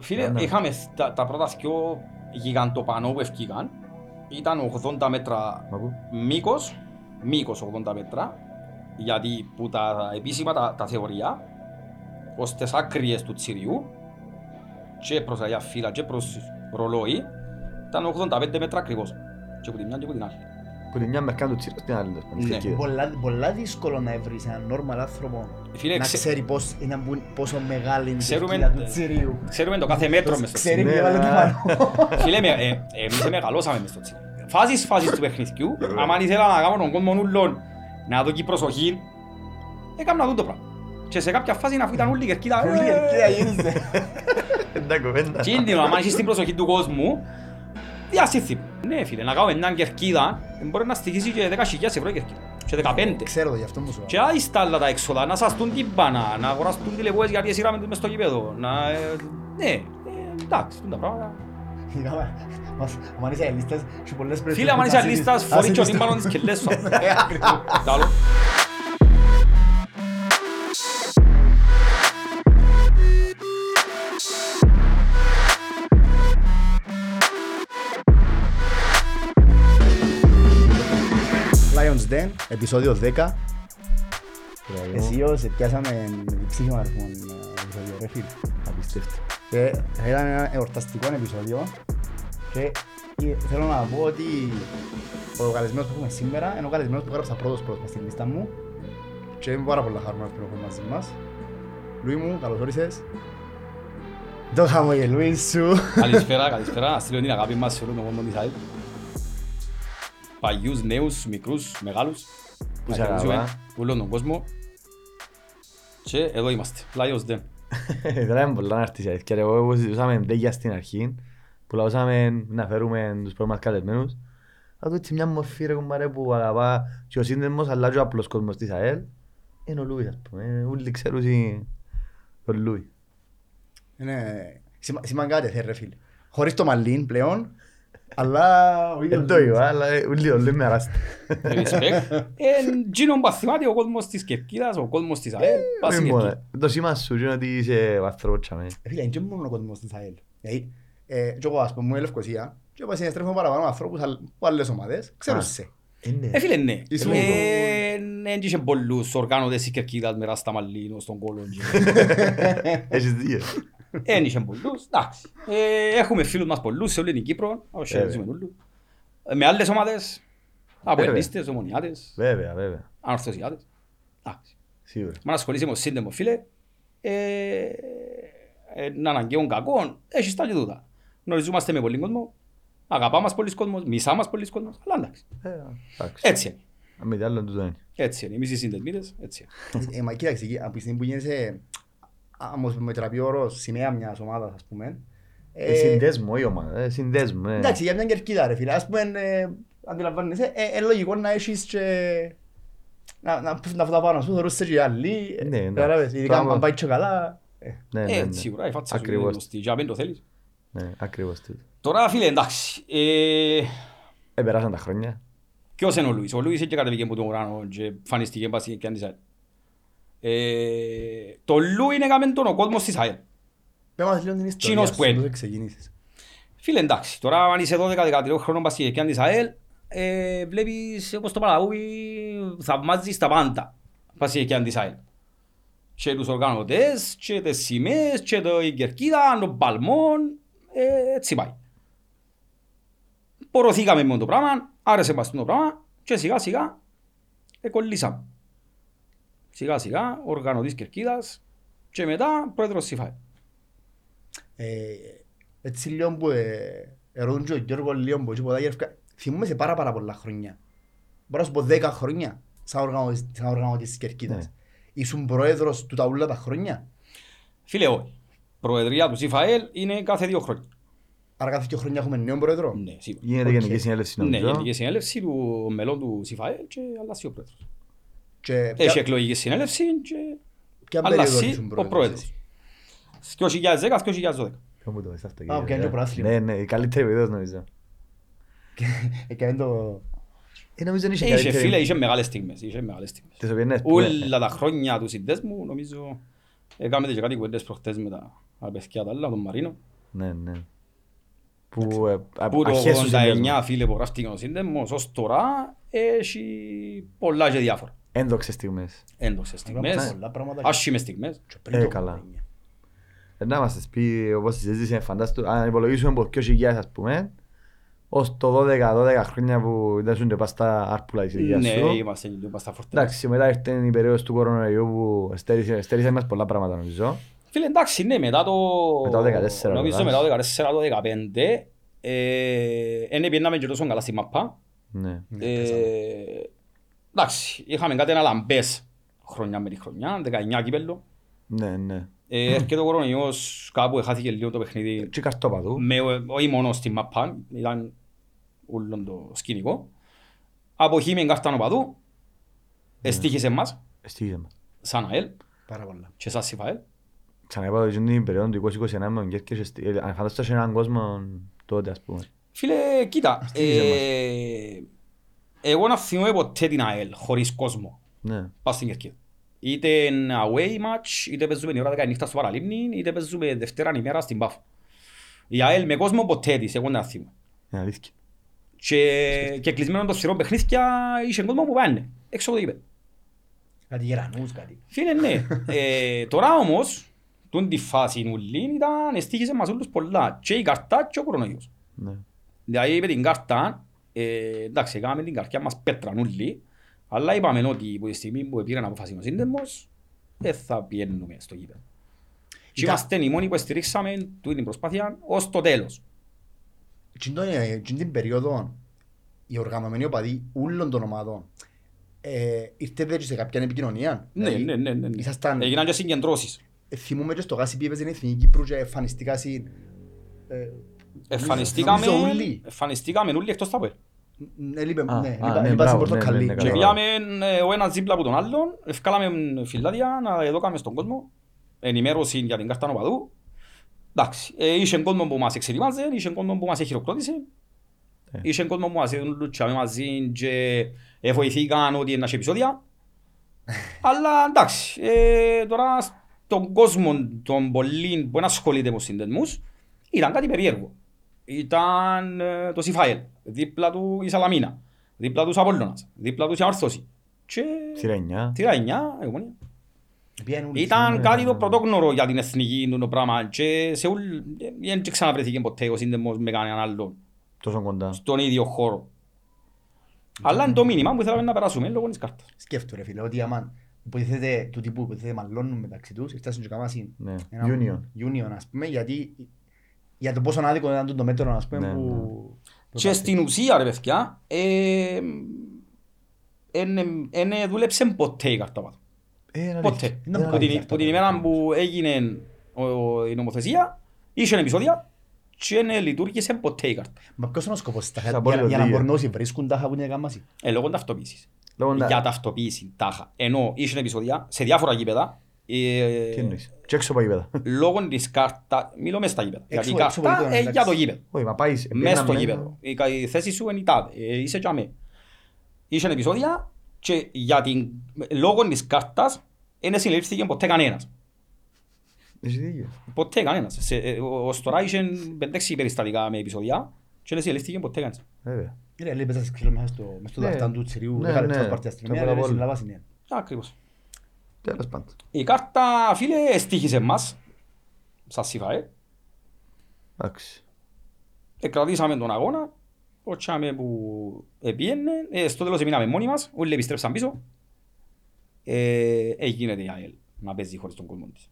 Φίλε, Ναι. είχαμε τα, τα πρώτα δυο γιγαντοπανό που ευκήκαν. Ήταν 80 μέτρα Μα πού; μήκος, μήκος 80 μέτρα, γιατί που τα επίσημα τα, τα θεωρία, ως τις άκριες του τσιριού και προς αγιά φύλλα και προς ρολόι, ήταν 85 μέτρα ακριβώς. Και που τη μια και που την άλλη. Που τη μια μερκά του τσίρου στην άλλη. τέλος πάντων, Ναι. κερκίδα. Πολλά, πολλά δύσκολο να βρεις έναν normal άνθρωπο Φίλε, να ξε- ξέρει πώς, είναι, που- πόσο μεγάλη είναι η Ξέρουμε- κερκίδα του τσιρίου. ξέρουμε το κάθε μέτρο μες στο Ξέρει Ναι, ποιο βάλε το α. πάνω. Φίλε, με- ε, εμείς μεγαλώσαμε μες στο τσίρι. Φάσεις, φάσεις του παιχνιδιού, άμα ήθελα να κάνω τον κόσμο ούλον να δω και προσοχή, έκανα τούτο πράγμα. Και σε κάποια φάση αφού ήταν όλη η κερκίδα, Όλη η κερκίδα γύρισε. Εντάξει, κουβέντα. Και είναι άμα έχεις την προσοχή του κόσμου, διασύθει. Ναι φίλε, να κάνουμε μια κερκίδα, μπορεί να στοιχήσει και 10.000 ευρώ η κερκίδα. Και 15. Ξέρω το, γι' αυτό μου σου Και άιστα τα άλλα τα έξοδα, να σαστούν την μπάνα, να αγοραστούν τηλεπόες γιατί εσύραμε τους μες στο γήπεδο. Να, ε, ναι, ε, εντάξει, τούν τα πράγματα. Είχαμε- μας- άμα είσαι αλίστας, έχει πολλές Φίλε, περιπτώσεις άμα που είσαι θα αλίστας, ζητήσεις- φορείς θα και ο ζητήσεις- τύμπανον της κελές σου. Den, επεισόδιο 10. Μπράβο. Εσύ ως πιάσαμε ψήφιμα αριθμών ε, επεισόδιο, ρε φίλε. Απίστευτο. Και ήταν ένα εορταστικό επεισόδιο και ε, θέλω να πω ότι ο καλεσμένος που έχουμε σήμερα είναι ο καλεσμένος που έγραψα πρώτος πρώτος μες στην λίστα μου και είμαι πάρα πολλά χαρούμενος που έχουμε μαζί μας. Λουί μου, καλώς όρισες. Το χαμογελούι σου. Καλησπέρα, καλησπέρα. Να στείλω την αγάπη μας σε όλο τον κόσμο της ΑΕΛ. Παλιούς, νέους, μικρούς, μεγάλους. Που σε Να χαιρετήσουμε αγαπά. Όλον τον κόσμο. Και εδώ είμαστε. Lions Den. Τώρα είναι πολλά να έρθεις η αλήθεια. Εγώ εγώ συζητούσαμε ντέγια στην αρχή που λαούσαμε να φέρουμε τους πρώτους μας καλεσμένους. Θα δω έτσι μια μορφή ρε κουμπάρε που αγαπά και ο σύνδεσμος αλλά και ο απλός κόσμος της ΑΕΛ είναι ο Λούις ας πούμε. Όλοι ξέρουν τον Λούι. Είναι σημα- σημαντικά τεθέ ρε φίλε. Χωρίς το μαλλίν πλέον, αλλά ο ίδιος Δεν το είπα αλλά ε, όλοι τον Λούι με αράστα. Respect. Εν γίνον παθημάται ο κόσμος της Κερκίδας, ο κόσμος της ΑΕΛ. Πας στην Δεν μπορεί. Κερκίδα. Το σήμα σου είναι ότι είσαι ο άνθρωπος τσάμε. Ε, Φίλε, είναι και μόνο ο κόσμος της ΑΕΛ. Δηλαδή, ε, και εγώ ας πούμε, μου είναι Λευκοσία και εγώ συνεστρέφω παραπάνω με ανθρώπους αλλ- από άλλες ομάδες. Ξέρουν Α. σε. Ε, φίλε, ναι. Ήσουν Ε, ναι, είχε πολλούς οργάνωτες της Κερκίδας με ράστα μαλλίνο στον κόλλο. Έχεις δύο. Εν είχε πολλούς, εντάξει. Ε, Έχουμε φίλους μας πολλούς σε όλη την Κύπρο. Όχι, Βέβαια. ζούμε όλους. Ε, Με άλλες ομάδες, από Βέβαια. ελίστες, ομονιάτες, Βέβαια, βέβαια. ανορθωσιάτες. Εντάξει. Σίγουρα. Μα να ασχολείσαι με το σύντεμο, φίλε, ε, είναι αναγκαίον κακό, έχεις τα και τούτα. Γνωριζόμαστε με πολύ κόσμος, αγαπά μας πολλοί κόσμος, μισά μας πολλοί κόσμος, αλλά εντάξει. Ε, Εντάξει. Έτσι είναι. Αν μη τι άλλο τούτο είναι. Έτσι είναι. Εμείς οι συνδεσμίτες, έτσι είναι. Ε, μα κοίταξε, εκεί, από τη στιγμή που γίνεσαι άμμος με τραπεί όρος σημαία μιας ομάδας, ας πούμε. Ε, Συνδέσμο η ομάδα. ε, Συνδέσμο. ε. Εντάξει, για μια κερκίδα ρε φίλε, ας πούμε, ε, αντιλαμβάνεσαι, ε, ε, λογικό να έχεις και... Να, να, να φωτά πάνω σου, θεωρούσαι και οι άλλοι, ε, Ναι, εντάξει. κατάλαβες, ειδικά Πράγμα. αν πάει και καλά. ε. Ναι, ναι, Ε, ναι. σίγουρα, η φάτσα σου είναι Ακριβώς. γνωστή, για να μην το θέλεις. Ναι, ακριβώς τούτο. Τώρα, φίλε, εντάξει. Ε, Ε, περάσαν τα χρόνια. Ποιος είναι ο Λουίς; Ο Λουίς έτσι κατεβήκε από τον ουρανό και φανίστηκε πάση και αν της ΑΕΛ. Ε, το Λουί είναι έκαμε τον ο κόσμος της ΑΕΛ. Πες μας λίγο την ιστορία Τσίνος σου, που είναι. πώς ξεκινήσεις. Φίλε, εντάξει, τώρα αν είσαι 12-13 χρόνων πας και αν της ΑΕΛ, ε, βλέπεις όπως το Παλαούι θαυμάζεις τα πάντα. Πας και αν της ΑΕΛ. Και τους οργανωτές, και τις σημαίες, και το η κερκίδα, τον παλμόν, ε, έτσι πάει. Πορωθήκαμε με το πράγμα, άρεσε μας το πράγμα και σιγά σιγά εκολλήσαμε. Σιγά σιγά, οργανωτής κερκίδας και μετά πρόεδρος ΣΥΦΑΕ. Ε, έτσι λίγο που ε, ερωτούν και ο Γιώργος λίγο που τίποτα γεύκα. Θυμούμαι σε πάρα πάρα πολλά χρόνια. Μπορώ να σου πω 10 χρόνια σαν οργανωτής, σαν οργανωτής της Κερκίδας. Ναι. Ήσουν πρόεδρος του τα ούλα τα χρόνια; Φίλε, όχι. Προεδρία του ΣΥΦΑΕΛ είναι κάθε δύο χρόνια. Άρα κάθε δύο χρόνια έχουμε νέο πρόεδρο; Ναι, σίγουρα. Γίνεται Οκ. γενική συνέλευση Ναι, νομίζω. γενική συνέλευση του μελών του ΣΥΦΑΕΛ και αλλάζει ο πρόεδρος. Και Έχει ποια- εκλογική συνέλευση και ποια περίοδο αλλάζει ήσουν ο πρόεδρος. 2010-2012. Ποιο μου το πες αυτό, Α, κύριε, πιάνει ε. το προάθλημα. Ναι, ναι, η καλύτερη περίοδος νομίζω. Έκανε το... Ε, νομίζω είναι η Είχε καλύτερη. φίλε, είχε μεγάλες στιγμές. Είχε μεγάλες στιγμές. Τις οποίες, ναι, πούμε, Όλα τα χρόνια του συνδέσμου νομίζω έκαμε και κάτι κουβέντες προχτές με τα παιδιά τα άλλα, τον Μαρίνο. Ναι, ναι. Που ε, α- Που το αρχές του 89 συνδυασμού. φίλε που γράφτηκε ο σύνδεμος ως τώρα έχει πολλά και διάφορα. Ένδοξες στιγμές. Έντοξες στιγμές, Πολλά πράγματα. άσχημες στιγμές. Και πριν Ε, το καλά. 89. Ε, Να μας τις πει όπως τη συζήτηση φαντάστο, αν υπολογίσουμε από 2000 ας πούμε, ως το 12-12 χρόνια που ήταν σου και πας στα άρπουλα της ηλικίας Ναι, σου. είμαστε λίγο στα φορτές. Εντάξει, μετά ήρθε η περίοδος του κορονοϊού που στέρισε, στέρισε μας πολλά πράγματα νομίζω. Φίλε, εντάξει, ναι, μετά το... Μετά το 14, Νομίζω εντάξει. μετά το 14, το 15, ε, εν πιέναμε και τόσο καλά στη μαπά. Ναι. Ναι, Ε, πέσαμε. εντάξει, είχαμε κάτι ένα λαμπές χρονιά με τη χρονιά, 19 κύπελλο. Ναι, ναι. Ε, έρχεται ο κορονοϊός, κάπου έχαθηκε λίγο το παιχνίδι. Και καρτόπαδου. Με, όχι μόνο στη μαπά, ήταν όλο το σκηνικό. Αποχή με κάρτα νοπαδού, εστίχησε μας, Στήγησε μας. σαν ΑΕΛ Πάρα πολλά. και σαν ΣΥΦΑΕΛ. Ξαναείπα ότι την περίοδο του 2021 με τον Κέρκες, εστι- ε, αν φανταστώ σε έναν κόσμο τότε ας πούμε. Φίλε, κοίτα, Στήριζε ε, εγώ να θυμούμαι ποτέ την ΑΕΛ χωρίς κόσμο. Ναι. Πας στην Κερκίδα. Είτε είναι away match, είτε παίζουμε την ώρα 10 νύχτα στο Παραλίμνη, είτε παίζουμε Δευτέρα ημέρα στην Πάφο. Η ΑΕΛ με κόσμο ποτέ της, εγώ δεν θυμούμαι. Είναι αλήθεια. Και, και κλεισμένο το θηρόν παιχνίδια είχε κόσμο που πάνε, έξω από το γήπεδο. Κάτι γερανούς, κάτι. Φίλε, ναι. ε, τώρα όμως, τούν τη φάση νουλή ήταν, εστίχησε μας όλους πολλά. Και η καρτά και ο κορονοϊός. Ναι. Δηλαδή με την κάρτα, ε, εντάξει, έκαναμε την καρδιά μας πέτρα νουλή, αλλά είπαμε ότι από τη στιγμή που πήραν αποφάση ο σύνδεμος, δεν θα πιένουμε στο γήπεδο. Και Ήταν- είμαστε οι μόνοι που στηρίξαμε τούτη την προσπάθεια ως το τέλος. Τι το είναι, τι την περίοδο οι οργανωμένοι οπαδοί όλων των ομάδων ε, ήρθετε και σε κάποια επικοινωνία. Ναι, Δηλαδή, ναι, ναι, ναι. ναι. Ήσασταν, Έγιναν και συγκεντρώσεις. ε, θυμούμαι και στο Γάσι που έπαιζε η Εθνική Κύπρου και εμφανιστήκα συν. ε, Εμφανιστήκαμε, νομίζω όλοι. εμφανιστήκαμε όλοι εκτός τα ΠΟΕΛ. Έλειπε, Α, ναι, α, έλειπα- ναι, έλειπα στην μπράβο, ναι, Πορτοκαλί. ναι, ναι, Και καλά. πήγαμε ε, ο ένας δίπλα από τον άλλον, ευκάλαμε φυλάδια να εδώκαμε στον κόσμο, ενημέρωση για την κάρτα νοπαδού. Εντάξει, ε, είχε κόσμο που μας εξετοιμάζε, είχε κόσμο που μας χειροκρότησε, Ε. είχε κόσμο που μας λουτσάμε μαζί και ε, βοηθήκαν ότι είναι επεισόδια. Αλλά εντάξει, ε, τώρα στον κόσμο των πολλών που δεν ασχολείται με τους συνδεσμούς, ήταν κάτι περίεργο. Ήταν ε, το Σιφάελ, δίπλα του η Σαλαμίνα, δίπλα τους Απόλλωνας, δίπλα τους η Αμόρθωση. Και Σειρά εννιά. τη Ραϊνιά, η Ομόνια. Πήγαινε όλοι, Ήταν θυμούμαι, κάτι το ε, πρωτόγνωρο για την εθνική το πράγμα και σε ούλ, δεν ξαναβρεθήκε ποτέ ο σύνδεμος με κανέναν άλλον Τόσο κοντά. στον ίδιο χώρο. Αλλά είναι το μήνυμα που θέλαμε να περάσουμε λόγω της κάρτας. Σκέφτομαι ρε φίλε, ότι άμα υποτίθεται του τύπου υποτίθεται μαλλώνουν μεταξύ τους, ήρθασαν και κάμασιν Ναι. ένα Union. union ας πούμε, γιατί για το πόσο άδικο ήταν το μέτρο ας πούμε Ναι, που... που Και στην ουσία ρε παιδιά, ε, εν- εν δούλεψε ποτέ η κάρτα πάνω. Ε, είναι Ποτέ. αλήθεια. Είναι Είναι Που πολύ την, αλήθεια. που την ημέρα που έγινε ο- η νομοθεσία, είχε επεισόδια και δεν λειτουργήσε ποτέ η κάρτα. Μα ποιος είναι ο σκοπός της τάχα, Στα για, για να πόλη, μπορούν όσοι βρίσκουν τάχα που είναι κάμαση. Ε, λόγω ταυτοποίησης. Λόγω να- Για ταυτοποίηση τάχα. Ενώ είχε επεισόδια σε διάφορα γήπεδα, ε, Τι εννοείς; Και έξω από γήπεδα. λόγω της κάρτα, μιλώ μες στα γήπεδα. Έξω- Γιατί η έξω από κάρτα γήπεδο, είναι για εντάξει. το γήπεδο. Όχι, μα πάει. Μες στο πήγαμε- γήπεδο. Η κα- Η θέση σου είναι η τάδε. Ε, Είσαι και αμέ. Είχε επεισόδια και για την, λόγω της κάρτας δεν συλλήφθηκε ποτέ κανένας. Έχει δίκιο. Ποτέ κανένας. Σε, ε, ο- ως τώρα είχε 5-6 περιστατικά με επεισόδια και δεν συλλήφθηκε ποτέ κανένας. Βέβαια. Είναι λέει πέτασες ξύλο μέσα στο, μες στο Ναι. δαχτάν του τσιρίου, Ναι, δέκα λεπτά ναι. ως πάρτι αστυνομία, Το λέει, πρώτο συλλάβας είναι. Ακριβώς. Τέλος πάντων. Η κάρτα, φίλε, εστίχησε μας, σαν ΣΥΦΑΕ. Εντάξει. Εκρατήσαμε τον αγώνα, ότσαμε που επίενε, ε, στο τέλος εμείναμε μόνοι μας, όλοι επιστρέψαν πίσω. Ε, έγινε η ΑΕΛ να παίζει χωρίς τον κόσμο της.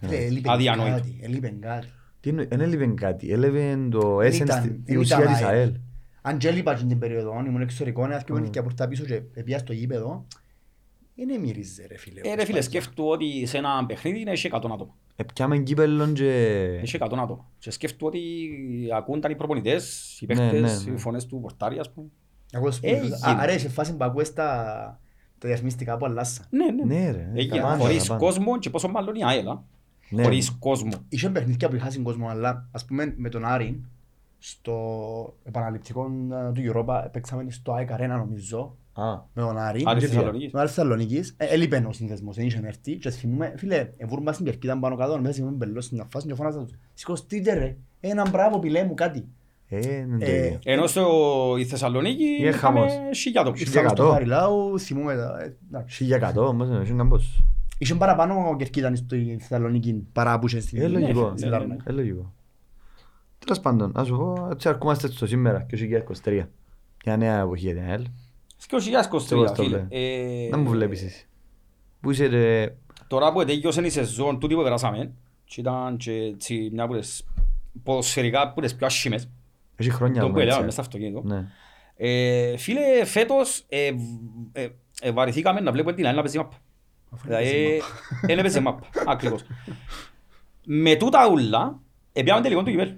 Ρε, έλειπε Αδιανόητο. κάτι, έλειπε κάτι. Τι εννοεί, δεν έλειπε κάτι. Έλειπε το Δεν essence, ήταν- τη- η δεν ουσία ήταν της ΑΕΛ. ΑΕΛ. Αν και έλειπα την περίοδο, ήμουν εξωτερικό, ένα και Mm. και από πίσω και πήγα στο γήπεδο, είναι μύριζε ρε φίλε. Ε, ρε φίλε, προσπάθεια. σκέφτου ότι σε ένα παιχνίδι έχει 100 άτομα. Επιάμε κύπελλον και... Έχει 100 άτομα. Και σκέφτου ότι ακούνταν οι προπονητές, οι Ναι, παίχτες, ναι, ναι. οι φωνές του πορτάρι, ας πούμε. Εγώ σου πω, Έγινε. α, Άρα σε φάση που ακούες τα τα διαφημιστικά που αλλάσαν. Ναι, ναι. Ναι ρε. Έγινε τα πάντα, χωρίς τα πάντα. κόσμο και πόσο μάλλον η ΑΕΛ, α. Ναι. χωρίς κόσμο. Είχε παιχνίδια που είχαν κόσμο, αλλά ας πούμε με τον Άρη, στο επαναληπτικό ε, του Europa, παίξαμε στο ΑΕΚ Arena νομίζω, Α, με τον Άρη. Άρης Και Θεσσαλονίκης. Ο Άρης Θεσσαλονίκης. Ε, Έλειπε ο σύνδεσμος, δεν είχε έρθει. Και θυμούμε, φίλε, εβούρουν μας στην κερκίδα πάνω κάτω, μέσα θυμούμε μπελός στην φάση και φώναζα τους. Σηκωστείτε ρε, έναν μπράβο πιλέ μου κάτι. ε, είναι Ε, τέλειο. Ενώ στο η Θεσσαλονίκη Είναι είχαμε χαμός. χίλια άτομα. Ήρθε Ήρθαμε στο εκατό. Χαριλάου, θυμούμε τα... ε, εντάξει. Χίλια εκατό, όμως είναι κάμπος. Είχε παραπάνω κερκίδα στη Θεσσαλονίκη παρά που είχε στην Ε, λογικό. στην Λάρνα. Ε, λογικό. Τέλος πάντων, ας σου πω, έτσι αρκούμαστε στο σήμερα, και 2023. Μια νέα εποχή για την ΑΕΛ. Και ο 2023, Εγώ στο φίλε. λέω. Ε, Να μου βλέπεις εσύ. Πού είσαι ρε... Τώρα που τέλειωσε η σεζόν τούτη που περάσαμε και ήταν και έτσι μια από τις ποδοσφαιρικά από τις πιο άσχημες Έχει χρόνια. το όμως, που έλεγαμε έτσι. μέσα στο αυτοκίνητο. Ναι. Ε, Φίλε, φέτος ε, β- ε, ε, βαρεθήκαμε να βλέπουμε την άλλη να παίζει μάπα. Δηλαδή, δεν έπαιζε μάπα, ακριβώς. Με τούτα ούλα, επιάμε τελικό του κυπέλου.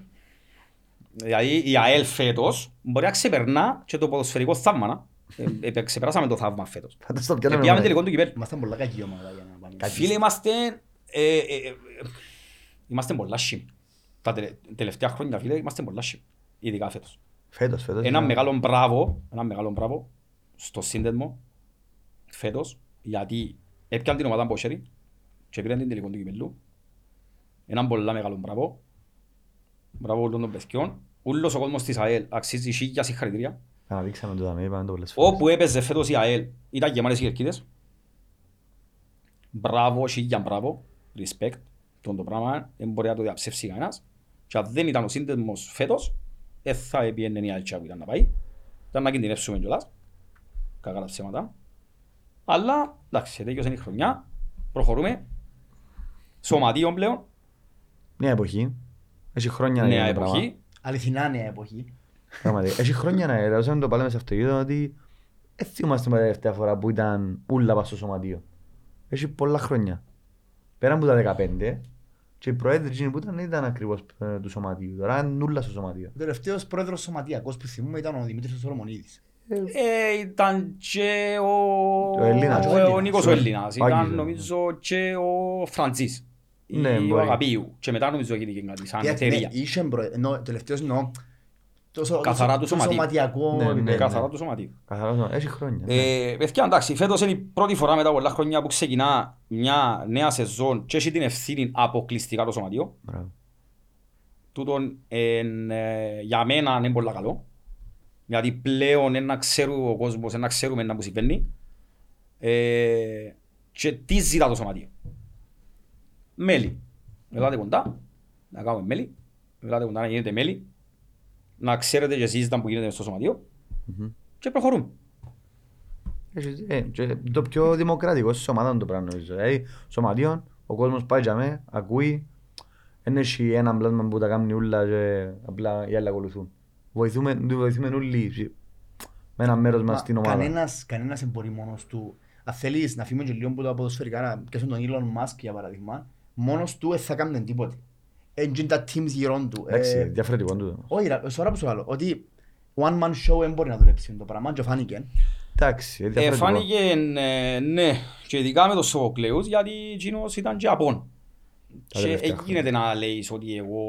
Δηλαδή η ΑΕΛ φέτος μπορεί να ξεπερνά και το ποδοσφαιρικό θαύμα. Να. Ε, ε, ξεπεράσαμε το θαύμα φέτος. Φαντάς το πιάνουμε Επιάμε μόνο. τελικό του κυπέλου. Ήμασταν πολλά κακή ομάδα για να πάμε. Φίλε, είμαστε... ε, ε, ε, Είμαστε πολλά σιμ. Τα τελε- τελευταία χρόνια, φίλε, είμαστε πολλά σιμ. Ειδικά φέτος. Φέτος, φέτος. Ένα ναι. μεγάλο μπράβο, ένα μεγάλο μπράβο στο σύνδεσμο φέτος, γιατί έπιαν την ομάδα Μπόσερη και πήραν την τελικό του κυπελού. Έναν πολλά μεγάλο μπράβο. Μπράβο όλων των παιδιών. Ούλος ο κόσμος της ΑΕΛ αξίζει χίλια συγχαρητήρια. Αναδείξαμε το δαμέ, είπαμε το πολλές φορές. Όπου έπαιζε φέτος η ΑΕΛ ήταν γεμάτες οι κερκίδες. Μπράβο, χίλια μπράβο, respect. Τον το πράγμα δεν μπορεί να το διαψεύσει κανένας. Και αν δεν ήταν ο σύνδεσμος φέτος, δεν θα έπιενε η ΑΕΛ που ήταν να πάει. Ήταν να κινδυνεύσουμε κιόλας. Κακά τα ψέματα. Αλλά, εντάξει, τέλειωσε η χρονιά. Προχωρούμε. Σωματείο πλέον. Νέα εποχή. Έχει χρόνια να Νέα γίνει το πράγμα. εποχή. Αληθινά νέα εποχή. Πραγματικά. Έχει χρόνια να γίνει. Όσο το πάλι μέσα στο αυτοκίνητο ότι δεν θυμάστε με τα τελευταία φορά που ήταν ούλα πας στο σωματείο. Έχει πολλά χρόνια. Πέρα από τα 15 και οι προέδροι εκείνοι που ήταν ήταν ακριβώς ε, του σωματείου. Τώρα είναι ούλα στο σωματείο. Ο τελευταίος πρόεδρος σωματιακός που θυμούμε ήταν ο Δημήτρης Σολομονίδης. Ε, ήταν και ο, Ο Έλληνας. ο, ο Νίκος ο Έλληνας. Ο Άγγις, Ήταν ναι. νομίζω και ο Φραντζής. Ναι, Ή ο μπορεί. Αγαπίου. Και μετά νομίζω έγινε και κάτι σαν Κοίταξε, ναι, εταιρεία. Είχε προ- ενώ τελευταίος εννοώ το, Καθαρά το, του το σωματείου. σωματιακό Ναι, ναι, επίπεδο. Καθαρά του σωματείου. Καθαρά το- Έχει χρόνια. ναι. Ε, παιδιά, εντάξει, φέτος είναι η πρώτη φορά μετά πολλά χρόνια που ξεκινά μια νέα σεζόν και έχει την ευθύνη αποκλειστικά το σωματείο. Μπράβο. Τούτον εν, ε, για μένα είναι πολύ καλό. Γιατί πλέον ένα ξέρει ο κόσμος, ένα ξέρουμε να που συμβαίνει. Ε, και τι ζητά το σωματείο. Μέλη. Ελάτε κοντά, να κάνουμε μέλη. Ελάτε κοντά να γίνετε μέλη. Να ξέρετε και εσείς τα που γίνεται στο σωματείο. Μμμ. Και προχωρούμε. Έχεις- ε, και Το πιο δημοκρατικό σε ομάδα είναι το πράγμα νομίζω. Δηλαδή, σωματείων, ο κόσμος πάει για μέ, ακούει, δεν έχει έναν πλάσμα που τα κάνει ούλα και απλά οι άλλοι ακολουθούν. Βοηθούμε, βοηθούμε όλοι με ένα μέρος μας Μα στην ομάδα. Κανένας, κανένας δεν μπορεί μόνος του. Αν θέλεις να φύγουμε και λίγο από τα ποδοσφαιρικά, να πιάσουμε τον Elon Musk για παράδειγμα, μόνος του δεν θα κάνει τίποτε. Εν γίνει τα teams γύρω του. Εντάξει, Ε, διαφορετικό τούτο. Όχι, ρε, σωρά που σου λέω, ότι one man show δεν μπορεί να δουλέψει το πράγμα και φάνηκε. Εντάξει, Ε, διαφορετικό. φάνηκε ε, ναι, και ειδικά με το Σοφοκλέους, γιατί εκείνος ήταν και απόν. Τα Και τελευταία δεν γίνεται να λέεις ότι εγώ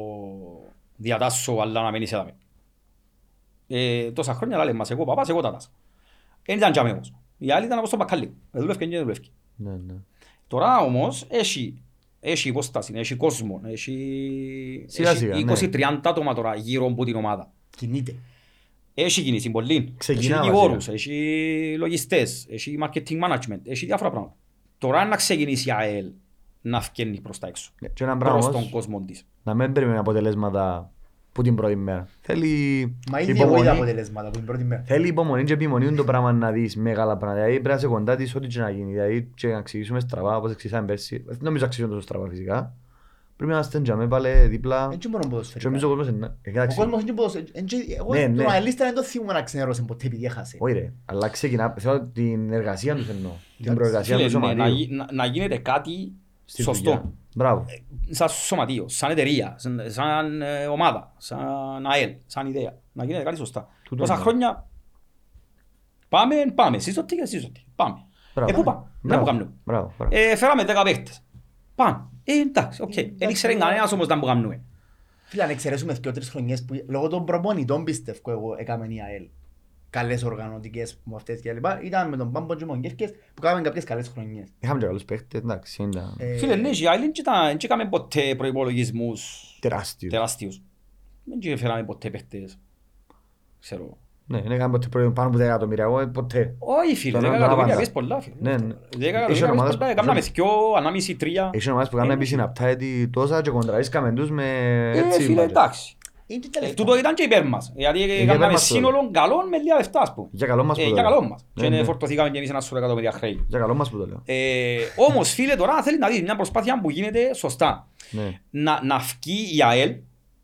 διατάσσω αλλά να μένεις εδώ. Ε, τόσα χρόνια να λέμε μας, εγώ παπάς, εγώ τάτας. Δεν ήταν και αμέσως. Οι άλλοι ήταν όπως το μπακάλι. Δεν δουλεύκαν και δεν δουλεύκαν. Ναι, ναι. Τώρα όμως έχει, έχει υπόσταση, έχει κόσμο, έχει, Σιγά έχει σιγά, ναι. 20-30 άτομα τώρα γύρω από την ομάδα. Κινείται. Έχει κίνηση πολύ. Ξεκινά έχει βασικά. δικηγόρους, έχει λογιστές, έχει marketing management, έχει διάφορα πράγματα. Τώρα να ξεκινήσει η ΑΕΛ να φκένει προς τα έξω. Ναι, Και ένα πράγμα Προς τον όμως, κόσμο της. να μην περιμένει αποτελέσματα που την πρώτη μέρα. Θέλει Μα ήδη υπομονή. εγώ είδα αποτελέσματα από την πρώτη μέρα. Θέλει υπομονή και επιμονή το πράγμα να δεις μεγάλα πράγματα. Δηλαδή πρέπει να είσαι κοντά της ό,τι και να γίνει. Δηλαδή και να εξηγήσουμε στραβά όπως εξηγήσαμε πέρσι. Δεν νομίζω να εξηγήσουμε τόσο στραβά φυσικά. Πρέπει να είμαστε τζαμέ πάλι δίπλα. Δεν μπορώ να Και ποδοσφαιρικά. νομίζω ο κόσμος είναι... ε, Ο εντάξει, κόσμος είναι ποδοσφαιρικά. Εν και- Εγώ Ναι, τον ναι. αελίστα δεν το θυμούμαι να ξενέρωσε ποτέ επειδή έχασε. Όχι ρε, αλλά ξεκινά, θέλω την εργασία τους εννοώ. Την Εντάξει. προεργασία Φίλε, του ναι, να, σωματείου. γι- να, να γίνεται κάτι στη σωστό. Δουλειά. Μπράβο. Σαν σωματείο, σαν εταιρεία, σαν, σαν ε, ομάδα, σαν ΑΕΛ, σαν ιδέα. Να γίνεται κάτι σωστά. Τούτο Τόσα ναι. χρόνια πάμε, πάμε. Εσείς ότι και εσείς ότι. Πάμε. Μπράβο. Ε, πού πάμε. Να Μπράβο. που κάνουμε. Μπράβο, μπράβο. Ε, φέραμε 10 παίχτες. Πάμε. Ε, εντάξει, οκ. Δεν ήξερε κανένας όμως να που κάνουμε. Φίλε, αν εξαιρέσουμε δύο-τρεις χρονιές που λόγω των προπονητών πιστεύω εγώ έκαμε η ΑΕΛ. Καλές οργανωτικές μου αυτές και λοιπά. Ήταν με τον Πάμπο και Μογκέφκες που κάναμε κάποιες καλές χρονιές. Είχαμε και καλούς παίχτες, εντάξει, ήταν Ε, Φίλε, ναι, και η Άιλιν και τα- δεν έκαμε ποτέ προϋπολογισμούς τεράστιος. τεράστιους. Δεν έφεραμε ποτέ παίχτες. Ξέρω. Ναι, δεν έκαμε ποτέ προϊόν πάνω από 10 εκατομμύρια, εγώ ποτέ. Όχι φίλε, Τον 10 έβαλα εκατομμύρια πάντα. πες πολλά φίλε. Ναι, ναι. 10 Είχε εκατομμύρια ομάδες πες πολλά, που- έκαναμε δυο, ανάμιση, τρία. Έχει ομάδες που κάνουν Ε, επί συναπτά έτη τόσα και κοντραρίσκαμε τους με Ε, έτσι φίλε, budget. εντάξει. Είναι και Ε, τα λεφτά. Τούτο ήταν και υπέρ μας. Γιατί υπέρ έκαναμε μας το σύνολο καλό με λίγα λεφτά, ας πούμε. Για καλό μας Ε, που το Για λέω. καλό μας. Ναι, Και ναι. φορτωθήκαμε και εμείς ένα σωρό εκατομμύρια χρέη. Για καλό μας που το λέω. Ε, Όμως φίλε τώρα θέλεις να δεις μια προσπάθεια που γίνεται σωστά. Ναι. Να, να βγει η ΑΕΛ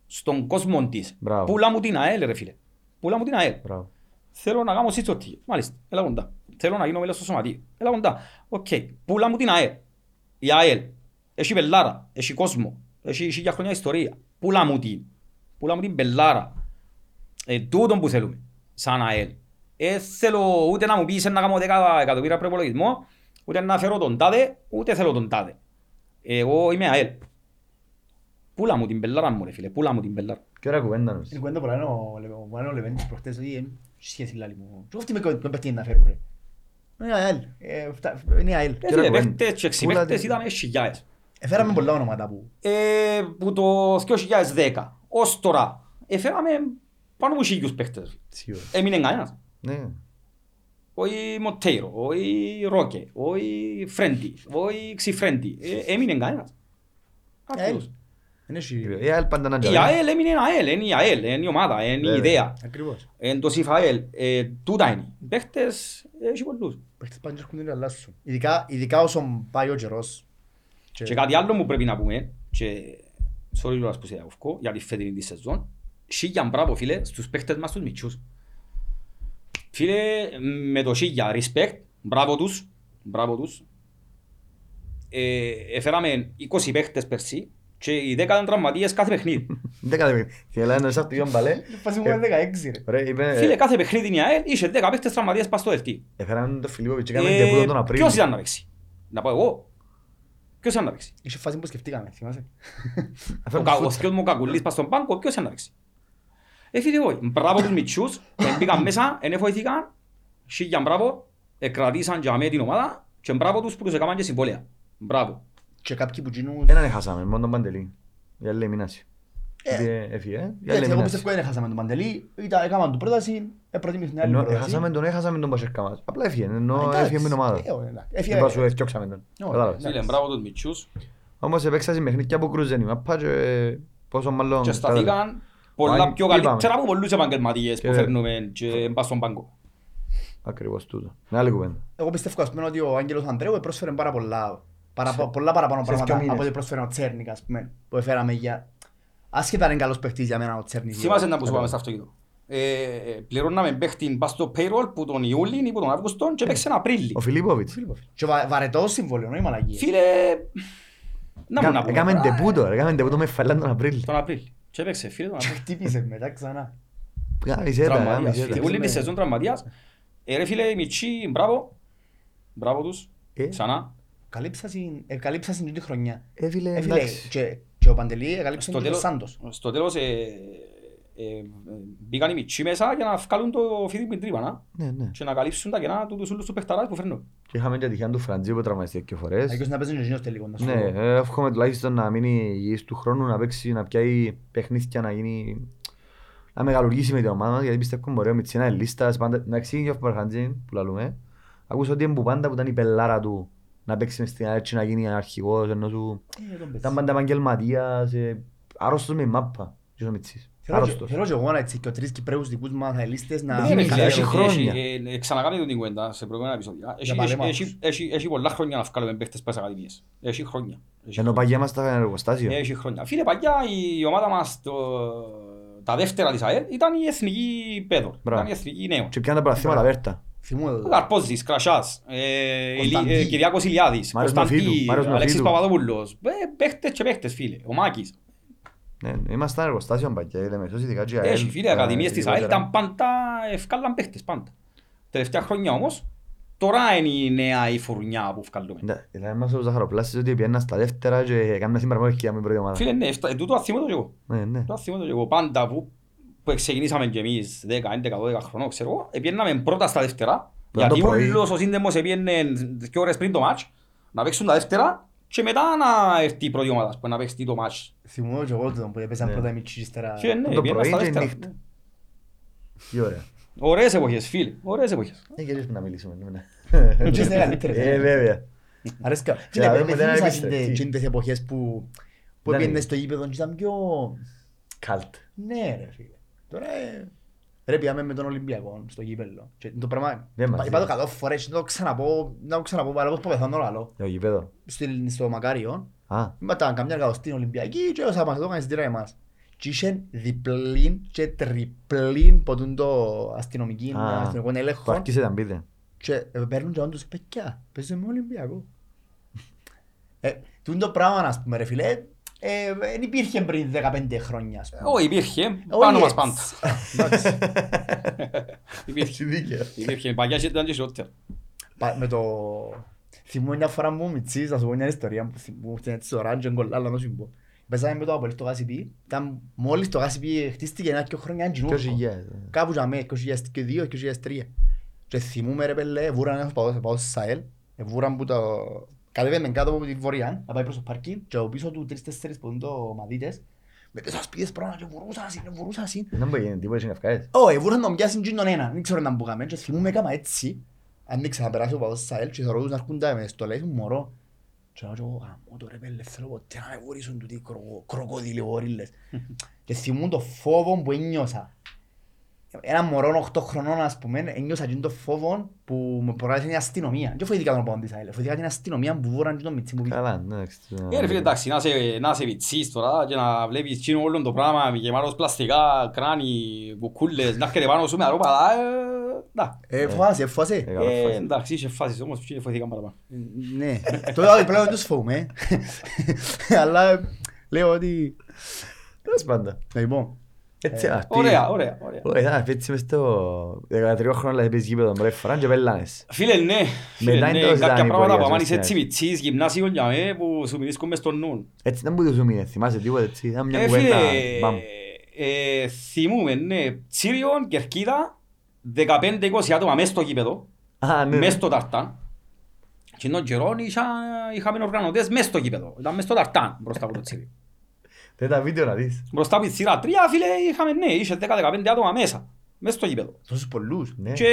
στον κόσμο της. Μπράβο. Πούλα μου την ΑΕΛ ρε φίλε. Πούλα μου την ΑΕΛ. Μπράβο. Θέλω να κάνω σύστο τι. Μάλιστα. Έλα κοντά. Θέλω να γίνω μέλος στο σωματείο. Έλα κοντά. Οκ. Πούλα μου την ΑΕΛ. Η ΑΕΛ. Έχει πελάρα. Έχει κόσμο. Έχει χίλια χρόνια ιστορία. Πούλα μου την. Πούλα μου την πελάρα. Ε, τούτον που θέλουμε. Σαν ΑΕΛ. Ε, θέλω ούτε να μου πεις να κάνω 10 εκατομμύρια προπολογισμό, ούτε να φέρω τον τάδε, ούτε θέλω τον τάδε. Εγώ είμαι ΑΕΛ. Πούλα μου την πελάρα μου ρε φίλε. Πούλα μου την πελάρα. Και ωραία κουβέντα νους. Είναι κουβέντα που λένε ο Λε- ο Μάνο Λεβέντης προχτές, ότι είναι σχέση λάλη μου. Και αυτή με ποιον παίχτη είναι να φέρουν ρε. Είναι η ΑΕΛ. Ε, φτα- Είναι η ΑΕΛ. Ε, ωραία φίλε, κουβέντα. παίχτες και Πούλα εξυπαίχτες την- ήταν χιλιάδες. Έφεραμε πολλά ονόματα που ε, που το 2010 ως τώρα έφεραμε πάνω από χίλιους παίχτες. Σίγουρα. Έμεινε κανένας. Ναι. Όχι Μοτέιρο, όχι Ρόκε, όχι Φρέντι, όχι Ξιφρέντι. Ε, Έμεινε κανένας. ΑΕΛ. Ακριβώς. Είναι εσύ. Η ΑΕΛ πάντα να Η τζαλεί. ΑΕΛ έμεινε ΑΕΛ, είναι η ΑΕΛ, είναι η ομάδα, είναι η Βέβαια. ιδέα. Ακριβώς. Εν το ΣΥΦΑΕΛ, ε, τούτα είναι. Οι παίχτες έχει πολλούς. Παίχτες πάνε και έρχονται να αλλάσουν. Ειδικά, ειδικά όσον πάει ο καιρός. Και- Και κάτι άλλο που πρέπει να πούμε, και sorry κιόλας που σε διακόφκω, για τη φετινή τη σεζόν, σίγια μπράβο φίλε στους παίχτες μας τους μητσούς. Φίλε, με το σίγια, respect, μπράβο τους, μπράβο τους. Ε, έφεραμε 20 παίχτες περσί και οι 10 ήταν τραυματίες κάθε παιχνίδι. Δεν κατεβαίνει. Και λέει ένας από το Ιωάν Παλέ. Η φάση μου είναι 16 ρε. Ρε, είπε... Φίλε, κάθε παιχνίδι η ΑΕΛ είχε 10 παίχτες τραυματίες πας στο δευτή. Έφεραν τον Φιλίπποβιτς και έκαμε Ε, τεπούτο τον Απρίλιο. Ποιος ήταν να παίξει. Να πω εγώ. Ποιος ήταν να παίξει. Είχε φάση που σκεφτήκαμε, θυμάσαι; Ο, Έφεραν κα- ο φούτσα. σκιός μου ο Κακουλής πας στον πάγκο, ποιος είναι να παίξει. Ε, φίλε, όχι. Μπράβο τους μητσούς, ε, μπήκαν μέσα, δεν βοηθήκαν, σίγια μπράβο, εκρατήσαν για μέ την ομάδα και μπράβο τους που τους έκαναν και συμβόλαια. Μπράβο. Και κάποιοι που γίνουν... Έναν χάσαμε, μόνο τον Παντελή. Η άλλη μείνασε. Ε. Επειδή Έφυγε, ε. Η άλλη Έτσι, εγώ μείνασε. πιστεύω δεν έχασαμε τον Παντελή, ήταν- έκαναν την πρόταση, ε, προτίμησε την άλλη Ενώ πρόταση. έχασαμε τον, έχασαμε τον Πασερκά μας. Απλά έφυγε, ενώ Εντάξει. έφυγε με την ομάδα. Ε, ωραία, εντάξει. Δεν Έφυγε- πάω σου έφτιαξαμε τον. Όχι, Κατάλαβες. ναι. Φίλε, μπράβο τους μητσούς Όμως έπαιξα σε παιχνίδια που κρούζεν η μάπα και πόσο μάλλον... και σταθήκαν πολλά Πάλι, πιο είπαμε. καλύτερα από πολλούς επαγγελματίες που Και- φέρνουμε και πας στον πάγκο. Ακριβώς τούτο. Με άλλη κουβέντα. Εγώ πιστεύω ας πούμε ότι ο Άγγελος Ανδρέου πρόσφερε πάρα πολλά, παρα, πολλά παραπάνω σε δύο πράγματα μήνες. από ό,τι πρόσφερε ο Τσέρνικ ας πούμε, που έφεραμε για... Άσχετα αν είναι καλός παίχτης για μένα ο Τσέρνικ. Θυμάσαι να που σου πάμε στο αυτοκίνητο. Ε, ε, πληρώναμε παίχτη πας στο payroll που τον Ιούλη ή που τον Αύγουστο και παίξε ένα Απρίλη. Ο Φιλίπποβιτς. Και βα- βαρετός συμβόλαιο, όχι μαλακίες. Φίλε, να μου να πούμε. Έκαμε ντεπούτο, ρε, έκαμε ντεπούτο με φαλάν τον Απρίλιο. Τον Απρίλη. Και έπαιξε φίλε τον Και Απρίλη. χτύπησε μετά ξανά. Κάμισε τα, Τραυματίας. κάμισε Φίλε, τα. Όλη τη σεζόν τραυματίας. Ε, ρε φίλε, οι μητσοί, μπράβο. Μπράβο τους. Ε. Ξανά. Καλύψασαν- ε, καλύψασαν την χρονιά. Ε, φίλε, Ε, φίλε, εντάξει. Και- Και ο Παντελή καλύψαν Στο και τον τέλος, Σάντος. στο τέλος ε, ε, μπήκαν οι μητσοί μέσα για να βγάλουν το φίδι με την τρύπα να, Ναι, ναι. και να καλύψουν τα κενά τους τους όλους τους παιχταράδες που φέρνουν. Και είχαμε και τυχαία του Φραντζή που τραυματίστηκε και φορές. Αγιος να παίζει και εκείνος τελικό. να σου Ναι, πω. ε, εύχομαι τουλάχιστον να μείνει υγιής του χρόνου, να παίξει, να πιάει παιχνίδια, να γίνει... Να μεγαλουργήσει με την ομάδα μας, γιατί πιστεύω μπορεί ο Μιτσίνα είναι λίστας, πάντα... Να εξήγει και ο Φαρχαντζή που λαλούμε. Ακούσα ότι είναι που πάντα που ήταν η πελάρα του να παίξει μες στην έτσι να γίνει αρχηγός, ενώ σου... Ε, τον παίζει. Ήταν πάντα επαγγελματίας, ε, άρρωστος με η μάπα. Και ο Μιτσής. Θέλω και- Άρρωστος. Θέλω και εγώ να έτσι και ο τρεις Κυπρέους δικούς μας αελίστες να... Ναι, Ναι, ρε, φίλε, φίλε, έχει- έχει χρόνια. έχει- ε, Ξανακάμε την κουβέντα σε προηγούμενα επεισόδια. Έχει- Για έχει- παλέμαχους. έχει- έχει- Έχει πολλά χρόνια να βγάλουμε παίχτες πας ακαδημίες. Έχει χρόνια. Έχει Ενώ χρόνια. παγιά μας τα εργοστάσια. Έχει χρόνια. Φίλε, παλιά η ομάδα μας, το- τα δεύτερα της ΑΕΛ, ήταν η εθνική Πέδορ. Μπράβο. Ήταν η εθνική νέο. Και πιάνε τα παραθύματα βέρτα. Θυμούμαι το. Ο Καρπόζης, Κρασάς, ε, Κωνσταντί. Ηλι- ε, Κυριάκος Ηλιάδης, Μάριος Κωνσταντί, Νοφίδου, Μάριος Αλέξης Νοφίδου. Παπαδόπουλος. Ε, Παίχτες και παίχτες φίλε. Ο Μάκης. Ναι, ήμασταν εργοστάσιο παγιά, είδαμε εσώς ειδικά και η ΑΕΛ, Έχει φίλε, τα ακαδημίες της ΑΕΛ ειδικότερα. ήταν πάντα, ευκάλαν παίχτες πάντα. Τελευταία χρόνια όμως, τώρα είναι η νέα η φουρνιά που βγάλουμε. Ναι, δηλαδή μας ο Ζαχαροπλάστης ότι πιέναν στα δεύτερα και έκαναν συμπαραγωγική με πρώτη ομάδα. Φίλε, ναι, εφτα- ε, τούτο αθήμω το και εγώ. Ναι, ναι. Το αθήμω το και εγώ. Πάντα που που ξεκινήσαμε και εμείς 10, 11, 12 χρονών, ξέρω εγώ, επιέναμε πρώτα στα δεύτερα, Που ήταν γιατί το πρωί. όλος ο σύνδεμος επιένε δύο ώρες πριν το μάτς, να παίξουν τα δεύτερα και μετά να έρθει η πρώτη ομάδα που να παίξει το μάτς. Θυμούμαι και εγώ τον που έπαιζαν Ναι. πρώτα οι μητσί ύστερα. Και ναι, Το επιέναν πρωί στα και δεύτερα. νύχτα. Τι ωραία. Ωραίες εποχές, φίλε, ωραίες εποχές. Ε, και εμείς να μιλήσουμε. ναι. Και είναι καλύτερες, Ε, ε. βέβαια. Αρέσκα. Και Φίλε, να με δούμε τι να θυμίσαν επιστρέψει. εκείνες- εκείνες τις εποχές που που Δεν έπαιρνες είναι. στο γήπεδο και ήταν πιο... Καλτ. Ναι ρε φίλε. Τώρα ε, ρε πήγαμε με τον Ολυμπιακό στο γήπεδο. Και το πράγμα, Δεν μας είπα το είπε. κατώ φορές και να το ξαναπώ, να το ξαναπώ, αλλά πώς πω πεθάνω άλλο. Το γήπεδο. Στην- Στο Μακάριο, Α, Είμαστε καμιά εκατοστή Ολυμπιακή και όσα μας το έκανε εισιτήρια εμάς. Και είχε διπλήν και τριπλήν ποτούν το αστυνομική, Α, αστυνομικό που έλεγχο άρχισε να μπείτε. και ε, παίρνουν και όντως παιδιά, παίζουμε με Ολυμπιακό. Ε, τούτο το πράγμα, ας πούμε ρε φίλε, ε, δεν υπήρχε πριν 15 χρόνια. ας πούμε. Όχι, υπήρχε, Όχι πάνω μας έτσι. πάντα. Εντάξει. Υπήρχε, δίκαιο. υπήρχε, παγιά και ήταν και χειρότερα. Πα- Με το... Θυμούμαι μια φορά μου μητσής, να σου πω μια ιστορία που θυμούμαι έτσι στο ράντζο, εγκολά, αλλά να σου πω. Παίζαμε με το Απολύς το Γάσιπι, ήταν μόλις το Γάσιπι χτίστηκε ένα και χρόνια Ποιος αντζινούχο. υγιές. Κάπου για μέ, 2002, 2003. Και θυμούμαι ρε πέλε, βούραν ένας παδός, πάω στο ΣΑΕΛ, βούραν που το... Κατέβαινε κάτω από τη βορειά, να πάει προς το πάρκινγκ και από πίσω του τρεις-τέσσερις που είναι το μαδίτες, με τις ασπίδες πρώτα και βουρούσαν συν, βουρούσαν συν. Δεν μπορεί να γίνει τίποτα, είναι καυκάες. Όχι, βούραν τον πιάσουν και τον ένα, δεν ξέρω να μπούκαμε και θυμούμαι κάμα έτσι, ανοίξα να περάσει ο παδός στο ΣΑΕΛ και θεωρώ τους να έρχονται με στολές μου μωρό. Και λέω και εγώ, γαμώ το ρε πέλε, θέλω ποτέ να με βουρήσουν τούτοι οι κροκο- κροκοδίλοι γορίλες. Και θυμούν το φόβο που ένιωσα. Ένα μωρό 8 χρονών, ας πούμε, ένιωσα και το φόβο που με προκάλεσε η αστυνομία. Και φοήθηκα τον πόδι της ΑΕΛ, φοήθηκα την αστυνομία που βούραν και τον μητσί μου πίσω. Καλά, εντάξει. Ε, ρε φίλε, εντάξει, να είσαι- να είσαι βιτσής τώρα και να βλέπεις τσίνο όλο το πράγμα γεμάτος πλαστικά, κράνη, κουκούλες, να έρχεται πάνω σου με αρρώπα, ε, να. Ε, φοβάσαι, ε, φοβάσαι. Ε, καλά, Ε, φάση. εντάξει, είχε φάσεις όμως και φοηθήκαν παραπάνω. Ναι, τώρα πλέον δεν τους φοβούμαι. Αλλά λέω ότι... Τέλος πάντων. Λοιπόν, Έτσι, ας πει- Ωραία, ωραία, ωραία. Ωραία, θα έτσι μες στο 13 χρόνο δηλαδή παίζεις γήπεδο πρώτη φορά και πέλανες. Φίλε, ναι, φίλε, Μετά ναι, είναι τόσο κάποια ήταν η πράγματα πορεία που άμα σου είσαι έτσι στην βιτσής, γυμνάσιο για μέ, που σου μιλήσκουν μες στον νου. Έτσι δεν μπορείς να σου μείνει, θυμάσαι τίποτα έτσι. Ήταν μια Ε, κουβέντα, φίλε, μπαμ. ε, θυμούμε, ναι, Τσίριον, Κερκίδα, 15-20 άτομα μες στο γήπεδο, Α, ναι. μες στο ταρτάν. Και τον καιρόν είχα- είχαμε οργανωτές μες στο γήπεδο, ήταν μες στο ταρτάν μπροστά από το Τσίριο. Δεν τα βίντεο να δεις. Μπροστά από τη σειρά τρία, φίλε, είχαμε, ναι, είχε 10-15 άτομα μέσα, μες στο γήπεδο. τόσους πολλούς. Ναι. Και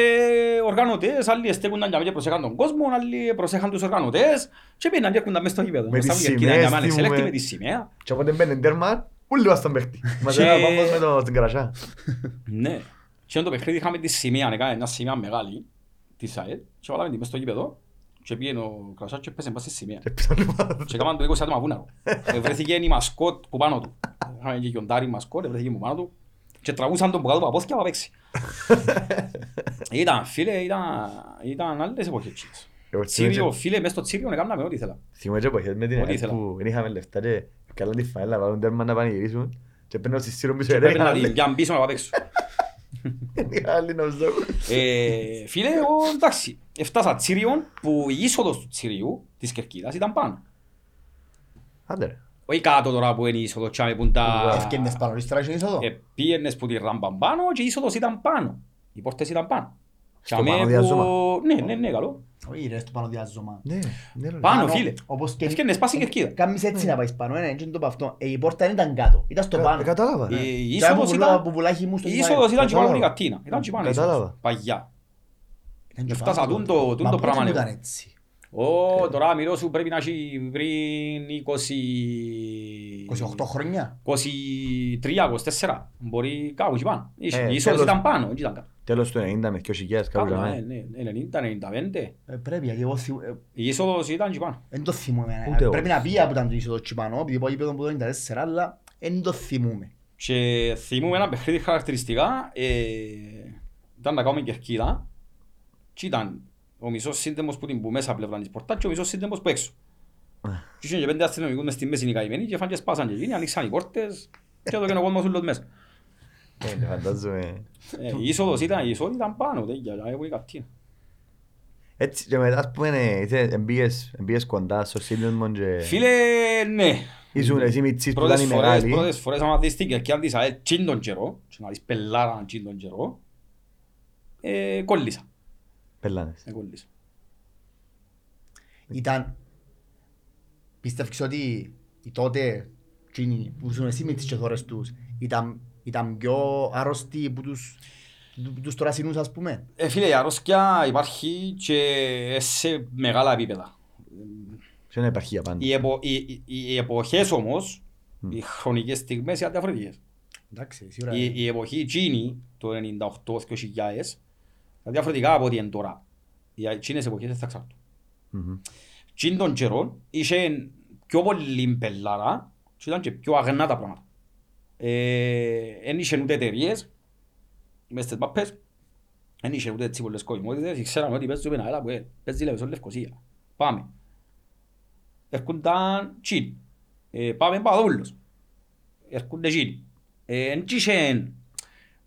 οργανωτές, άλλοι στέκονταν για μένα και προσέχαν τον κόσμο, άλλοι προσέχαν τους οργανωτές και πήγαιναν και έρχονταν μες στο γήπεδο. Με τις Μπροστά από την σημαίες, Κερκίδα, για μένα, θυμούμε. select με τη σημαία. Και όποτε μπαίνει τέρμα, όλοι μας τον παίχτη. Μας Και- ένα πάμπος με το στην καρασιά. Ναι. Και το παιχνίδι είχαμε τη σημαία, έκαμε μια σημαία μεγάλη της ΑΕΛ και βάλαμε την μες στο γήπεδο και πήγαινε ο Κρασάς και έπαιζε πας στη σημαία. Και πίσω του πάνω. Και έκαναν το 20 άτομα βούναρο. Ε, Βρέθηκε η μασκότ που πάνω του. Είχαμε και γιοντάρι μασκότ, βρέθηκε που πάνω του και τραβούσαν τον που κάτω από τα πόθηκια να παίξει. Ήταν φίλε, ήταν, ήταν άλλες εποχές. εκείνες. Εγώ Τσίριο, φίλε, μες στο Τσίριο έκαναμε ό,τι ήθελα. Θυμάμαι και εποχές με την Ό,τι ΑΕΛ ήθελα. που δεν είχαμε λεφτά και καλάν τη φαέλα, βάλουν τέρμα να πανηγυρίσουν και παίρνουν στη σύρω πίσω Και γιατί πρέπει να είχαν την άλλη- πιάνε πίσω να πάω παίξω. είχαν άλλη νομίζω. Ε, Φίλε, εγώ εντάξει, έφτασα Τσίριον που η είσοδος του Τσίριου της Κερκίδας ήταν πάνω. Άντε ρε. Όχι κάτω τώρα που είναι η είσοδος, τσάμε που είναι τα... Ευκαιρνες πάνω, ύστερα είχε είσοδο. Ε, πήγαινες που τη ράμπαν πάνω και η είσοδος ήταν πάνω. Οι πόρτες ήταν πάνω. Στο Τσάμε πάνω που- διάζωμα. Ναι, ναι, ναι, καλό. Όχι ρε, στο πάνω διάζωμα. Ναι, ναι ρε. Πάνω, φίλε. Όπως και... Ευκαιρνες πας στην Κερκίδα. Κάμεις έτσι να πάεις πάνω, ένα, έτσι το πω αυτό. Ε, Η πόρτα δεν ήταν κάτω, ήταν στο Κα- πάνω. Κατάλαβα. Η ρε. η Και από είσοδος πουλά- ήταν... που πουλάχει μου στο Η Ισραήλ. είσοδος ήταν και πάνω από την Κατάλαβα. κατίνα. Ήταν και πάνω η Κατάλαβα. είσοδος. Παγιά. Ήταν και Έφτασα πάνω τούν τότε. το- τούν Μα το πότε πράγμα, που εγώ. ήταν έτσι. Ω, τώρα μιλώ σου πρέπει να έχει πριν 20... 28 χρόνια. 23-24. Μπορεί κάπου εκεί πάνω. Είχε- Ε, Η είσοδος τέλος. ήταν πάνω, δεν ήταν κάτω. Τέλος του 90 με 2000 κάπου Κάπου, για ναι, μένα. ναι, 90-95. Ε, Πρέπει, γιατί εγώ θυμ- ε, Η είσοδος ήταν εκεί πάνω. δεν το θυμούμαι. Ούτε εγώ. Πρέπει να πει από ήταν το είσοδο εκεί πάνω, επειδή πάω γήπεδο που το 94, αλλά δεν το θυμούμαι. Και θυμούμαι ένα παιχνίδι χαρακτηριστικά, ε, ήταν να κάνουμε κερκίδα και ήταν ο μισός σύνδεμος που την που μέσα πλευρά της πορτάς και ο μισός σύνδεμος που έξω. Και είχαν και πέντε αστυνομικούς μες στη μέση οι καημένοι και φάνε και σπάσαν και εκείνοι, ανοίξαν οι πόρτες και το και ο κόσμος ούλος μέσα. Ε, ναι, φαντάζομαι. Ε, Η είσοδος ήταν, η είσοδος ήταν πάνω, τέτοια, δηλαδή, που η κατίνα. Έτσι και μετά ας πούμε ε, είσαι- εμπήγες εμπήγες κοντά στο σύνδεσμο και... Φίλε, ναι, Ήσουν εσύ μητσής που ήταν Πρώτες η φορές, μεγάλη. πρώτες φορές άμα δεις την κερκιά της ΑΕΛ τσιν τον καιρό, και να δεις πελάρα τσιν τον καιρό, ε, κόλλησα. Πελάνες. Ε, κόλλησα. Ήταν... Πιστεύεις ότι οι τότε εκείνοι που ήσουν εσύ με τις κεθόρες τους ήταν, ήταν πιο άρρωστοι που τους, που τους τωρασινούς ας πούμε. Ε, φίλε, η αρρώσκια υπάρχει και σε μεγάλα επίπεδα. Σε ένα επαρχία πάντα. Οι, επο, οι, οι, οι εποχές όμως, οι χρονικές στιγμές είναι διαφορετικές. Εντάξει, σίγουρα. Η, η εποχή εκείνη, το 98-2000, ήταν διαφορετικά από ό,τι είναι τώρα. Οι εκείνες εποχές δεν θα ξαρτούν. Μμμ. Εκείνη των καιρών είχε πιο πολύ πελάρα και ήταν και πιο αγνά τα πράγματα. Ε, Εν είχε ούτε εταιρείες μες στις μάπες, εν είχε ούτε έτσι πολλές κοσμότητες, ξέραμε ότι παίζει ένα έλα που ε, παίζει Λεβεσόν Λευκοσία. Πάμε. Έρχονταν τσιν. Ε, Πάμε Παπαδόπουλος. Έρχονται τσιν. Ε, Εν κι είχε-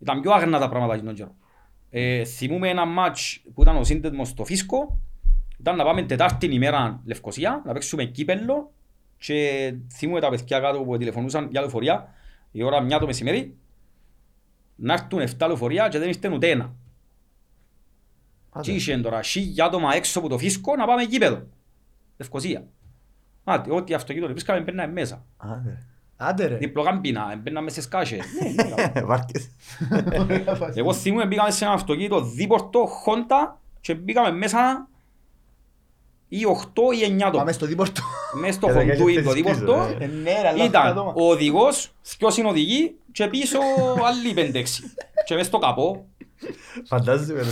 Ήταν πιο αγνά τα πράγματα εκείνον καιρό. Ε, Θυμούμε ένα μάτς που ήταν ο σύνδεσμος στο Φίσκο, ήταν να πάμε τετάρτη ημέρα Λευκοσία, να παίξουμε κύπελλο και θυμούμε τα παιδιά κάτω που τηλεφωνούσαν για λεωφορεία η ώρα μια το μεσημέρι να έρθουν 7 λεωφορεία και δεν ήρθε ούτε ένα. Άντε. Και είχε τώρα χίλια άτομα έξω από το φίσκο να πάμε κήπεδο. Λευκοσία. Άτε, ό,τι αυτοκίνητο βρίσκαμε μπαίναμε μέσα. Άντε. Άντε ρε. Διπλό κάμπινα, μπαίναμε σε σκάσες. Ναι, ναι, καλά. Βάρκες. Εγώ θυμούμαι μπήκαμε σε ένα αυτοκίνητο δίπορτο Honda και μπήκαμε μέσα ή 8 ή 9 Πάμε άτομα. στο δίπορτο. Μέσα στο Και θα χοντούι κάνεις το τις πίσω, δίπορτο ε. Ε, Ναι ρε, αλλά ήταν αυτά άτομα. ο οδηγός, δυο συνοδηγοί και πίσω άλλοι πέντε-έξι. Και μες στο καπό. Φαντάζομαι. ρε.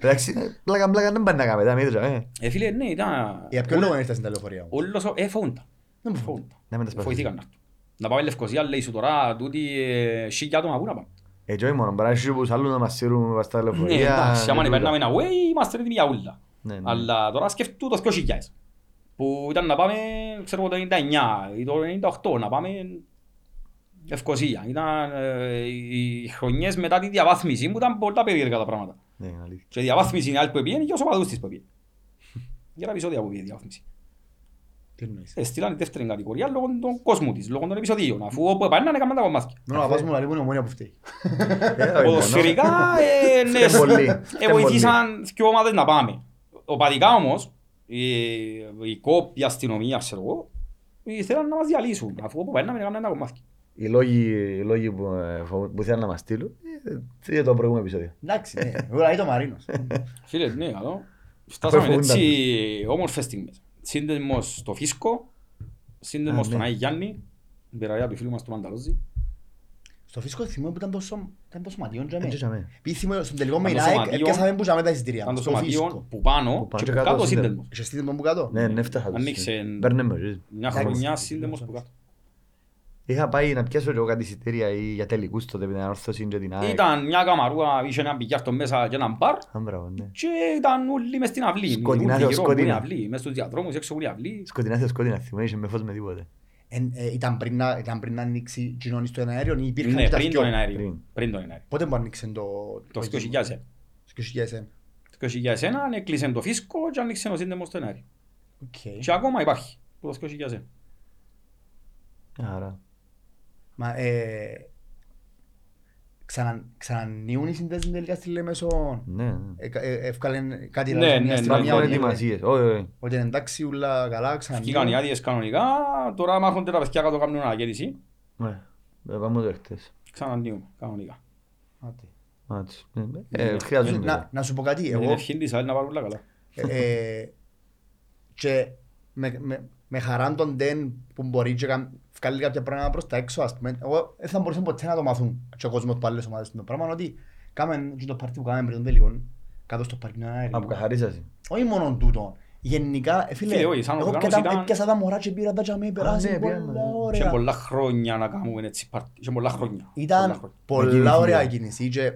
Εντάξει, πλάκα πλάκα δεν πάει να κάνουμε τα μήτρα. ε. Ε, φίλε, ναι, ήταν... Για ποιο λόγο ήρθα στην τα λεωφορεία μου. Όλος, ο- ε, φοβούντα. Δεν μου Φοβούντα. Να μην τα σπάσεις. Φοηθήκαν να έρθουν. Να πάμε Λευκοσία, λέει σου τώρα, τούτοι ε, χίλια άτομα πού να πάμε. Ε, και όχι μόνο, μπορεί να έχει τους άλλους να μας σύρουν βαστά Ναι, λεωφορεία. εντάξει, άμα και περνάμε τούτα. ένα way, είμαστε έτοιμοι για ούλα. Ναι, ναι. Αλλά τώρα σκεφτού το 2000 που ήταν να πάμε, ξέρω εγώ, το 99 ή το 98, να πάμε Ευκοσία. Ήταν ε, οι χρονιές μετά τη διαβάθμιση που ήταν πολλά περίεργα τα πράγματα. Ναι, είναι αλήθεια. Και η διαβάθμιση είναι άλλη που πήγαινε και όσο παδούς της που πήγαινε. Για τα επεισόδια που πήγε η διαβάθμιση. Τι εννοείς. Ε, στείλαν η δεύτερη κατηγορία λόγω του κόσμου της, λόγω των επεισοδίων. Αφού όπου επάνε έκαναν τα κομμάτια. Μόνο να πας μου να λίγο είναι ομόνια που φταίει. Ε, όχι μόνο. Ποδοσφαιρικά, ε, ναι, Φταίει πολύ. ε, Φταίει βοηθήσαν δυο ομάδες να πάμε. Οπαδικά όμως, η, η κόπ, η αστυνομία, ξέρω εγώ, ήθελαν να μας διαλύσουν, αφού όπου παίρναμε έκαναν τα κομμάτια. Οι λόγοι, οι λόγοι που, ε, φοβ- που ήθελαν να μας στείλουν, ε, για το προηγούμενο επεισόδιο. Εντάξει, ναι. Εγώ λέει το Μαρίνος. Φίλε, ναι, καλό. Φτάσαμε φοβούνταν έτσι όμορφες στιγμές. Σύνδεσμος στο Φίσκο, σύνδεσμος Α, στον ναι. Άγη Γιάννη, την πειραγιά του φίλου μας του Μανταλόζη. Στο φίσκο θυμούμαι που ήταν τόσο, ήταν τόσο ματιόν για Έτσι μένα. είχαμε. Επειδή θυμούμαι στον τελικό με η Ήταν το Nike, σωματείο. έπιασαμε που είχαμε τα εισιτήρια. Ήταν το Στο φίσκο. σωματείο που πάνω Που πάνω και και που κάτω κάτω σύνδεσμος. σύνδεσμος. Είχε στείλει τον που κάτω; Ναι, ναι, έφτασα. Ανοίξε Παίρνε με ρίς. μια Εντάξει. χρονιά σύνδεσμος που κάτω. Είχα πάει να πιάσω και εγώ κάτι εισιτήρια ή για τελικούς τότε με την ανόρθωση και την ΑΕΚ. Ήταν μια καμαρούα, είχε ένα μπιλιάρδο μέσα και έναν μπαρ Α, μπράβο, ναι. και ήταν όλοι μες στην αυλή. Σκοτεινά, Ούλοι γύρω που σκοτεινά. είναι αυλή, μες στους διαδρόμους, έξω που είναι αυλή. Σκοτεινά σε σκοτεινά, θυμάμαι, είχε με φως με τίποτε. Εν- ε, Ήταν πριν να- ήταν πριν να ανοίξει κοινωνή στο εναέριο ή υπήρχαν Ναι, και τα πριν δυο; τον εναέριο. Πριν. Πριν τον εναέριο. Πότε που άνοιξε το... Το 2001. Το 2001. Το 2001 έκλεισε το φίσκο και άνοιξε ο σύνδεσμος στο εναέριο. Οκ. Και ακόμα υπάρχει. Το 2001. Άρα. Μα ε, ξανα- ξανανοίγουν οι συνδέσμοι τελικά στη Λέμεσο. Ναι, ναι. Ε, ε, Εύκαλεν κάτι Ναι, λάθος, ναι, μια ναι, στιγμή, ναι, Υπάρχουν ότι- ετοιμασίες. Όχι, όχι. Ότι είναι εντάξει ούλα καλά, Βγήκαν οι ξανανοίγουν. άδειες κανονικά, τώρα μάχονται τα παιδιά κάτω κάνουν ανακαίνιση. Ναι. Ε, Πάμε το χτες. Ξανανοίγουν κανονικά. Άντε. Μάτσι. Ναι, ε, χρειάζονται. Να- Να σου πω κάτι, Με την εγώ ευχή της ΑΕΛ να πάρουν όλα καλά. ε, και με, με, με χαράν τον Ντεν που μπορεί και κα- βγάλει κάποια πράγματα προς τα έξω, ας πούμε, εγώ δεν θα μπορούσα ποτέ να το μάθουν και ο κόσμος που άλλες ομάδες το πράγμα, ότι κάμε και το πάρτι που κάναμε πριν τον τελικό, κάτω στο παρκινό αέριο. Από καθαρίσαση. Όχι μόνο τούτο. Γενικά, ε, φίλε, Φίλε, όχι, σαν εγώ οργάνωση πιάσα- ήταν- πιάσα τα μωρά και πήρα τα τζαμί, περάσει ναι, πολλά πήγαμε. Είχε ωραία. πολλά χρόνια να κάνουμε έτσι πάρτι. Είχε πολλά χρόνια. Πολλά Ήταν χρόνια. πολλά κίνηση, ωραία ναι. κίνηση και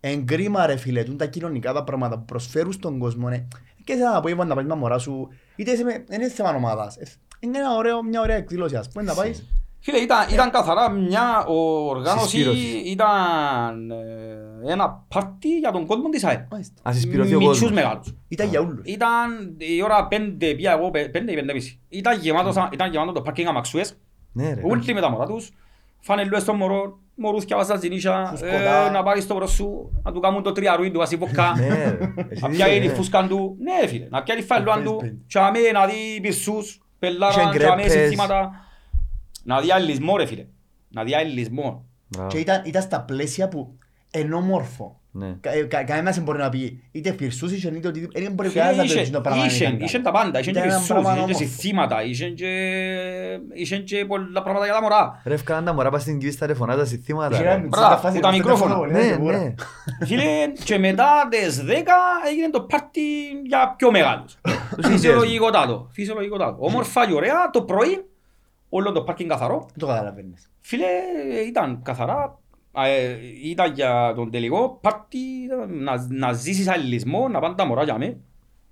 εγκρίμα ρε φίλε, τούν τα κοινωνικά τα πράγματα που προσφέρουν στον κόσμο, ναι. Και σε να πω, είπαν να πάει με τα μωρά σου, είτε είσαι με- δεν είναι θέμα ομάδας. Ε, Είναι ένα ωραίο, μια ωραία εκδήλωση, ας πούμε, να πάεις. Φίλε, ήταν, ήταν καθαρά μια οργάνωση, Συσπήρωση. ήταν ε, ένα πάρτι για τον κόσμο της ΑΕΛ. Μάλιστα. Ας εισπυρωθεί ο Μητσούς κόσμος. μεγάλους. Ήταν για όλους. Ήταν η ώρα πέντε, πια εγώ πε- πέντε ή πέντε μισή. Ήταν γεμάτο, σαν- ήταν γεμάτο το πάρκινγκ αμαξούες Ναι ρε. Ούλοι με τα μωρά τους, φανελούες των μωρών, μωρούθκια βάζα ζηνίσια, Φουσκωτά. ε, να πάρεις το μπρος σου, να του κάνουν το τριαρούιν του βάζει βοκά, Ναι ρε. Εσύ να τι πιάει είσαι, τη φούσκαν του, ναι ρε φίλε, να πιάει τη φαλούαν του, Face paint. και αμέ να δει πυρσούς, πελάρα, Και και αμέ γκρέπες. συνθήματα, να δει αλληλισμό ρε φίλε, να δει αλληλισμό. Μπράβο. Και ήταν, ήταν στα πλαίσια που είναι όμορφο. Ναι. Κα, ε, κα, κανένας δεν μπορεί να πει είτε πυρσούς είχε είτε οτιδήποτε. Δεν μπορεί Φίλε, κανένας να το είχε- πει το πράγμα. να είχε- ήταν είχε καλό. τα πάντα, είχε και Ήταν ένα πυρσούς, πράγμα είχε και όμορφο. συνθήματα, είχε και- είχε και πολλά πράγματα για τα μωρά. Ρε ευκάλαν τα μωρά πας στην κύβιστα τηλεφωνά τα συστήματα. Είχε ρε. ένα μητσί Μπράβο, στα φάση που τα με μικρόφωνα. τηλέφωνο, Ναι, λέτε, μπορεί. ναι. Φίλε, και μετά τις 10 έγινε το πάρτι για πιο μεγάλους. Φυσιολογικότατο, φυσιολογικότατο. Όμορφα και ωραία, το πρωί, όλο το πάρκινγκ καθαρό. Δεν το καταλαβαίνεις. Φίλε, ήταν καθαρά, ε, ήταν για τον τελικό πάρτι να, να ζήσεις αλληλισμό, να πάνε τα μωρά για μέ.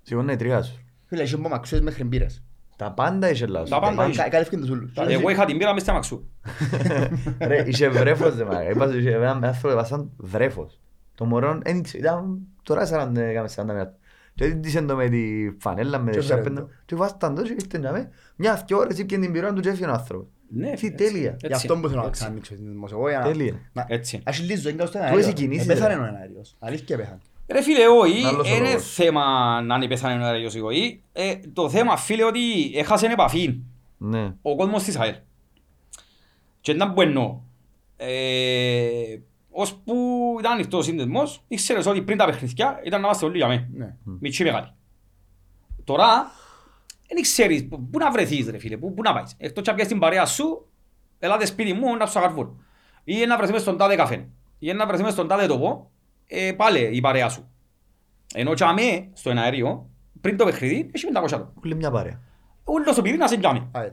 Σηκώνε η τρία σου. Φίλε, είχε μπομαξούες μέχρι μπύρες. Τα πάντα είχε λάθος. Τα πάντα. Μα, είχε. κα- Καλύφκαν τους ούλους. Εγώ είχα την πύρα μες στα μαξού. Ρε, είχε βρέφος δε μάγκα. Είπα είχε έναν άνθρωπο έβασαν βρέφος. Το μωρό δεν ήξε- ήταν τώρα 40 έκαμε 40 μέτρα. Και έντυσεν το με τη φανέλα, με Και τη έφερε σάπεν το. του. Και βάσταν το και ήρθε να με. Μια δυο ώρες ήπιαν την πυρόνα του και έφυγε ο άνθρωπος. Ναι, Τι φίλε, τέλεια. έτσι, Γι' αυτό που θέλω να έτσι. ξανανοίξω την δημοσιογό, για να- Τέλεια. να- Έτσι. Ας λύσει ζωή κάτω στον Του αέριο. έχει κινήσεις, Επέθανε ρε. ο αέριος. Αλήθεια πέθανε. Ρε φίλε, όχι, Άλλος ο είναι λόγος. θέμα να είναι πεθάνε ο αέριος η γοή. Ε, Το θέμα, φίλε, ότι έχασε επαφή Ναι. ο κόσμος της ΑΕΛ. Και ήταν που εννοώ. Ε, ως που ήταν ανοιχτός ο σύνδεσμος, ήξερες ότι πριν τα παιχνίδια ήταν να είμαστε όλοι για μέ. Ναι. Μητσί μεγάλη. Τώρα, δεν ξέρεις που, πού να βρεθείς ρε φίλε, πού, πού να πάεις. Εκτός και να πιάσεις την παρέα σου, ελάτε σπίτι μου να σου αγαρβούν. Ή να βρεθείς μες στον τάδε καφέ. Ή να βρεθείς μες στον τάδε τοπό, ε, πάλι η παρέα σου. Ενώ και αμέ, στο εναέριο, πριν το παιχνίδι, έχει 500 άτομα. Ούλη μια παρέα. Ούλος ο πυρήνας να σε πιάμε. ΑΕΛ.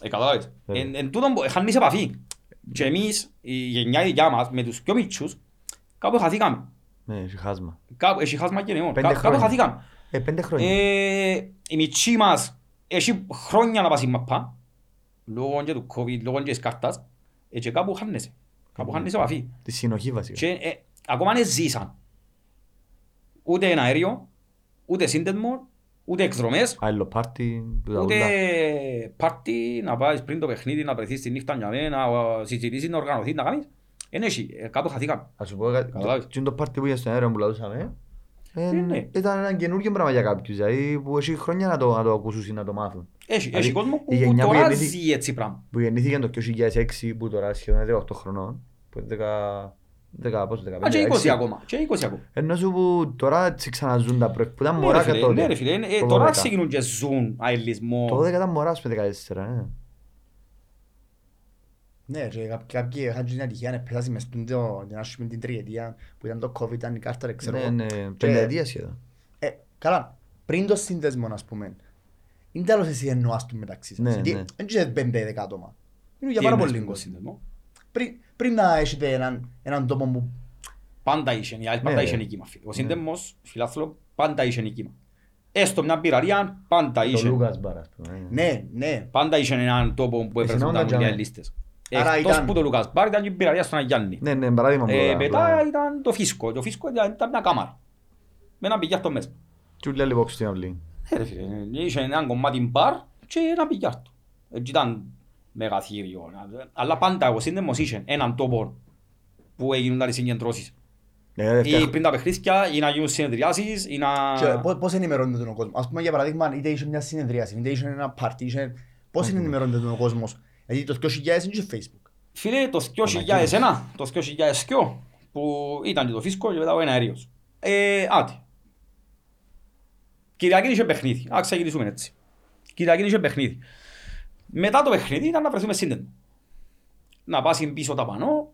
Ε, καταλάβεις. Ε. Εν, εν τούτον που χάνεις επαφή. Και εμείς, η γενιά η δικιά μας, με τους πιο μίτσους, κάπου χαθήκαμε. Ναι, έχει χάσμα. Κάπου, έχει χάσμα και νεών. Πέντε Κά- Κάπου χρόνια. χαθήκαμε. Ε, πέντε χρόνια. Ε, οι μίτσοι μας, έχει χρόνια να πας η μαπά, λόγω και του COVID, λόγω και της κάρτας, ε, και κάπου χάνεσαι. Κάπου χάνεσαι επαφή. Τη συνοχή βασικά. Και ε, ακόμα δεν ζήσαν. Ούτε ένα αέριο, ούτε σύνδεσμο, ούτε εκδρομές, Άλλο πάρτι, που τα Ούτε ούλα. πάρτι να πάεις πριν το παιχνίδι, να βρεθείς τη νύχτα για μένα, να συζητήσεις, να οργανωθείς, να κάνεις. Εν έχει, ε, κάπου χαθήκαμε. Ας σου πω κάτι, Καταλάβεις. το- το πάρτι που είχε στον αέρα που λαούσαμε, ε, Ε, ναι. ήταν ένα καινούργιο πράγμα για κάποιους, δηλαδή που έχει χρόνια να το, να το ακούσουν ή να το μάθουν. Έχει, Δηλαδή, έχει κόσμο η που γενιά που τώρα γεννήθη- ζει έτσι πράγμα. Που γεννήθηκε το 2006 που τώρα σχεδόν είναι 18 χρονών, που είναι 10, 10, πόσο, 15, Μα και 20 16. ακόμα, και 20 ακόμα. Ενώ σου που τώρα έτσι ξαναζούν τα προ... που ήταν Ναι, μωρά ρε και φίλε, τότε. ναι, ρε φίλε, ε, Το τώρα 12. ξεκινούν και ζουν αελισμό. Το 12 ήταν μωράς με 14, ε. Ναι, και κά- κάποιοι είχαν την ατυχία να πέσασαι μες στην το- την ας πούμε την τριετία που ήταν το COVID, ήταν η κάρτα, ρε ξέρω. Ναι, εγώ. ναι, Και- πενταετία σχεδόν. Ε, καλά, πριν το σύνδεσμο, ας πούμε, είναι τέλος εσύ εννοάς του μεταξύ σας. Ναι, Γιατί ναι. δεν ξέρεις πέντε δέκα άτομα. Είναι για Τι πάρα εννοείς πολύ πριν το κόσμο. σύνδεσμο; Πριν- Πριν να έχετε έναν, έναν τόπο που Πάντα είχε, η ΑΕΛ πάντα Ναι, είχε ρε. νικήμα. φίλε. Ο σύνδεσμος, φιλάθλο, πάντα είχε νικήμα. Έστω μια πυραρία, πάντα Το είχε. Λούκας Μπάρα, ας πούμε. ε. ναι, ναι, Πάντα είχε έναν τόπο που Εσύ έβρεσαν νόμιζα τα τζαμέ. μουλιά λίστες. Άρα Εκτός ήταν- που το Λουκάς Μπάρ ήταν και η πυραρία στον Αγιάννη. Ναι, ναι, παράδειγμα μου. Ε, τώρα, μετά απλά. ήταν το φίσκο. Το φίσκο ήταν ήταν μια κάμαρα. Με ένα πηγιάρτο μέσα. Και ούλοι άλλοι box στην αυλή. Ε, ρε φίλε, είχε ένα κομμάτι μπαρ και ένα πηγιάρτο. Έτσι ήταν μεγαθύριο. Αλλά πάντα ο σύνδεμος είχε έναν τόπο που έγιναν οι συγκεντρώσεις. Ε, Ή φτιάχ- πριν τα παιχνίδια, ή να γίνουν συνεδριάσεις, ή να... Και πώς- πώς ενημερώνεται τον κόσμο; Ας πούμε για παράδειγμα, είτε είχε μια συνεδρίαση, είτε είχε ένα πάρτι, είχε... πώς ενημερώνεται τον κόσμο; Γιατί το 2000 είναι και Facebook. Φίλε, το 2001, το 2002, που ήταν και το φίσκο και μετά ο ένα αέριος. Ε, άτι. Κυριακή είχε παιχνίδι. Α, ξεκινήσουμε έτσι. Κυριακή είχε παιχνίδι. Μετά το παιχνίδι ήταν να βρεθούμε σύνδεσμο. Να πάσει πίσω τα πανώ,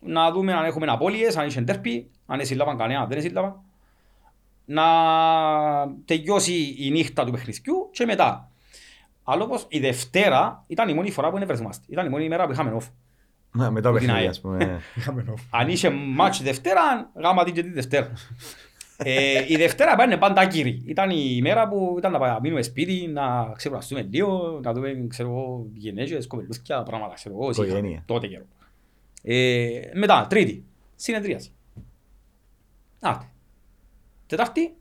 να δούμε αν έχουμε απώλειες, αν είχε τέρπι, αν συλλάβαν κανένα, δεν συλλάβαν. Να τελειώσει η νύχτα του παιχνιδιού και μετά. Αλλά όπως η Δευτέρα ήταν η μόνη φορά που δεν βρεθούμαστε. Ήταν η μόνη ημέρα που είχαμε off. Ναι, μετά που την παιχνίδι, ΑΕΛ. ας πούμε. Είχαμε off. Αν είχε μάτς Δευτέρα, γάμα την και τη Δευτέρα. ε, η Δευτέρα πάνε πάντα κύριοι. Ήταν η ημέρα που ήταν να πάμε- μείνουμε σπίτι, να ξεκουραστούμε λίγο, να δούμε ξέρω, εγώ, γυναίκες, κοπελούθια, πράγματα ξέρω εγώ. εσύ, Οικογένεια. Τότε καιρό. Ε, μετά, τρίτη, συνεδρίαση. Άτε. Τετάρτη,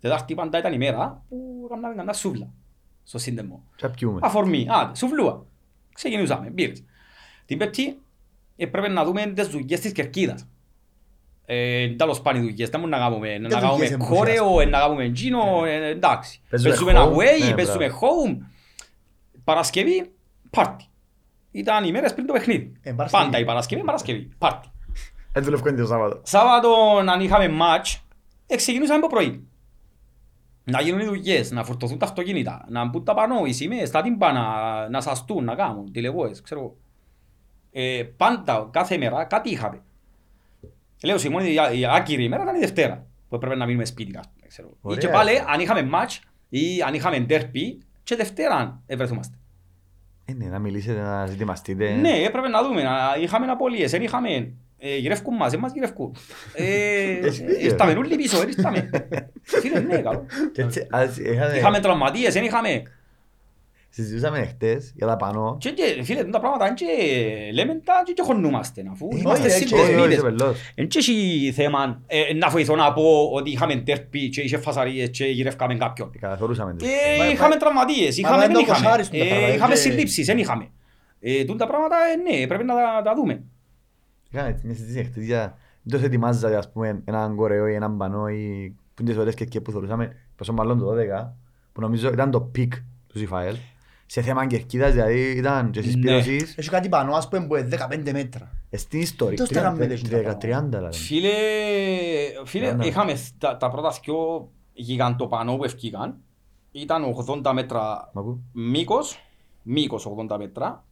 τετάρτη πάντα ήταν η μέρα που έκαναμε κανένα σούβλα στο σύνδεμο. Και πιούμε. Αφορμή, άντε, σουβλούα. Ξεκινούσαμε, μπήρες. Την Πέμπτη έπρεπε να δούμε τις δουλειές της Κερκίδας. Ε, τέλος πάνε οι δουλειές, δεν μπορούμε να κάνουμε, να δουλειές κάνουμε εμπουσιάς. κόρεο, να κάνουμε τζίνο, ε, εντάξει. Παίζουμε Παίζουμε home, away, ναι, παίζουμε home. Παρασκευή, πάρτι. Ήταν οι μέρες πριν το παιχνίδι. Ε, Παρασκευή. Πάντα η Παρασκευή, Παρασκευή, πάρτι. Δεν δουλεύω το Σάββατο. Σάββατο αν είχαμε μάτς, ε, ξεκινούσαμε από πρωί. Να γίνουν οι δουλειές, να φορτωθούν τα αυτοκίνητα, να μπουν τα πανώ, οι σημαίες, τα τύμπανα, να σαστούν, να κάνουν, τηλεγόες, ξέρω. εγώ. Ε, πάντα, κάθε μέρα, κάτι είχαμε. Λέω, η μόνη η- η άκυρη ημέρα ήταν η Δευτέρα, που έπρεπε να μείνουμε σπίτι. ας πούμε, ξέρω. Ή Ωραία. και πάλι, αν είχαμε μάτς ή αν είχαμε ντέρπι, και Δευτέρα ευρεθούμαστε. Ε, ναι, να μιλήσετε, να ζητημαστείτε. Ναι, έπρεπε να δούμε. να- Είχαμε απολύες, δεν είχαμε. Ε, γυρεύκουν μας, δεν μας γυρεύκουν. Ε, Εσύ πήγες. Ήρθαμε όλοι πίσω, δεν ήρθαμε. Φίλε, ναι, καλό. Και έτσι, ας, είχατε- Είχαμε τραυματίες, δεν είχαμε. Συζητούσαμε χτες για τα πανώ. Και, και, φίλε, τα πράγματα είναι και λέμε τα και, και χωνούμαστε, αφού Ε, είμαστε όχι, Όχι, όχι, είσαι συνδεσμίδες. πελός. Εν και έχει θέμα ε, να βοηθώ να πω ότι είχαμε τέρπι και είχε φασαρίες και γυρεύκαμε κάποιον. Ε, Καταθωρούσαμε. τις. Ε, Μα- είχαμε μα- τραυματίες, μα είχαμε, δεν δεν το είχαμε. κοσάρεις τα Ε, πράγματα, Είχαμε και- συλλήψεις, δεν είχαμε. Ε, τούν τα πράγματα, ε, ναι, πρέπει να τα- τα δούμε. Είχαμε έτσι μια συζήτηση χτες για... Δεν το ετοιμάζατε, ας πούμε, έναν κορεό ή έναν πανό ή που είναι τις ώρες και εκεί που θεωρούσαμε, πόσο μάλλον το 12, που νομίζω ήταν το peak του ΣΥΦΑΕΛ. Σε θέμα κερκίδας, δηλαδή ήταν και συσπήρωσης. Έχει κάτι πάνω, ας πούμε, που είναι 15 μέτρα. Ε, Στην ιστορία. Τόσο τα κάνουμε τέτοια 30, πράγματα. 30 δηλαδή. Φίλε, φίλε Ναι. είχαμε τα, τα πρώτα δυο γιγαντοπανό που ευκήκαν. Ήταν 80 μέτρα Μ' ακού. μήκος, μήκος 80 μέτρα,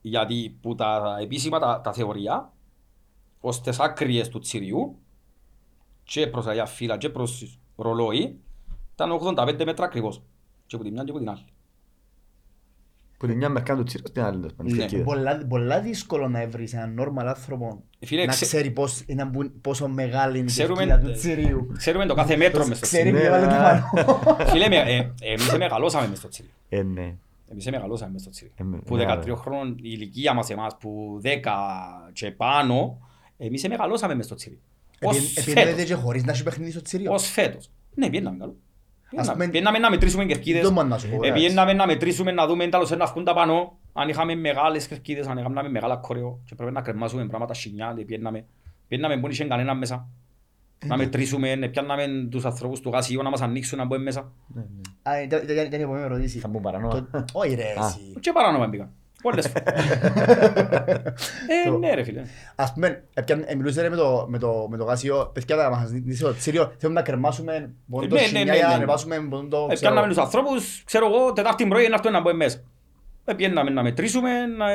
γιατί που τα επίσημα τα, τα θεωρία, ως τις άκριες του τσιριού, και προς αλλιά φύλλα και προς ρολόι, ήταν 85 μέτρα ακριβώς. Και από τη μια και από την άλλη. Που τη μια μερκά του τσίρος, την άλλη τέλος πάντων, Ναι. κερκίδας. Πολλά, πολλά δύσκολο να βρεις έναν νόρμαλ άνθρωπο Φίλε, να ξε- ξέρει πώς, είναι, που- πόσο μεγάλη είναι η Ξέρουμε- κερκίδα του τσιρίου. Ξέρουμε το κάθε μέτρο μες στο Ξέρει τσιρί. Ναι, ποιο βάλε το ναι. πάνω. Φίλε, με- ε, εμείς μεγαλώσαμε μες στο τσιρί. Ε, ναι. Εμείς μεγαλώσαμε μες στο τσιρί. Ε, με- που ναι, 13 χρόνων η ηλικία μας εμάς που 10 και πάνω εμείς μεγαλώσαμε μες στο τσιρί. Ως Επιδεύεται φέτος. και χωρίς να έχει παιχνίδι στο τσιρίο. Ως φέτος. Ναι, πιέναμε καλό. Πιέναμε- πούμε, Πιέναμε να μετρήσουμε κερκίδες. Δεν μπορώ να σου πω, Ε, εντάξει. Πιέναμε να μετρήσουμε να δούμε τέλος να βγουν τα πάνω. Αν είχαμε μεγάλες κερκίδες, αν είχαμε μεγάλα κορεό και πρέπει να κρεμάσουμε πράγματα σινιά, δηλαδή πιέναμε. Πιέναμε που είχε κανένα μέσα. Ε, Να ναι. μετρήσουμε, ε, πιάνναμε τους ανθρώπους του γασίου να μας ανοίξουν να μπούμε μέσα. Ναι, ναι. Α, ήταν- ήταν ήταν η επόμενη ερώτηση. Θα μου παρανοώ. Το- Όχι ρε Α. εσύ. Και παράνομα μπήκαν. Πολλές φορές. Ε, ναι ρε φίλε. Ας πούμε, έπιαν- ε, μιλούσες ρε με το- με το- με το γάσιο, παιδιά θα μας δείξει το τσίριο, θέλουμε να κρεμάσουμε μπορούν το Ναι, ναι, σινιά ναι, για να ναι. ανεβάσουμε μπορούν το... Ε, ξέρω Πιάνναμε εγώ. τους ανθρώπους, ξέρω εγώ, τετάρτη πρωί να έρθουν να μπούμε μέσα. Ε, Πιέναμε να μετρήσουμε, να,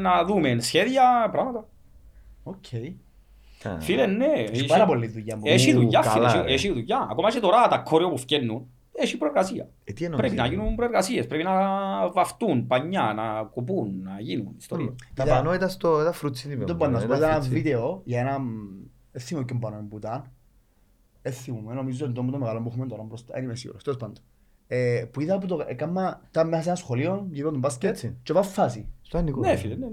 να δούμε σχέδια, πράγματα. Οκ. Α, Φίλε, ναι. Έχει πάρα πολλή δουλειά. μου. Έχει Ου, δουλειά, καλά, φίλε, ρε. έχει- έχει δουλειά. Ακόμα και τώρα τα κόρεο που φτιάχνουν, έχει προεργασία. ε, τι εννοείς, Πρέπει να ε; γίνουν προεργασίες, πρέπει να βαφτούν πανιά, να κοπούν, να γίνουν ιστορία. Τα Είδα- πανώ ήταν στο ήταν φρουτσίνι. Δεν παιδί μπορώ να μου, σου πω, ήταν είδα ένα φρουτσίνι. βίντεο για ένα... Δεν θυμούμαι ποιον πάνω που ήταν. Δεν θυμούμαι, νομίζω είναι το το μεγάλο που έχουμε τώρα μπροστά. Δεν είμαι σίγουρος, τέλος πάντων. Ε, Που είδα που το έκανα, ήταν μέσα σε ένα σχολείο, γύρω του μπάσκετ Έτσι. και πάω φάση. Στο ανικό. Ναι, φίλε, ναι. ναι.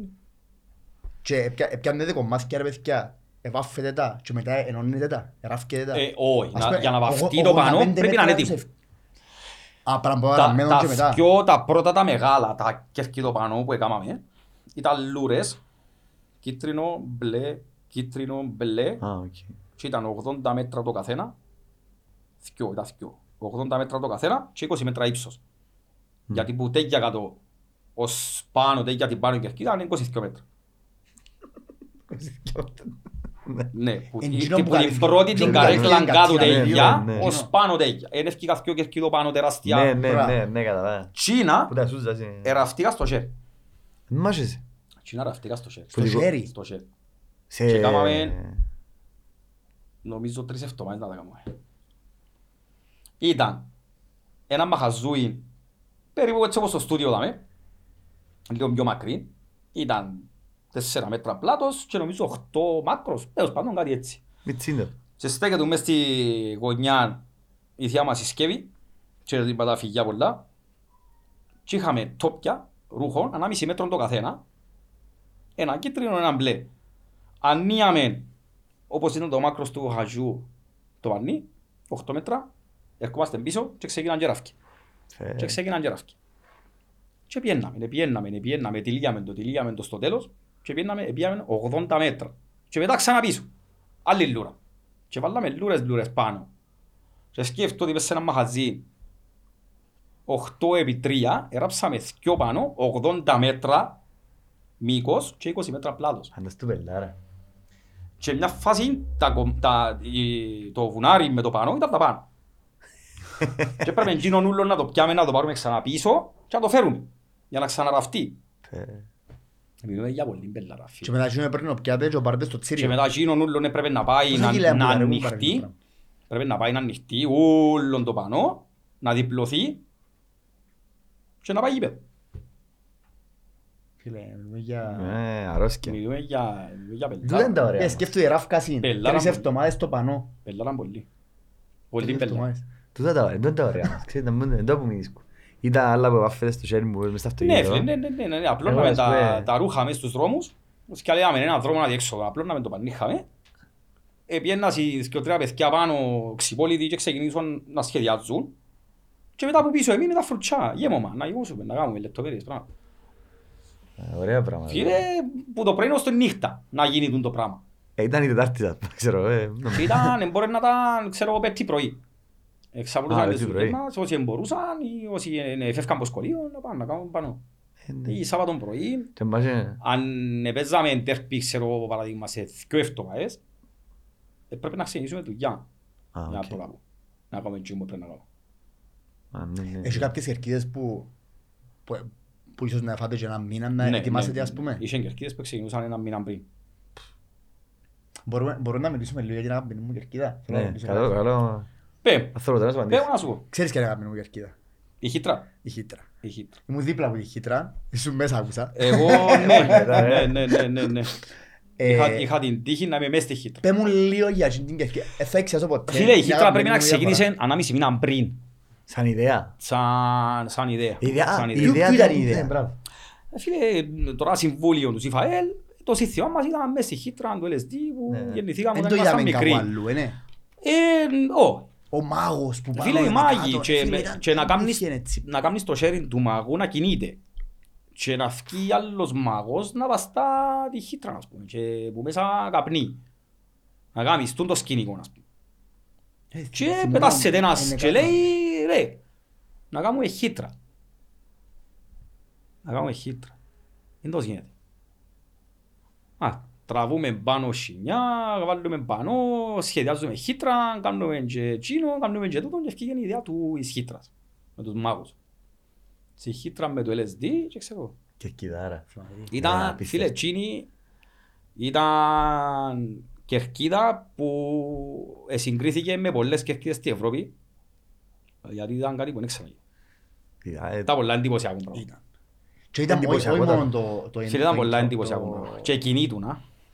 Και έπια- έπιανετε κομμάτια ρε παιδιά, εβάφετε τα και μετά ενώνετε τα, εράφκετε τα. Ε, Όχι, Ας να- πούμε, για να βαφτεί ογ- το 85 πανό πρέπει να είναι μέτρα έτοιμο. τους ευ- Α, πράγμα που Τα, ραμμένο και τα, μετά. δυο, τα πρώτα τα μεγάλα, τα κερκιδοπανό που έκαναμε, ήταν λούρες, κίτρινο, μπλε, κίτρινο, μπλε, Α, οκ. και ήταν 80 μέτρα το καθένα, θκιο, ήταν θκιο. 80 μέτρα το καθένα και 20 μέτρα ύψος. Γιατί που τέγια κάτω, ως πάνω, τέγια την πάνω η κερκίδα, είναι 22 μέτρα. Ναι, που, Εν η- τζινό που που την καλύφθηκε. πρώτη την Τζινό που καρέκλαν καλύφθηκε κάτω κατσίνα, ναι, τέγια, ναι, ναι. ως πάνω τέγια. Εν ευκήκα δυο κερκίδο πάνω τεράστια. Ναι, ναι, Μπράβο. ναι, ναι, καταλάβα. Τσίνα, Που τα σούζας είναι. εραφτήκα στο χέρι. Μάχεσαι. Τσίνα εραφτήκα στο χέρι. Στο Που χέρι. Στο χέρι. Σε... Και κάμαμε- Νομίζω τρεις εβδομάδες να τα κάνουμε. Ήταν ένα μαχαζούι περίπου έτσι όπως στο στούντιο δάμε, λίγο πιο μακρύ. Ήταν 4 μέτρα πλάτος και νομίζω 8 μάκρος, τέλος πάντων κάτι έτσι. Μιτσίντερ. Και στέκεται μες στη γωνιά η θεία μας η Σκεύη και την πατά φυγιά πολλά και είχαμε τόπια ρούχων, ανάμιση μέτρων το καθένα ένα κίτρινο, ένα μπλε. Ανοίαμε όπως ήταν το μάκρος του χαζιού το πανί, 8 μέτρα, ερχόμαστε πίσω και ξεκινάνε και ράφκι. Και ξεκινάνε και ράφκι. Και πιέναμε, πιέναμε, πιέναμε, τυλίγαμε το, τυλίγαμε το στο τέλος και πιέναμε, πιέναμε 80 μέτρα. Και μετά ξανά πίσω. Άλλη λούρα. Και βάλαμε λούρες λούρες πάνω. Και σκέφτομαι ότι πες σε ένα μαχαζί 8 επί 3, έραψαμε δυο πάνω, 80 μέτρα μήκος και 20 μέτρα πλάτος. Φαντάς του πελάρα. Και μια φάση τα, κομ- τα, η- το βουνάρι με το πάνω ήταν τα πάνω. και έπρεπε εκείνον ούλον να το πιάμε, να το πάρουμε ξανά πίσω και να το φέρουμε για να ξαναραφτεί. Ε, Μιλούμε για πολύ μπελάρα Και φίλε. μετά εκείνο πρέπει να πιάτες και ο πάρετε στο Και τσίριο. μετά εκείνον ούλον έπρεπε να πάει Πόσα να, κιλά να που πάρε, πού πάρε ανοιχτεί. το Πρέπει να πάει να ανοιχτεί ούλον το πάνω, να διπλωθεί και να πάει γήπεδο. Φίλε, μιλούμε για... ε, αρρώσκια. Μιλούμε για, μιλούμε για Τούτα είναι τα μπελάρα. ωραία. Ε, σκέφτομαι η ράφκαση, Πελάρα τρεις μου. εβδομάδες στο πανό. Μπελάρα πολύ. Πολύ Τρεις μπελάρα. εβδομάδες. Τούτα τα ωραία. Τούτα τα ωραία. Ξέρετε, δεν είναι το που μείνεις. Ήταν άλλα που βάφετε στο χέρι μου μες στα Ναι, αυτοκίνητο. φίλε, ναι, ναι, ναι, ναι, ναι. Εγώ, απλώναμε ας τα, πούμε- τα ρούχα μέσα στους δρόμους και λέγαμε ένα δρόμο να διέξοδο, απλώναμε το πανίχαμε. Επιένας οι δυο τρία παιδιά πάνω ξυπόλοιτοι και ξεκινήσαν να σχεδιάζουν. Και μετά από πίσω εμείς με τα φρουτσιά, γέμωμα, να γεμώσουμε, να κάνουμε λεπτομέρειες πράγματα. Ε, Ωραία πράγματα. Φίλε, που το πρωί ως τη νύχτα να γίνει τούτο το πράγμα. Ε, Ήταν η Τετάρτη, ας πούμε, ξέρω. ε, Και ήταν, μπορεί να ήταν, ξέρω εγώ, πέμπτη πρωί. Α, Εξαπλούσαν τις πέμπτη δουλειές πρωί. μας, όσοι μπορούσαν ή όσοι ε, φεύγαν από σχολείο, να πάνε να κάνουν πάνω. ε, ναι. Ή Σάββατον πρωί, Και μας, ε, αν παίζαμε τέρπι, ξέρω εγώ, παραδείγμα, σε δυο εβδομάδες, ε, πρέπει να ξεκινήσουμε δουλειά α, για να οκ. το κάνουμε. Να κάνουμε εκείνο που πρέπει να κάνουμε. Α, ναι, ναι. Έχεις κάποιες κερκίδες που, που, που ίσως να φάτε και ένα μήνα να Ναι, ετοιμάσετε ναι. ας πούμε; Είχε κερκίδες που ξεκινούσαν ένα μήνα πριν. Μπορούμε, μπορούμε να μιλήσουμε λίγο για την αγαπημένη μου κερκίδα. Θέλω να Ναι, μιλήσουμε καλό, λίγο. καλό. Πέ, Αυτό θέλω να σου πέ απαντήσω. να σου πω. Ξέρεις ποια είναι η αγαπημένη μου κερκίδα. Η χύτρα. Η χύτρα. Η χύτρα. Ήμουν δίπλα από τη χύτρα, ήσουν μέσα άκουσα. Εγώ, ναι, ναι, ναι, ναι, ναι, ναι. Ε, Είχα- Είχα την τύχη να είμαι μέσα στη χύτρα. Πέ μου λίγο για αυτήν την κερκίδα. Ε, θα εξιάσω ποτέ. Φίλε, η Μια χύτρα αγαπημένη πρέπει να μου διαφορά. ξεκίνησε ανάμιση μήνα πριν. Σαν ιδέα. Σαν, σαν ιδέα. Ιδέα, Σαν η ιδέα. ιδέα Ποιο ήταν ήταν η ιδέα. Ναι, μπράβο. Ε, Φίλε, τώρα συμβούλιο του ΣΥΦΑΕΛ, το σύστημα μας ήταν μέσα στη χύτρα του LSD που Ναι. γεννηθήκαμε Δεν όταν το ήμασταν είδαμε μικροί. κάπου αλλού, ε, ναι. Ε, ω, Ο μάγος που Φίλε, πάνω οι είναι μάγοι κάτω. και, Φίλε, με- ήταν- και να κάνεις, είχε έτσι. να κάνεις το sharing του μαγού να κινείται και να βγει άλλος μάγος να βαστά τη χύτρα, ας πούμε, και που μέσα καπνί. Να κάνεις τούν το σκηνικό, ας πούμε. Ε, Και θυμούμαι, πετάσσεται ένας είναι και κάτω. λέει, ρε, να κάνουμε χύτρα. Να κάνουμε χύτρα. Δεν το γίνεται. Α, τραβούμε πάνω σινιά, βάλουμε πάνω, σχεδιάζουμε χύτρα, κάνουμε και εκείνο, κάνουμε και τούτο και ευκήγε η ιδέα του εις χύτρας, με τους μάγους. Στη χύτρα με το LSD και ξέρω εγώ. Κερκιδάρα. Ήταν, απίστευτο. φίλε, εκείνη ήταν κερκίδα που συγκρίθηκε με πολλές κερκίδες στην Ευρώπη γιατί ήταν κάτι που δεν ξέρω. Ιδέα, ε, Ήταν πολλά εντυπωσιακό πράγμα. Ήταν. Και ήταν όχι Εντυπωσιακό όχι ήταν. μόνο το... το- Φίλε, ήταν το- πολλά το- εντυπωσιακό το- πράγμα. Και κινήτουν,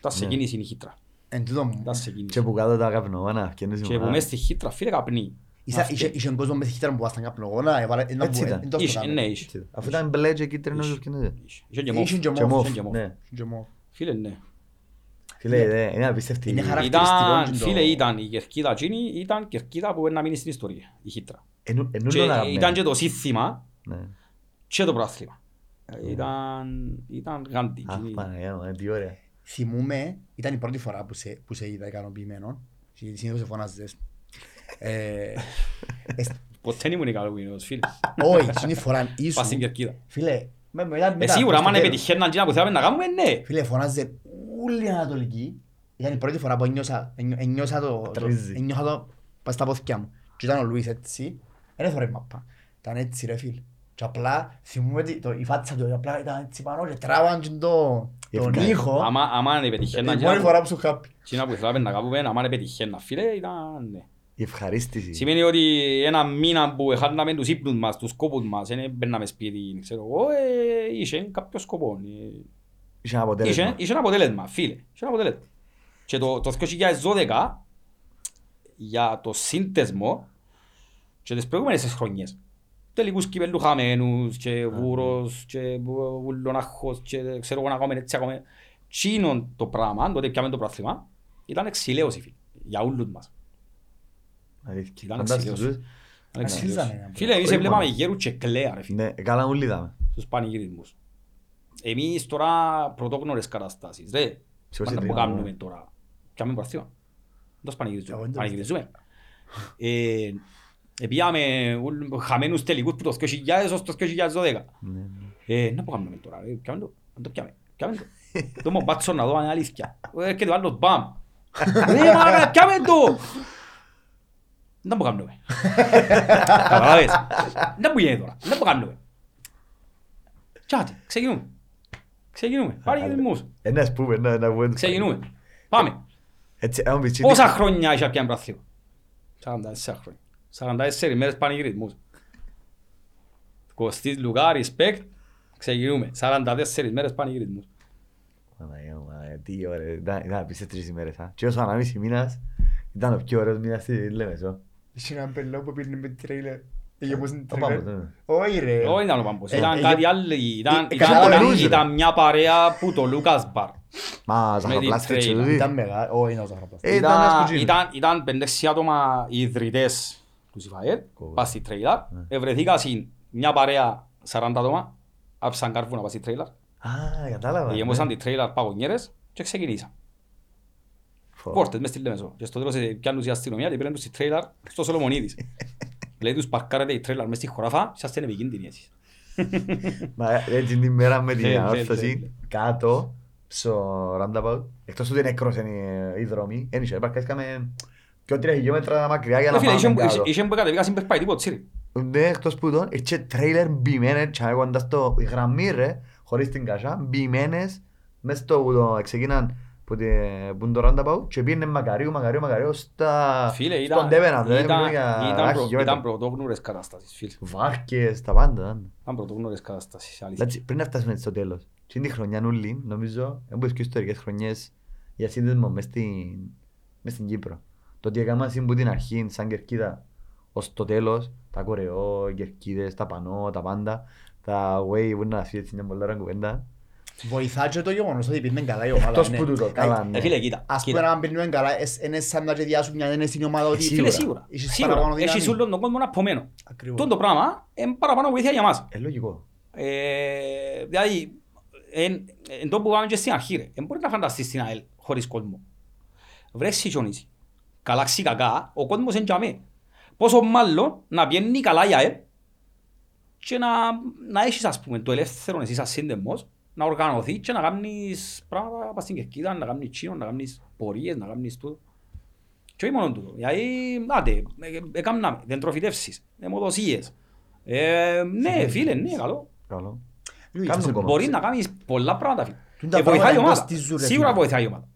α. Ήταν σε Ναι. κίνηση η χύτρα. Εν τούτο, Ήταν σε Και κίνηση. που κάτω τα καπνογόνα, φτιάχνεις Και που μονάδα. μες στη χύτρα, φίλε, καπνί. Είσαι- Αυτή. είχε- είχε κόσμος μες τη χύτρα που βάσταν καπνογόνα, έβαλε- ένα Έτσι που- ήταν. εν το Είχε, έκαμε. ναι, είχε. Έτσι, Αφού ήταν μπλε και κίτρινος Είχε. και φτιάχνεται. Είχε και Είχε μόφ. και Και μόφ. μόφ, και μόφ. ναι. Και μόφ. Φίλε, ναι. Φίλε, ε, είναι απίστευτη. Είναι χαρακτηριστικό Ήταν, και το- φίλε, ήταν η κερκίδα εκείνη, ήταν κερκίδα που να μείνει στην ιστορία, η χύτρα. Ενού- ενού Και τον αγαπημένο. ήταν και το σύνθημα Ναι. και το πρόθλημα. Ήταν, ήταν γάντι. Αχ, εκείνη. Παναγιά μου, ε, τι ωραία. Θυμούμαι, ήταν η πρώτη φορά που σε, που σε είδα ικανοποιημένος. Και Συνήθως σε φωνάζες. Ε, εσ- Ποτέ δεν ήμουν ικανοποιημένος, φίλε. Όχι, την φορά Πας στην ήσουν. κερκίδα. Φίλε, με- μετά- Ε, μετά, σίγουρα, προς το άμα τέλος. πετυχαίναν εκείνα που θέλαμε να κάνουμε, ναι. Φίλε, φωνάζε όλη η Ανατολική. Ήταν η πρώτη φορά που ένιωσα, ένιω- ένιωσα το, το, Τρίζει. ένιωσα το πας στα πόθηκια μου. Και ήταν ο Λουίς έτσι, δεν έθωρε μαπά. Ήταν έτσι ρε φίλ. Και απλά θυμούμαι ότι το, η φάτσα του απλά ήταν έτσι πάνω και τράβαν και το, τον Ευκά- ήχο. Άμα, άμα δεν Η πετυχαίναν μόνη εκείνα φορά που- που σου χάπη. εκείνα που θέλαμε να κάνουμε, άμα δεν πετυχαίναν, φίλε, ήταν ναι. Η ευχαρίστηση. Σημαίνει ότι ένα μήνα που χάναμε τους ύπνους μας, τους σκόπους μας, δεν μπαίναμε σπίτι, ξέρω εγώ, ε, είχε κάποιο σκοπό. ε, Είχε ένα αποτέλεσμα. Είχε, είχε ένα αποτέλεσμα, φίλε. Είχε ένα αποτέλεσμα. Και το, το 2012, για το σύνδεσμο και τις προηγούμενες χρονιές, τελικούς κυπέλου χαμένους και βούρος και βουλονάχος και ξέρω εγώ να κάνουμε έτσι ακόμα. Τσίνον το πράγμα, τότε πιάμε το πρόθυμα, ήταν εξηλαίωση, φίλε, για όλους μας. Αλήθεια. Ήταν Φαντάσου εξηλαίωση. τους. Ήταν εξηλαίωση. Αξίζανε, Φίλε, εμείς Όχι έβλεπαμε μόνο. γέρους και κλαία, ρε φίλε. Ναι, καλά όλοι είδαμε. στους πανηγυρισμούς. Εμείς τώρα πρωτόγνωρες καταστάσεις, ρε. Σε Πάντα όσοι που τρία, κάνουμε ναι. τώρα. Κάνουμε προαθήμα. Δως Εγώ πανηγυρίζουμε. Δεν το Πανηγυριζούμε. Ε, Επίαμε ουλ- χαμένους τελικούς που το 2000 ως το 2012. Ναι, ναι. Ε, να πω κάνουμε τώρα, ρε, πιάμε το, να το πιάμε, πιάμε το. Το μου μπάτσο να δω αν είναι αλήθεια. Ε, Έρχεται ο άλλος, μπαμ. Ρε μάνα, πιάμε το. Να πω κάνουμε. Καταλάβες. Να που γίνεται τώρα, να πω κάνουμε. Τσάτε, ξεκινούμε. Ξεκινούμε, πάρε γυρισμούς. Ε, να σπούμε, να να βγούμε. Ξεκινούμε. Πάμε. Έτσι, αν πεις, Πόσα χρόνια είχε πια μπραθείο. 44 χρόνια. 44 μέρες πανηγυρισμούς. Κωστής Λουκά, respect. Ξεκινούμε. 44 μέρες πανηγυρισμούς. Παναγία μου, ε, τι ωραία. Ήταν ήταν απίστευτες ημέρες, α. Και όσο ανάμιση μήνας, ήταν ο πιο ωραίος μήνας στη Λέμεσο. Είχε έναν πελό που πήρνε με τρέιλερ. Είχε πως είναι Ο Πάμπος, τρέιλερ. ναι. Όχι ρε. Όχι ήταν ο Πάμπος. Ε, Ήταν ε, κάτι ε, άλλο. Ήταν- ε, ήταν- καταλάβαινε, ήταν- ρε. Ήταν μια παρέα που το Λούκας Μπαρ. Μα, Με ζαχαροπλάστη την και τρέιλα. τούτη. Ήταν μεγάλο. Όχι είναι ο Ζαχαροπλάστης. Ε, ήταν ένας Ήταν- κουτσίνος. ήταν- Ήταν πέντε-έξι άτομα οι ιδρυτές του Σιφαέλ, Κόβω. πας στη τρέιλα. Ναι. Ευρεθήκα σε μια παρέα 40 άτομα, άψαν κάρβουνα πας στη τρέιλα. Α, κατάλαβα. Γεμώσαν ναι. τη τρέιλα παγωνιέρες και ξεκινήσαν. Φω. Πόρτες μες στη Λέμεσο. Και στο τέλος ε, πιάνουν η αστυνομία και πήραν τους στη τρέιλαρ στο Σολομονίδης. Λέει τους παρκάρετε η τρέιλαρ μες στη χωράφα και είστε επικίνδυνοι εσείς. Μα έτσι την μέρα με Ε, την ναι, ανόρθωση ναι, ναι. κάτω στο roundabout εκτός ότι είναι νεκρός είναι οι δρόμοι ένιξε επαρκάσκαμε και ό,τι τρία χιλιόμετρα μακριά για Ρε να φίλε, πάμε είχε- κάτω. είχε- είχε που κατεβήκα στην περπάει τίποτα τσίρι. Ναι, εκτός που τον είχε τρέιλερ μπημένες και κοντάς στο η γραμμή ρε χωρίς την κασιά μπημένες μες στο που το ξεκίναν που τε- που είναι το roundabout και πήγαινε μακαρίου, μακαρίου, μακαρίου στα... Φίλε, στον ήταν, Τέβενα, δεν ήταν, μιλούμε για ήταν, ένα προ- χιλιόμετρο. ήταν πρωτόγνωρες κατάστασεις, φίλε. Βάρκες, τα πάντα. πάντα. Ήταν πρωτόγνωρες κατάστασεις, αλήθεια. Εντάξει, πριν να φτάσουμε στο τέλος. Τι είναι η χρονιά νουλή, νομίζω, έχουν και ιστορικές χρονιές για σύνδεσμο μες στην, μες στην Κύπρο. Το ότι έκανα σύμπου την αρχή, σαν κερκίδα, ως το τέλος, τα κορεό, οι κερκίδες, τα πανό, τα πάντα, τα way που είναι να φύγει έτσι μια πολλά ώρα κουβέντα. Βοηθά και το γεγονός ότι πήρνε καλά η ομάδα. Εκτός ναι. που τούτο, καλά, ναι. Ε, φίλε, κοίτα, Ας πούμε κοίτα. να πήρνε καλά, εσ- είναι σαν να και διάσουν μια ένεση στην ομάδα ότι Φίλε, σίγουρα. Είχες Σίγουρα. παραπάνω Έχεις δύναμη. όλον τον κόσμο απομένο. Ακριβώς. Τούτο το πράγμα είναι παραπάνω βοήθεια για μας. Ε, λογικό. Ε, δηλαδή, εν, εν το που πάμε και στην αρχή ρε, δεν μπορείς να φανταστείς την ΑΕΛ χωρίς κόσμο. Βρες σιτσονίσει. Καλά ξύ κακά, ο κόσμος είναι για μέ. Πόσο μάλλον να πιένει καλά η ΑΕΛ και να, να έχεις ας πούμε το ελεύθερο εσύ σαν σύνδεμος να οργανωθεί και να κάνεις πράγματα πας στην κερκίδα, να κάνεις τσίνο, να κάνεις πορείες, να κάνεις τούτο. Και όχι μόνο τούτο. Γιατί, άντε, ε, ε, έκαναμε δεντροφυτεύσεις, αιμοδοσίες. Ε, ναι, φίλε, ναι, καλό. Καλό. Λογικό, Κάνουν σε- κόμμα. Μπορεί να κάνεις πολλά πράγματα. φίλε. Τούν τα Ε, βοηθάει η πράγματα ομάδα. κοστίζουν, ρε, Σίγουρα φίλε. βοηθάει η ομάδα.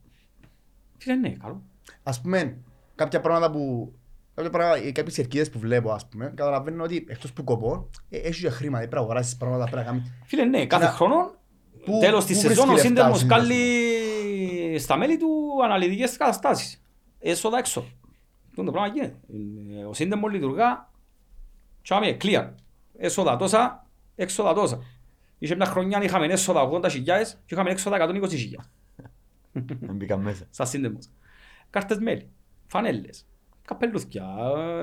Φίλε, ναι, καλό. Ας πούμε, κάποια πράγματα που... Κάποια πράγματα, ε, κάποιες κερκίδες που βλέπω, ας πούμε, καταλαβαίνω ότι εκτός που κοπώ, ε, έχεις και χρήμα, δεν πρέπει να αγοράσεις πράγματα, πρέπει να κάνεις... Φίλε, ναι, κάθε Να- χρόνο, Πού- τέλος της πού σεζόν, ο βρίσκει λεφτά ο σύνδεμος σύνδεσμος; καλεί στα μέλη του αναλυτικές καταστάσεις. Έσοδα έξω. Αυτό το πράγμα γίνεται. Ε, Ο σύνδεμος λειτουργά, τσάμε, clear. Έσοδα τόσα, έξοδα τόσα. Είχε μια χρονιά είχαμε έσοδα 80.000 και είχαμε έξοδα 120.000. Δεν μπήκα μέσα. σαν σύνδεμος. Κάρτες μέλη, φανέλες, καπελούθκια,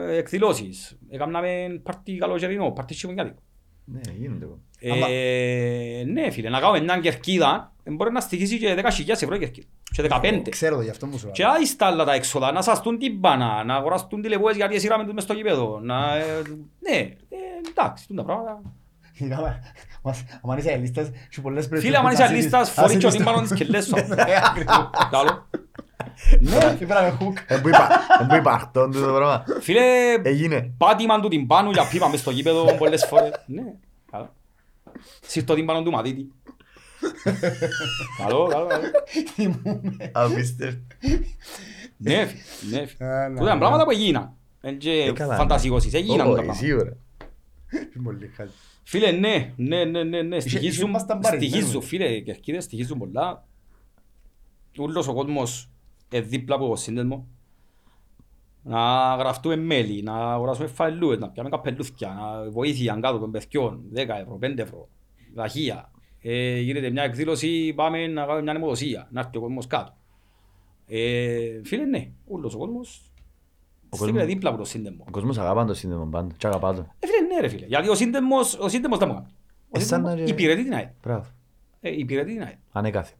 ε, εκδηλώσεις. Έκαναμε πάρτι καλοκαιρινό, πάρτι χειμωνιάτικο. Ναι, γίνεται. εγώ. Ε, ναι φίλε, να κάνουμε μια κερκίδα, ε, μπορεί να στοιχήσει και 10.000 ευρώ η κερκίδα. Και 15. Ξέρω το, γι' αυτό μου σου Και λέω. άιστα άλλα τα έξοδα, να σαστούν την μπάνα, να αγοραστούν τηλεπόες γιατί εσύραμε τους μες στο γήπεδο. Να, ε, ναι, ε, εντάξει, τούν τα πράγματα. Είδαμε, μας- άμα είσαι λίστας, σου πολλές πρέπει Φίλε, άμα είσαι αλίστας, φορείς και ο τύμπανο της κελές σου. Ναι, ακριβώς. Καλό. Ναι, πρέπει να με hook. Ε, που είπα- ε, που υπαρκτών τούτο πράγμα. Φίλε, Έγινε. πάτημαν του τυμπάνου για πίπα μες στο γήπεδο πολλές φορές. Ναι, καλό. Σύρτο τυμπάνο του Μαδίτη. Καλό, καλό, καλό. Θυμούμαι. Απίστευτο. Ναι, φίλε, ναι. φίλε. Α, να, Τούτα είναι ναι. πράγματα που έγιναν. Εν και Ε, καλά, ναι. φαντασιώσεις, έγιναν Όχι, τα πράγματα. Σίγουρα. Πολύ χάλι. Φίλε, ναι, ναι, ναι, ναι, ναι. είχε Στοιχίζουν, ήμασταν παρισμένοι. στοιχίζουν, φίλε, οι κερκίδες στοιχίζουν πολλά. Ούλος ο κόσμος ε, δίπλα από το σύνδεσμο. Να γραφτούμε μέλη, να αγοράσουμε φαελούες, να πιάμε καπελούθκια, να βοήθεια κάτω των παιδιών, 10 ευρώ, 5 ευρώ, δαχεία. Ε, γίνεται μια εκδήλωση, πάμε να κάνουμε μια αιμοδοσία, να έρθει ο κόσμος κάτω. Ε, φίλε, ναι, ούλος ο κόσμος στείλε κόσμος- δίπλα από το σύνδεσμο. Ο κόσμος αγαπά το σύνδεμο πάντα. Και αγαπά το. Ε, φίλε, ναι ρε φίλε, γιατί ο σύνδεσμος, ο σύνδεσμος δεν μου κάνει. Ο Εσάν να Σύνδεσμος και- υπηρετεί την ΑΕΛ. Μπράβο. Ε, Υπηρετεί την ΑΕΛ. Ανεκάθεν.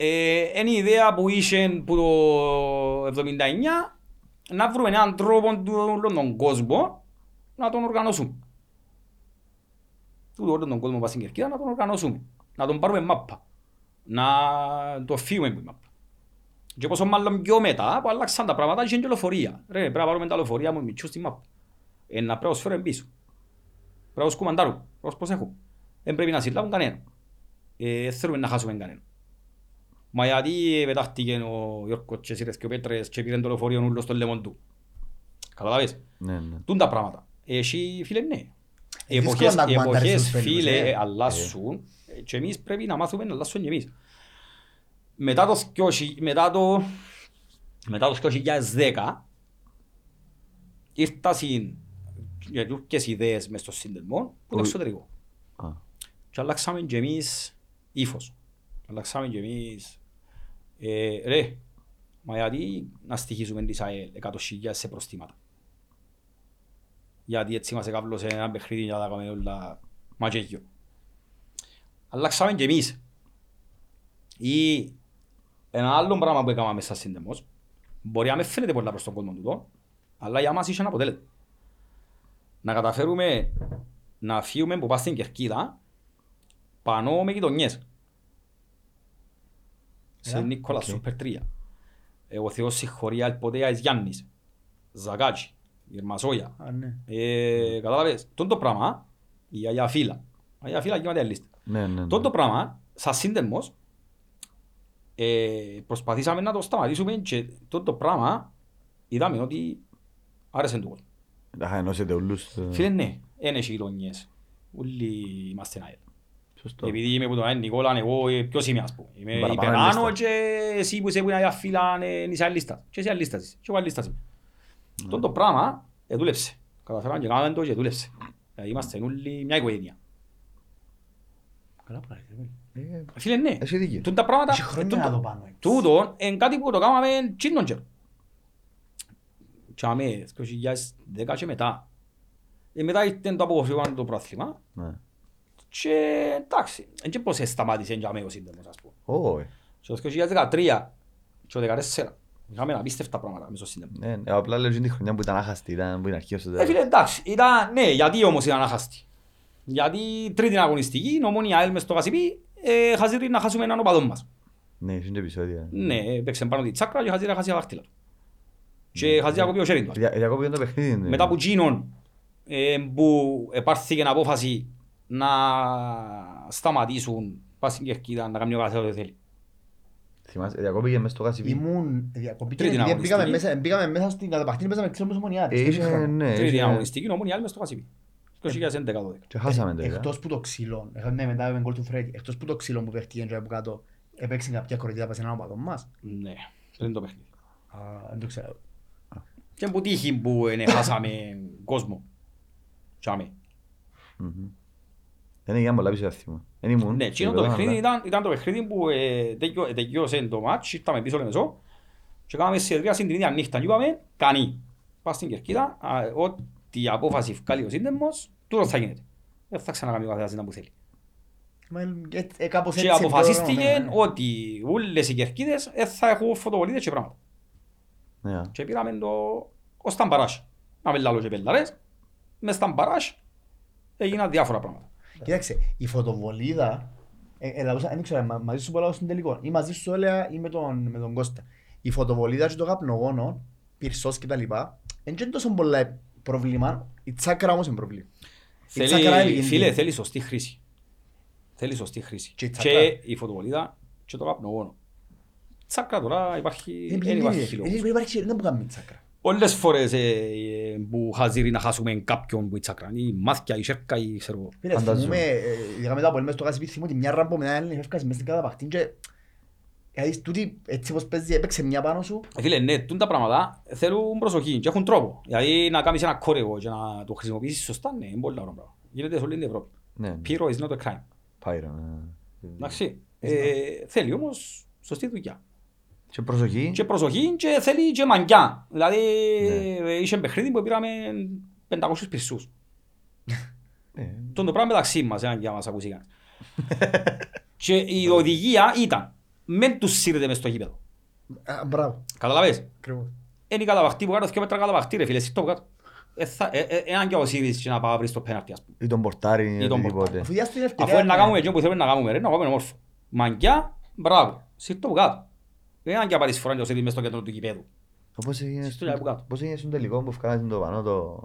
Ε, Είναι η ιδέα που είχε που το 79 να βρούμε έναν τρόπο του όλον τον κόσμο να τον οργανώσουμε. Του όλον τον κόσμο που πάει στην Κερκίδα να τον οργανώσουμε. Να τον πάρουμε μάπα. Να το φύγουμε που η μάπα. Και πόσο μάλλον πιο μετά που αλλάξαν τα πράγματα είχε και λεωφορεία. Ρε, πρέπει να πάρουμε τα λεωφορεία μου μητσού στη μάπα. Ε, να πρέπει να σφέρουμε πίσω. Πρέπει να σκουμαντάρουμε. Πρέπει να προσέχουμε. Δεν πρέπει να συλλάβουν κανένα. Ε, θέλουμε να χάσουμε κανένα. Μα γιατί πετάχτηκε ο Γιώργος και Σύρες και ο Πέτρες και πήραν το λεωφορείο ούλος στον λεμόν του. Καταλάβες. Ναι, ναι. Τούν τα πράγματα. Εσύ φίλε ναι. Οι Ε, δύσκολο εποχές, να οι κουμαντάρεις εποχές τους φίλους, φίλε ε. αλλάσουν ε, και εμείς πρέπει να μάθουμε να αλλάσουμε και εμείς. Μετά το 2000 μετά το μετά το 2010 ήρθα στην καινούργιες ιδέες μες στο σύνδεσμο που το Ου. εξωτερικό. Α, Και αλλάξαμε και εμείς ύφος. Αλλάξαμε και εμείς... Ε, ρε, μα γιατί να στοιχίζουμε τις ΑΕΛ 100.000 σε προστήματα; Γιατί έτσι μας εκάβλωσε ένα παιχνίδι για να τα κάνουμε όλα ματζέγιο. Αλλάξαμε και εμείς. Ή ένα άλλο πράγμα που έκαναμε μέσα σύνδεμος, μπορεί να με φαίνεται πολλά προς τον κόσμο τούτο, αλλά για μας είχε ένα αποτέλεσμα. Να καταφέρουμε να φύγουμε που πας στην Κερκίδα πάνω με γειτονιές. Σε Έλα. Νίκολα οκ. Σούπερ 3. Ε, Ο Θεός συγχωρεί Αλποτέα εις Γιάννης. Ζακάτσι. Γερμασόγια. Α, ναι. Ε, Κατάλαβες. Τον το πράγμα, η Αγία Φύλλα. Η Αγία Φύλλα γίνεται λίστα. ναι, ναι. ναι. Τον το πράγμα, σαν σύνδεμος, ε, προσπαθήσαμε να το σταματήσουμε και τον το πράγμα είδαμε ότι άρεσε του κόσμο. Θα ενώσετε ούλους. ε, Φίλε ναι, δεν έχει γειτονιές. Όλοι είμαστε ΑΕΛ. Σωστό. Επειδή είμαι που τον Άιν Νικόλα, εγώ ε, ποιος είμαι ας πούμε. Είμαι Παραπάνω υπεράνω λίστα. και εσύ που είσαι που είναι για φύλλα ε, είσαι αλίστας. Και εσύ αλίστας είσαι. Και εγώ αλίστας είμαι. Αυτό το πράγμα ε, δούλεψε. Καταφέραμε και κάναμε το και δούλεψε. Δηλαδή είμαστε όλοι μια οικογένεια. Καλά πράγμα, ρε. Ε, Φίλε ναι, Έχει δίκιο. τούν τα πράγματα, Έχει ε, χρόνια τούν να το- το πάνω. έτσι. τούτο είναι κάτι που το κάναμε τσίνον καιρό. Και αμέ, 2010 και μετά. Ε, μετά ήταν το αποφύγαν το πρόθλημα Ναι. Και εντάξει, δεν και πώς σταμάτησε για μένα ο σύνδεμος ας πούμε. Ω, ε. Και το 2013 και το 2014 είχαμε απίστευτα πράγματα μέσα στο σύνδεμο. Ναι, ναι, απλά λέω την χρονιά που ήταν άχαστη, ήταν που είναι αρχή ως το Ε, τέλος. φίλε, εντάξει, ήταν, ναι, γιατί όμως ήταν άχαστη. Γιατί τρίτη αγωνιστική, νομόνια ΑΕΛ μες στο Κασιπί, ε, χαζίρι να χάσουμε έναν οπαδό μας. Ναι, είναι και επεισόδια. Ναι, παίξε πάνω τη τσάκρα και χαζίρι να χάσει τα δάχτυλα του. Και χαζίρι να κοπεί ο χέρι του. Δια- Διακόπηκαν το παιχνίδι. ναι. Μετά από εκείνον ε, που επάρθηκε απόφαση να σταματήσουν πας στην Κερκίδα να κάνουν ο καθένας ό,τι θέλει. Θυμάσαι, διακόπηκε μες στο κάσιπι. Ήμουν διακοπή και Τρίτη επειδή αγωνιστική. μπήκαμε μέσα- μπήκαμε μέσα στην καταπαχτή, παίζαμε ξέρω μες ομονιά. Ε, είχε, ναι, Τρίτη είχε- αγωνιστική, νομόνια ΑΕΛ μες στο Κασιπί. 2011-12. Και χάσαμε το. Εκτός που το ξύλο, ε, ναι, μετά με γκολ του Φρέκη, εκτός που το ξύλο που παίχτηκε και από κάτω, έπαιξε κάποια κοροϊδία πας σε έναν οπαδό μας. Ναι, πριν το παιχνίδι. Α, Δεν το ξέρω. Και που τύχη που ε, χάσαμε κόσμο. Τσάμε. Δεν έγινε πολλά πίσω θυμό. Δεν ήμουν. Ναι, εκείνο το παιχνίδι ήταν, ήταν το παιχνίδι που ε, τελειώ- τελειώσε το μάτς, ήρθαμε πίσω λεμεσό και κάναμε συνεδρίαση την ίδια νύχτα. Και είπαμε, κανεί, πας στην Κερκίδα, α, ό,τι απόφαση βγάλει ο σύνδεμος, τούτος θα γίνεται. Δεν θα ξανακάμει ο καθένας να που θέλει. Μα, ε, ε, κάπως Και έτσι πιο αποφασίστηκε οργανωμένα, ναι. ότι όλες οι Κερκίδες ε, θα έχουν φωτοβολίδες και πράγματα. Ναι, Και πήραμε το ως ταμπαράσ. Να μην λάλλω και πελάρες, μες ταμπαράσ έγιναν διάφορα πράγματα. Κοίταξε, η φωτοβολίδα, ε, ε, λαούσα- δεν ξέρω, μα- μαζί σου πω λαό στην τελικό, ή μαζί σου έλεγα ή με τον, με τον Κώστα. Η φωτοβολίδα και το καπνογόνο, πυρσός και τα λοιπά, δεν είναι τόσο πολλά πρόβλημα, η τσάκρα όμως είναι πρόβλημα. Η τσάκρα είναι Θέλει, επικίνδυνη. φίλε, θέλει σωστή χρήση. Θέλει σωστή χρήση. Και η Και, τσάκρα. η φωτοβολίδα και το καπνογόνο. Τσάκρα τώρα υπάρχει, Είναι δεν επικίνδυνη, υπάρχει ρε. χιλό. Δεν υπάρχει, δεν μπορεί να μην τσάκρα. Όλες φορές ε, ε, που χαζίρει να χάσουμε κάποιον που η τσάκρα. Η μάθηκια, η σέρκα, η ξέρω. εγώ. Φίλε, Φαντάζομαι. θυμούμαι, ε, ειδικά μετά από ελμές στο κάσι θυμούμαι ότι μια ράμπο μετά έλεγε έφκασες μέσα στην καταπαχτή και Δηλαδή, τούτη, έτσι όπως παίζει, έπαιξε μια πάνω σου. Ε, Φίλε, ναι, τούν τα πράγματα θέλουν προσοχή και έχουν τρόπο. Δηλαδή να κάνεις ένα κόρεγο και να το χρησιμοποιήσεις σωστά, ναι, είναι πολύ ωραίο πράγμα. Γίνεται σε όλη την Ευρώπη. Ναι, Pyro is not a crime. πάειρο. ναι. Εντάξει. Ε, θέλει όμως σωστή δουλειά. Και προσοχή. Και προσοχή και θέλει και μαγκιά. Δηλαδή Ναι. ε, είχε παιχνίδι που πήραμε 500 πυρσούς. Ε, Τον το πράγμα μεταξύ μας, εάν για να μας ακούσει κανείς. Και η οδηγία ήταν, μεν τους σύρετε μες στο γήπεδο. Α, Μπράβο. Καταλαβες; Ακριβώς. Είναι η καταβαχτή που κάτω, δύο μέτρα καταβαχτή ρε φίλε, σύρτο που κάτω. Ε, θα- ε, ε, Εάν και ο Σύρης και να πάει να βρει το πέναρτι, ας πούμε. Ή τον πορτάρι ή Ή τον οτιδήποτε. Αφού διάστηκε την Αφού ευκαιρία, είναι να ναι. κάνουμε εκείνο που θέλουμε να κάνουμε ρε, να κάνουμε όμορφο. Μαγκιά, μπράβο. Σύρτο που κάτω. Εάν και πάρεις φορά και ο Σύρης μες στο κέντρο του γηπέδου. Πώς έγινε Στο λιάπου κάτω. πώς έγινε στον τελικό που βγάλατε το πανό το...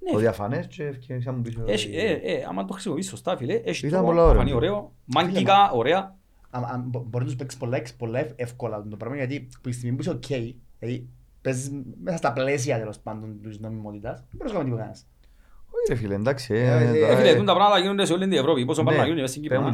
Ναι, Το διαφανές και ευκαιρία μου πίσω. Έχει, ε, ε, άμα το χρησιμοποιείς σωστά, φίλε, έχει Ήταν το πολλά ωραίο. φανεί ωραίο, μαγκικά, ωραία. Αν- αν μπο- Μπορεί να τους παίξεις πολλά, εξ- πολλά ευ- εύκολα το πράγμα γιατί που τη στιγμή που είσαι οκ, δηλαδή παίζεις μέσα στα πλαίσια τέλος πάντων της νομιμότητας, δεν μπορείς να κάνεις τίποτα κανένας. Όχι ρε φίλε, εντάξει. Ε, ε, ε, τώρα, Ε, φίλε, ε, τούν τα πράγματα γίνονται σε όλη την Ευρώπη, πόσο πάνε ναι, να γίνουν μες στην πες Κύπρο.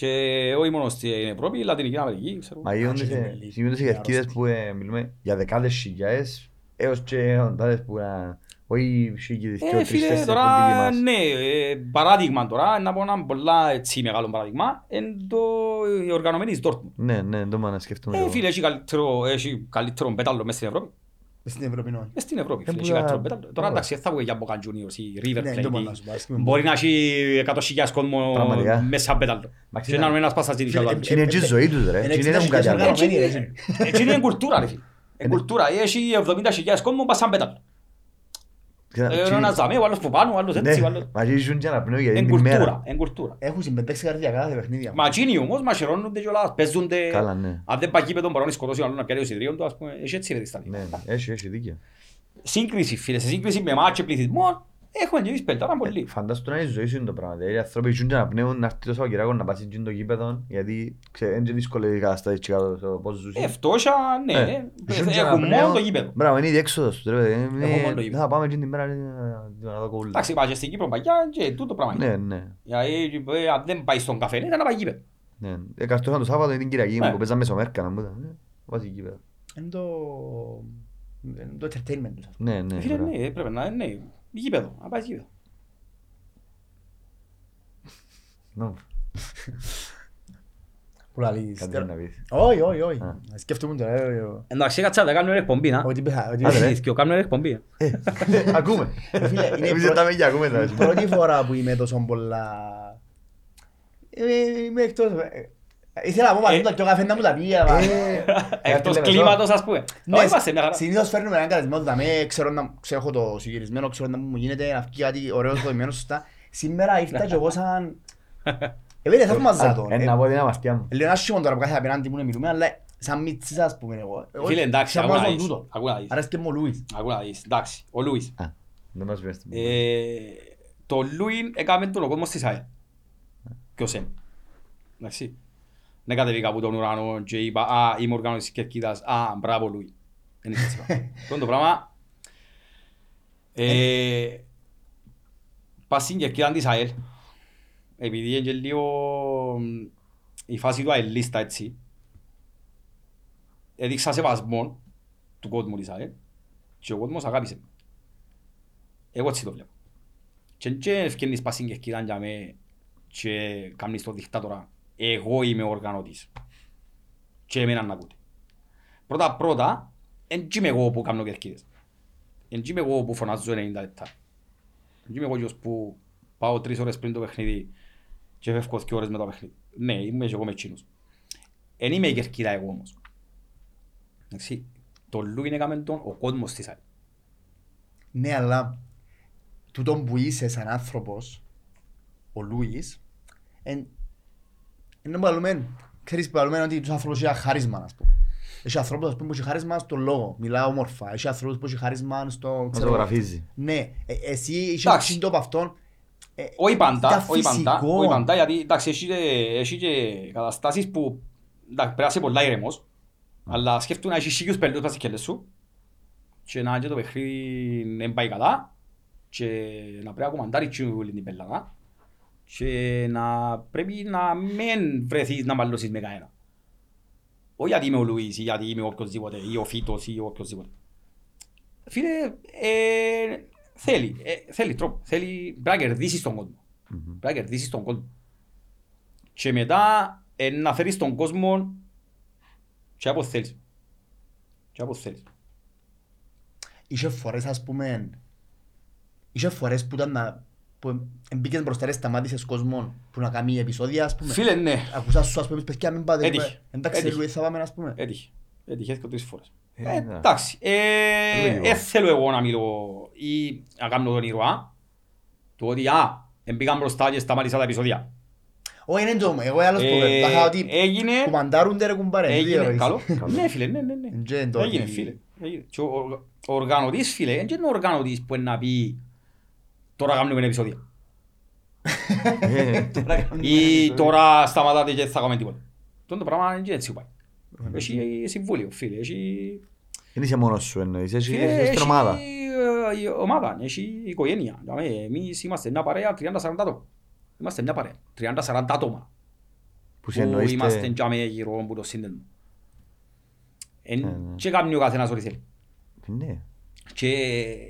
Μου να. και εσύ. Και όχι μόνο στην Ευρώπη, η Λατινική Αμερική, ξέρω. Μα γίνονται και σε- Premier League. γίνονται σε Είναι κερκίδες αρρώστια. που ε, μιλούμε για δεκάδες χιλιάδες έως και οντάδες που ε, όχι χιλιάδες και Ε, τρεις φίλε, τέσσερις τώρα, κοντικοί μας. ναι, ε, παράδειγμα τώρα, να πω ένα πολλά έτσι μεγάλο παράδειγμα, είναι το η οργανωμένη της Dortmund. Ναι, ναι, το μάνα σκεφτούμε. Ε, εγώ. φίλε, έχει καλύτερο, έχει καλύτερο πέταλο μέσα στην Ευρώπη. Μες στην Ευρώπη όχι. Μες στην Ευρώπη, Ε, φίλε, που έχει τα- καλύτερο πέταλο. Τώρα Ωραία. εντάξει, δεν θα βγει για Boca Juniors ή River Ναι, Plate. το ή- μόνο σου πω, ας πούμε. Μπορεί να έχει 100.000 κόσμο Πραγματικά. μέσα πέταλο. Μα Και ξέρεις, να είναι ένας πάσα στην φίλε, ουσία του ε, Και είναι και η ζωή τους ρε. Είναι Και δεν έχουν 60.000 κάτι άλλο. οργανωμένοι. Έτσι ρε, είναι- εσύ. έτσι είναι η κουλτούρα, ρε φίλε. Η κουλτούρα. Έχει 70.000 κόσμο πας σαν πέταλο. Και- Ε, και- Ο ένας δαμέ, ο άλλος που πάνω, ο άλλος έτσι, ο Ναι, άλλος... μα και ζουν και αναπνέουν γιατί Εν είναι η μέρα. κουλτούρα, εν κουλτούρα. Έχουν συμπεντέξει καρδιακά κάθε παιχνίδια. Μα εκείνοι όμως μαχαιρώνονται κιόλας, παίζονται... Καλά, ναι. Αν δεν πάει γήπεδο μπορεί να σκοτώσει ο άλλον να πιάνει το εισιτήριο του, ας πούμε, έχει έτσι ρε τη σταλή. Ναι, ναι, έχει, έχει δίκιο. Σύγκριση, φίλε, σε σύγκριση με μάτια πληθυσμών, έχουμε και εμείς πελτάρα πολύ. Φαντάσου τώρα η ζωή σου είναι το πράγμα. Δηλαδή οι άνθρωποι ζουν και αναπνέουν να έρθει το Σαββατοκυριακό να πάσει το γήπεδο γιατί ξέρεις, είναι και δύσκολη η κατάσταση και κάτω στο πώς ζουν. Ε, φτώχεια, ναι, Ε, ε, ζουν και έχουν μόνο αναπνέουν. το γήπεδο. Μπράβο, είναι η διέξοδος τους. ρε παιδί. Έχω μόνο το Είναι- γήπεδο. Θα πάμε εκείνη την μέρα να- να δω κόλλη. Εντάξει, πάει και στην Κύπρο παγιά και τούτο πράγμα είναι. Ναι, ναι. Γιατί ε, αν δεν πάει στον καφέ, ήταν να πάει γήπεδο. ναι. Ε, καρτώσα το Σάββατο την Κυριακή Ναι. μου που παίζαμε μεσομέρκα να μου ήταν. ε, Βάζει γήπεδο. Είναι το... είναι το entertainment τους. Ναι, ναι. Φίλε, μπράβο. ναι, πρέπει να είναι, ναι, γήπεδο, να πάει γήπεδο. Ναι, Που λαλείς. Κάτι θέλει να πεις. Όχι, όχι, όχι. Α. Σκέφτομαι τώρα. ε, ε, Εντάξει, κάτσα, θα κάνουμε εκπομπή, να. Ότι πεθα- ότι- Άντε, ρε. Και ο κάνουμε εκπομπή. ε. Ε, Ακούμε. Ε, φίλε, είναι Εμείς πρώτη- δεν τα και ακούμε τώρα. η πρώτη φορά που είμαι τόσο πολλά... Ε, Είμαι εκτός... ε, Ήθελα να πω μαζί Ε. το πιο καφέ να μου τα πει, αλλά... Εκτός λέμε κλίματος, ας πούμε. Ναι, Όχι, είμαστε μια χαρά. συνήθως φέρνουμε έναν καλεσμένο του δαμέ, ξέρω να ξέρω έχω το συγκυρισμένο, ξέρω να μου γίνεται να βγει κάτι ωραίο δομημένο σωστά. Σήμερα ήρθα και εγώ σαν... Επειδή θαύμαζα τον. Ε, να πω την αμαρτία μου. Λέω ένα σιόν τώρα που κάθε απέναντι μου να μιλούμε, αλλά σαν μίτσις ας πούμε εγώ. Εγώ Φίλε, εντάξει, θαυμάζω άκου να τον δεις. τούτο. Άκου να δεις. Άρεσκε μου ο Λούις. Άκου να δεις. Εντάξει, ο Λούις. Α, δεν μας πες την Ε, Το Λούιν έκαμε τον ο κόσμος της ΑΕΛ. Ποιος είναι. Εντάξει. Δεν κατεβήκα από τον ουρανό και είπα «Α, είμαι οργάνωση της Κερκίδας, α, μπράβο Λούι». Δεν είναι έτσι πράγμα. Αυτό είναι το πράγμα. Ε, Πας στην Κερκίδα της ΑΕΛ, επειδή είναι και λίγο μ, η φάση του αελίστα έτσι, έδειξα σεβασμό του κόσμου της ΑΕΛ και ο κόσμος αγάπησε με. Εγώ έτσι το βλέπω. Και και ευκαινείς πας στην Κερκίδα για με και κάνεις το δικτάτορα. Εγώ είμαι ο οργανώτης. Και εμένα να ακούτε. Πρώτα πρώτα, εν είμαι εγώ που κάνω Κερκίδες. Εν είμαι εγώ που φωνάζω 90 λεπτά. Εν είμαι εγώ γιος που πάω τρεις ώρες πριν το παιχνίδι και φεύγω δύο ώρες μετά το παιχνίδι. Ναι, είμαι και εγώ με εκείνους. Εν είμαι η Κερκίδα εγώ όμως. Εντάξει, το Λούιν έκαμε τον ο κόσμος της ΑΕΛ. Ναι, αλλά τούτον που είσαι σαν άνθρωπος, ο Λούις, εν, είναι που λέμε, ξέρεις που λέμε ότι τους ανθρώπους έχουν χάρισμα, ας πούμε. Έχει ανθρώπους ας πούμε, που έχουν χάρισμα στο λόγο, μιλά όμορφα. Έχει ανθρώπους που έχουν χάρισμα στο... Να ξέρω, το γραφίζει. Ναι, ε, εσύ είσαι Εντάξει. σύντοπο αυτόν. ε, Όχι πάντα, ήταν όχι πάντα, φυσικό. όχι πάντα, γιατί εντάξει, έχει και- έχει και καταστάσεις που εντάξει, πρέπει να είσαι πολλά ήρεμος, αλλά σκέφτομαι να έχεις σίγουρους πελούς πας στις κελές σου και να και το παιχνίδι δεν πάει καλά και να πρέπει να κουμαντάρεις τσιούλη την πελάνα και να πρέπει να μην βρεθείς να μαλλώσεις με κανένα. Όχι γιατί είμαι ο Λουίς ή γιατί είμαι οποιοςδήποτε ή ο Φίτος ή οποιοςδήποτε. Φίλε, ε, θέλει, ε, θέλει τρόπο. Θέλει, πρέπει να κερδίσεις τον κόσμο. Μμμ. Πρέπει να κερδίσεις τον κόσμο. Και μετά ε, να φέρεις τον κόσμο και από θέλεις. Και από θέλεις. Είχες φορές ας πούμε, είχες φορές που ήταν να, που μπήκες μπροστά ρε σταμάτησες κόσμο που να κάνει επεισόδια ας πούμε. Φίλε, ναι. Ακούσας σου ας πούμε παιδιά μην πάτε. Έτυχε. είπα, Εντάξει Έτυχε. Λουί θα πάμε ας πούμε. Έτυχε. Έτυχε και τρεις φορές. Ε, Ε, ναι. Εντάξει. Ε, Λίγο. ε, θέλω εγώ να μιλώ ή να κάνω τον ήρωα του ότι α, εμπήκαν μπροστά και σταμάτησα τα επεισόδια. Όχι είναι το, εγώ άλλος που Ε, είπα ότι Έγινε, κουμαντάρονται ρε κουμπάρε. είναι δύο έγινε, ερωτήσεις. καλό. Ναι φίλε, ναι, ναι, ναι. Εν και το Έγινε ότι- φίλε. Έγινε. Και ο- Ο οργανωτής φίλε, δεν είναι ο οργανωτής που είναι να πει τώρα κάνουμε επεισόδια. Ε, Ή τώρα σταματάτε και δεν θα κάνουμε τίποτα. Αυτό το πράγμα είναι και έτσι πάει. Έχει συμβούλιο φίλε, έχει... Δεν είσαι μόνος σου εννοείς, έχει Φίλε, έχεις την ομάδα. Έχει ε, ομάδα, έχει οικογένεια. Δηλαδή, Εμείς είμαστε μια παρέα 30-40 άτομα. Είμαστε μια παρέα, 30-40 άτομα. Που σε Που είμαστε εννοείστε, και με γύρω από το σύνδεσμο. Εν- Ναι, ναι. Και κάνει ο καθένας ό,τι θέλει. ναι. Και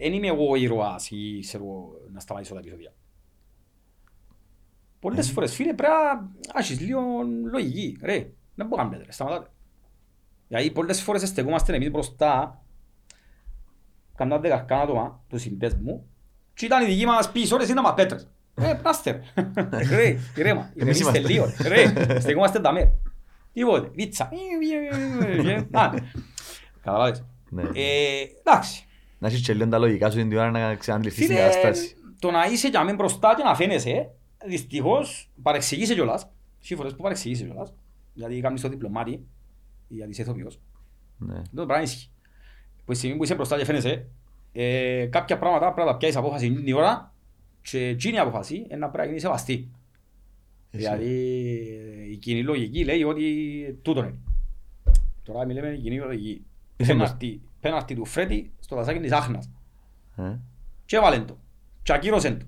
δεν είμαι εγώ ήρωας ή ξέρω εγώ, να σταματήσω τα επεισόδια. Πολλές φορές φίλε πρέπει να έχεις λίγο λογική. Ρε, δεν μπορώ να κάνετε ρε, σταματάτε. Γιατί πολλές φορές στεκόμαστε εμείς μπροστά κανένα δεκαρκά άτομα του συνδέσμου και ήταν οι δικοί μας πίσω ρε, είναι μας πέτρες. Ρε, πράστε ρε. Ρε, ηρέμα. Εμείς Ηρεμήστε είμαστε. λίγο. Ρε, στεκόμαστε τα μέρα. Τίποτε, βίτσα. Να, Καταλάβες. Ναι. Ε, Εντάξει. Να έχεις και λίγο τα λογικά σου την ώρα να ξαναντληφθείς την Φίλε, κατάσταση. το να είσαι για μένα μπροστά και να φαίνεσαι, δυστυχώς παρεξηγείσαι κιόλας. Έχει φορές που παρεξηγείσαι κιόλας. Γιατί κάνεις το διπλωμάτι, γιατί είσαι ηθοποιός. Ναι. Αυτό το πράγμα ισχύει. Που η στιγμή που είσαι μπροστά και φαίνεσαι, ε, κάποια πράγματα πρέπει να τα πιάσεις απόφαση την ώρα και εκείνη η απόφαση είναι να πρέπει να γίνει σεβαστή. Δηλαδή η κοινή λογική λέει ότι τούτον είναι. Τώρα μιλάμε η κοινή λογική. Είσαι Πέναρτη, πέναρτη του Φρέτη στο δασάκι της Άχνας. Ε. Και έβαλεν το. Και ακύρωσεν το.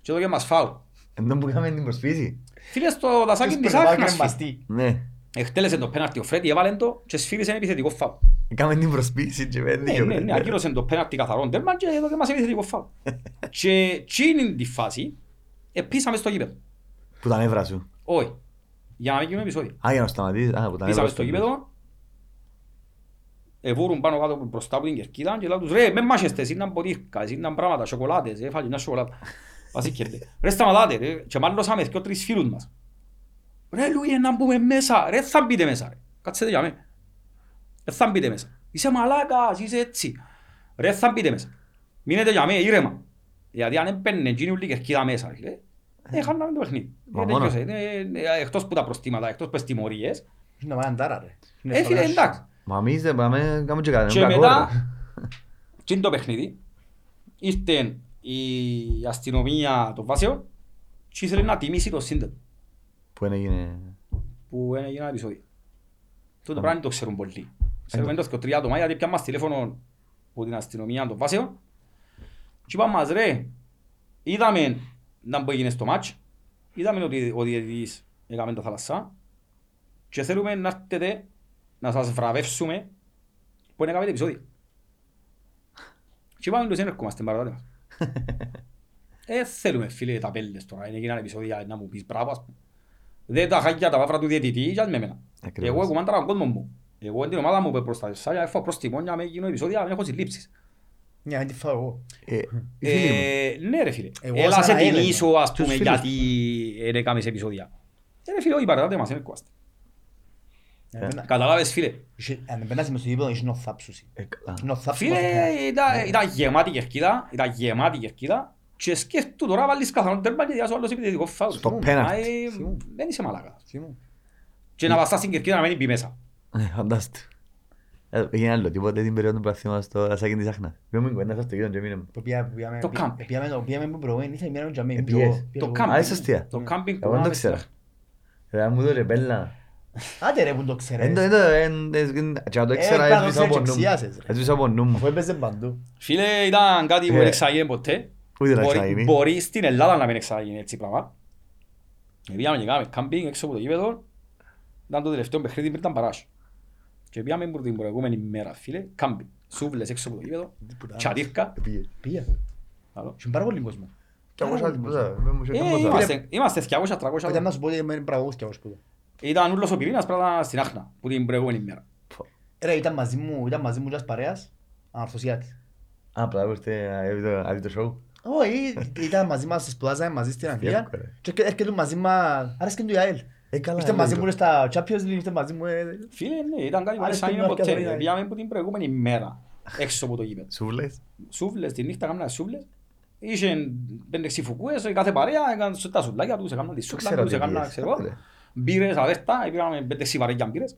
Και έδωκε μας φάουλ. Εν τω που είχαμε την προσφύση. Φίλε στο δασάκι της Σπερμάκι Άχνας. είναι φίλε. μπαστή. Ναι. Εκτέλεσε το πέναρτι ο Φρέτη, έβαλεν το και σφύρισε ένα επιθετικό φάουλ. Είχαμε την προσφύση και πέντε Ναι, και ναι, ναι, πέντε. ακύρωσε το πέναρτι καθαρόν τέρμα και έδωκε μας επιθετικό φάουλ. Και εκείνη τη φάση επίσαμε στο γήπεδο. Που τα νεύρα σου. Όχι. Για να μην γίνουν επεισόδια. Α, για να σταματήσεις. Α, που τα νεύρα Πήσαμε σου. στο γήπεδο, εβούρουν πάνω κάτω μπροστά από την κερκίδα και λέω τους ρε με μάχεστε, είναι ποτήρκας, είναι πράγματα, σοκολάτες, έφαγε μια σοκολάτα. Βασίκερτε. Ρε σταματάτε ρε, και μάλλωσαμε και τρεις φίλους μας. Ρε Λουί, να μπούμε μέσα, ρε θα μπείτε μέσα ρε. Κάτσετε για μέ. Ρε θα μπείτε μέσα. Είσαι μαλάκας, είσαι έτσι. Ρε θα μπείτε μέσα. Μείνετε για μέ, ήρεμα. Γιατί αν έμπαινε εκείνη όλη η κερκίδα μέσα, ρε, ε, χάναμε το παιχνίδι. Μα Ε, μόνος. τελειώσε. Ε, ε, Εκτός που τα προστήματα, εκτός που τις τιμωρίες, Είναι να πάνε αντάρα ρε. Είναι ε, φίλε, φανάς. εντάξει. Μα εμείς δεν πάμε, κάνουμε και κάτι. Και είναι κακό, μετά, ρε. τι είναι το παιχνίδι, ήρθε η αστυνομία των βάσεων και ήθελε να τιμήσει το σύνδετο Που δεν έγινε... που έγινε ένα επεισόδιο. Αυτό το Α. πράγμα δεν το ξέρουν πολλοί. Ξέρουμε το και τρία άτομα γιατί πιάμε μας τηλέφωνο από την αστυνομία των βάσεων και είπαμε μας ρε, είδαμε να που έγινε στο μάτς, είδαμε ότι ο διαιτητής έκαμε τα θαλασσά και θέλουμε να έρθετε να σας βραβεύσουμε που έκαμε το επεισόδιο. Και είπαμε τους δεν ερχόμαστε παραδάτε μας. Ε, θέλουμε φίλε τα πέλες τώρα, είναι εκείνα επεισόδια να μου πεις μπράβο ας πούμε. Δεν τα χάκια τα βάφρα του διαιτητή και ας με εμένα. Ακριβώς. Εγώ κουμάνταρα τον κόσμο μου. Εγώ την ομάδα μου που προστατεύσα, έφω προς τιμόνια με εκείνο επεισόδια, δεν έχω συλλήψεις. Μια, δεν τη φάω εγώ. Ε, οι φίλοι μου. Ε, ναι ρε φίλε. Εγώ Έλα σαν σε να έλεγα. τιμήσω ας Τους πούμε φίλους. γιατί δεν έκαμες επεισόδια. Ε, ρε φίλε, όχι παραδάτε μας, είναι κοάστε. Ε, πένα- Καταλάβες φίλε. είχε- Αν πένας μες στο γήπεδο, είχε νοθάψουση. Ε, καλά. Νοθάψουση. Φίλε, ήταν- ήταν γεμάτη κερκίδα, ήταν γεμάτη κερκίδα και σκέφτου τώρα βάλεις καθαρόν τέρμα και διάσου άλλος επιθετικό φάουλ. Στο Μα, πέναλτι. ε, Θυμούμαι. Δεν είσαι μαλάκα. Θυμούμαι. Και να βαστάς στην κερκίδα να μην μπει μέσα. Ε, Φαντάστε. Ε, Έγινε άλλο τίποτε την περίοδο που παθήμα στο Ρασάκι της Άχνας. Πήγαμε κουβέντα στο γύρο και μείναμε. Που πήγα- που πήγαμε- Το πή- κάμπι. πήγαμε το- πήγαμε που προηγούμενη, ήθελα να μείναμε για μένα, Ε, πήγα πήγες. εγώ, πήγα Το εγώ. κάμπι. Α, είσαι αστεία. Το κάμπινγκ που Εγώ δεν το κάναμε ξέρω. στην- Ρε, μου το ρεμπέλα. Άντε ρε που το Εν ξέρεις. το- εν το- εν- εν- και αν το Ε, ήξερα, πρέπει να το έσβησα από ξέρεις νου μου. και εξιάσεις, ρε. Έσβησα από νου μου. Αφού έπαιζε παντού. Φίλε, ήταν κάτι που Ε, δεν εξαγίνει ποτέ. Ούτε να Μπορεί- ξαναγίνει. Μπορεί στην Ελλάδα να μην εξαγίνει έτσι πράγμα. Ε, Πήγαμε και κάναμε κάμπινγκ έξω από το γήπεδο. Ήταν το τελευταίο παιχνίδι πριν ήταν παράσι. Και πήγαμε που την προηγούμενη μέρα, φίλε, κάμπινγκ. Σούβλες έξω από το γήπεδο. Τίποτα. Τσατήρκα. Πήγε. Πήγα. Καλό. Είχε πάρα πολύ κόσμο. Κι εγώ σαν τίποτα, με μου είχε Ε, καμπόσα. είμαστε- Είμαστε 200-300 Όταν να άτομα. σου πω ότι μένει πραγωγούς κι εγώ σπούδα. Ήταν ούλος ο πυρήνας πράγμα στην Άχνα, που την προηγούμενη μέρα. Ρε, ήταν μαζί μου, ήταν μαζί μου και ένας παρέας, ανορθωσιάτης. Α, απλά ήρθε να δει το- να δει το show. Όχι, ήταν μαζί μας, σπουδάζαμε μαζί στην Αγγλία Εύκολα. και έρχεται μαζί μας, άρεσκε του η ΑΕΛ. Ε, καλά, Είστε ε, μαζί λίγο. μου στα Champions League, είστε μαζί μου. ε, Φίλε, ναι, ήταν κάτι που Άρεσε σαν την είναι ποτέ. Αρκαδονία. ρε. Πήγαμε από την προηγούμενη μέρα έξω από το γήπεδο. Σούβλες. Σούβλες, τη νύχτα κάμουν σούβλες. Είχε πέντε ξυφουκούες, η κάθε παρέα έκαναν τα σουβλάκια τους, έκαναν τη σούκλα Ξέρω τους, τι έκαναν, πήγες. ξέρω εγώ. Ρε. Μπύρες, αβέρτα, πήγαμε πέντε ξυβαρέκια μπύρες.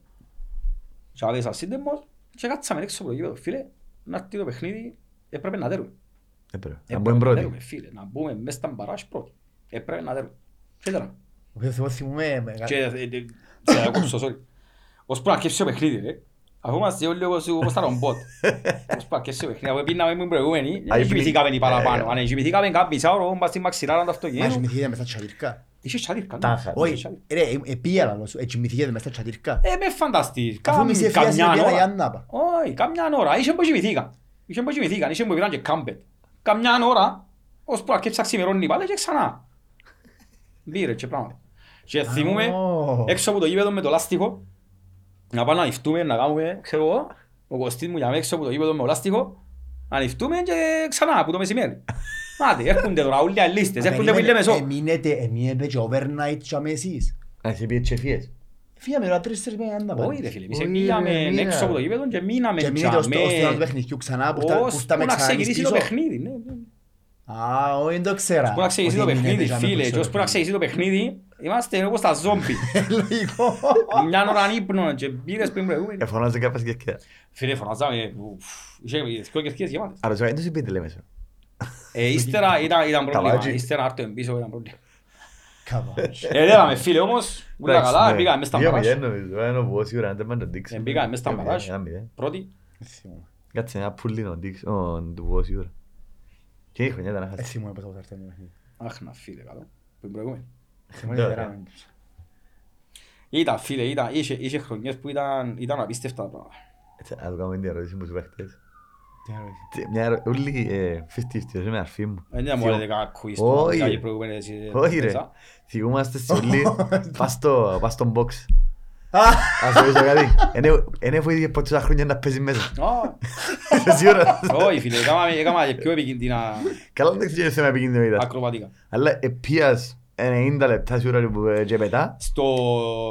Και άδεσα σύντεμος και κάτσαμε έξω από το γήπεδο. Φίλε, να έρθει το παιχνίδι, έπρεπε να δέρουμε. Ε, πρέπει. Να Έπρεπε μπούμε να πρώτοι. δέρουμε, φίλε, να μπούμε μέσα στα μπαράζ πρώτοι. Έπρεπε να δέρουμε. Και τώρα. Εγώ θυμώ- θυμούμαι μεγάλη- Και ε, ε, σε διακόψω, sorry. Ως που να αρκεύσει το παιχνίδι, ρε. Αφού είμαστε όλοι όπως όπως τα ρομπότ. Ως που να αρκεύσει το παιχνίδι. Αφού πήγαμε με προηγούμενοι, δεν Αϊ, κοιμηθήκαμε πλη- παραπάνω. Ε, Αν κοιμηθήκαμε κάποιο μισά ώρα, πας στη μαξιλάρα του Μα αυτοκίνητου. κοιμηθήκατε μες στα τσατήρκα. Είχε τσαδίρκα. Τάχα. Όχι, ρε, ε, ε, πήγα λαλό σου, ε, κοιμηθήκατε μες στα τσατήρκα. Ε, με φανταστείς. Αφού Κάμ- μισή εφιάση καμιά πήγα ώρα. για να πάω. Όχι, καμιά ώρα. Είχε που κοιμηθήκαν. Είχε που κοιμηθήκαν. Είχε που πήραν και κάμπετ. Καμιά ώρα, ως που αρκεύσει να ξημερώνει πάλι και ξανά. Μπήρε και πράγματα. Και θυμούμε, Ω. έξω από το γήπεδο με το λάστιχο, να πάμε να ανοιχτούμε, να κάνουμε, ξέρω εγώ, ο Κωστής μου για να έξω από το γήπεδο με το λάστιχο, να ανοιχτούμε και ξανά από το μεσημέρι. Άτε, έρχονται τώρα όλοι οι λίστες, έρχονται που λέμε σω. Εμείνετε, εμείνετε και overnight και αμέσως. Να έχει πει έτσι εφίες. Φύγαμε τώρα τρεις-τέσσερις μέρες να πάω. Όχι ρε φίλε, εμείς Όχι, πήγαμε ρε, μήνα. έξω από το γήπεδο και μείναμε Και μείνετε ως το ως το τζαμέ, του παιχνιδιού ξανά που φτά- που ως φτάμε που να ξανά εμείς ξεκινήσει το πίσω. παιχνίδι. ναι, ναι. Α, όχι, δεν το ξέρα. Που να ξεκινήσει το Ότι εμείνετε παιχνίδι, τζαμέ φίλε, που και ως που να ξεκινήσει το παιχνίδι, είμαστε όπως τα ζόμπι. Λογικό. Μια ώρα ύπνο και πήρες πριν προηγούμενη. Εφωνάζε κάποια συγκεκριά. Φίλε, φωνάζαμε, ουφ, είχε δυο κερκίες γεμάτες. Άρα σου δεν σου πείτε λέμε σου. Ε, Ύστερα ήταν ήταν πρόβλημα, Καβάτζι. ύστερα άρτω εμπίσω ήταν πρόβλημα. Καβάτζι. Ε, λέγαμε φίλε όμως, ούλα καλά, πήγαμε μες στα Πήγαμε μπαράζ. μηδέν νομίζω, ένα που σίγουρα αν δεν πάνε να το δείξουμε. Ε, πήγαμε μες στα Πήγαμε μπαράζ. ένα μηδέν. Πρώτη, Θυμούμαι. Κάτσε ένα πουλί να δείξει, ω, να του πω σίγουρα. Και η χρονιά ήταν να Ε, χάσει. θυμούμαι πώς θα έρθει το παιχνίδι. αχ να φίλε καλό, που την προηγούμενη. Θυμούμαι Ναι, ότι ναι. érαμε. Ήταν φίλε, ήταν, είχε, είχε χρονιές που ήταν, ήταν απίστευτα τα πράγματα. Έτσι, Να του κάνουμε την ερώτηση που σου είπα χτες. Τι ερώτηση. Τι- Μια ερώ- Ούλοι ε, 50-50, είμαι αρφή μου. Δεν μου Θυμώ- έλεγε κανένα quiz Όχι. του, κάτι προηγούμενες, ε, Όχι ρε. μέσα. Θυμούμαστε σε όλοι, πας στο- πας στον box. Α, Ας σου ρωτήσω κάτι. Εν- Εν έφοηθηκε από τόσα χρόνια να παίζει μέσα. Α, Είσαι σίγουρα. Όχι φίλε, έκανα έκανα και πιο επικίνδυνα Καλά δεν ξέρω θέμα επικίνδυνο ακροβατικά. Αλλά επίας 90 λεπτά σίγουρα που ε, και μετά. Στο,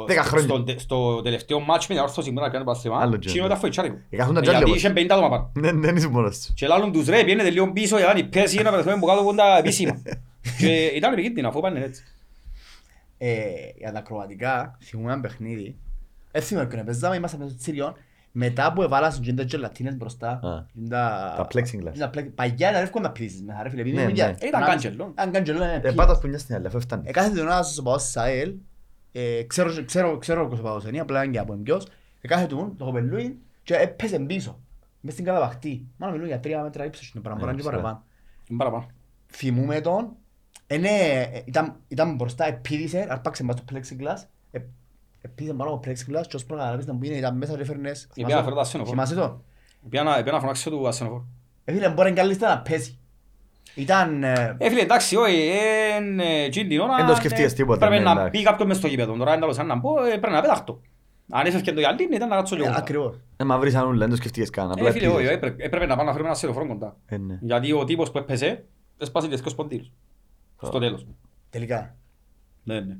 Δέκα χρόνια. στο, τε- στο τελευταίο μάτσο με την όρθωση που ήταν να κάνει το Άλλο παθήμα, τζέντο. εκείνο ήταν φοητσάρικο. Εκαθούν τα Γιατί τζάλια είχε 50 άτομα πάνω. Δεν δεν είσαι μόνος σου. Και λάλλον τους ρε, πιένετε λίγο πίσω για να είναι πέσει να βρεθούμε που κάτω από τα επίσημα. Και ήταν επικίνδυνα αφού πάνε έτσι. ε, για τα ακροβατικά, θυμούμαι ένα παιχνίδι. Ε, θυμούμαι ποιον παίζαμε, ήμασταν μέσα στο Τσίριον. Μετά που έβαλαν και τα γελατίνες μπροστά. Α. και τα- Τα plexiglass. και τα plexi- Παγιά ήταν εύκολο να πηδήσεις μέσα ρε φίλε. επειδή Ναι, είναι ναι. για- Ήταν να- κάντζελο. Ήταν κάντζελο, ναι. Ε, Ποιοι- Πάτα που μια στην άλλη, αφού έφτανε. Ε, κάθε τον ένας ο παός της ΑΕΛ, ε, ξέρω, ξέρω, ξέρω ποιος ο παός είναι, απλά είναι και από εμπιος, ε, κάθε του το κοπελούι και έπαιζε πίσω, μες στην καταβαχτή. Μάνα μιλούν για τρία μέτρα ύψος, είναι παραπάνω Ναι, και ξέρω. παραπάνω. Είναι παραπάνω. Θυμούμαι τον, ε, ναι, ε, ήταν, ήταν μπροστά, επίδησε, αρπάξε μας το plexiglass, ε, επίδησε πάνω από το plexiglass και ως προκαταλάβεις να που είναι, ήταν μέσα και έφερνες. Η οποία φέρω τα ασθενοφόρα. Θυμάσαι το; Πήγα να φωνάξω του ασθενοφόρου. Ε, φίλε, μπορεί καλύτερα να πέσει. Ήταν, ε, Ε, φίλε, εντάξει, όχι, εν, ε, εκείνη την ώρα... Εν το σκεφτείες ε, τίποτα, Πρέπει ναι, να εντάξει. μπει κάποιος μες στο γήπεδο. Τώρα, εντάλλως, αν να μπω, ε, πρέπει να πετάχτω. Αν έφευκε το γυαλί, ήταν να κάτσω ε, λίγο. κοντά. ακριβώς. Ε, μα βρεις ανούλα, δεν το σκεφτείες καν. απλά Ε, φίλε, όχι, επίδεσαι. έπρεπε έπρεπε να πάμε να φέρουμε ένα ασθενοφόρο κοντά. Ε, ναι. Γιατί ο τύπος που έπαιζε, έσπασε και δύο σποντήρους. Στο τέλος. Τελικά. Ναι, ναι.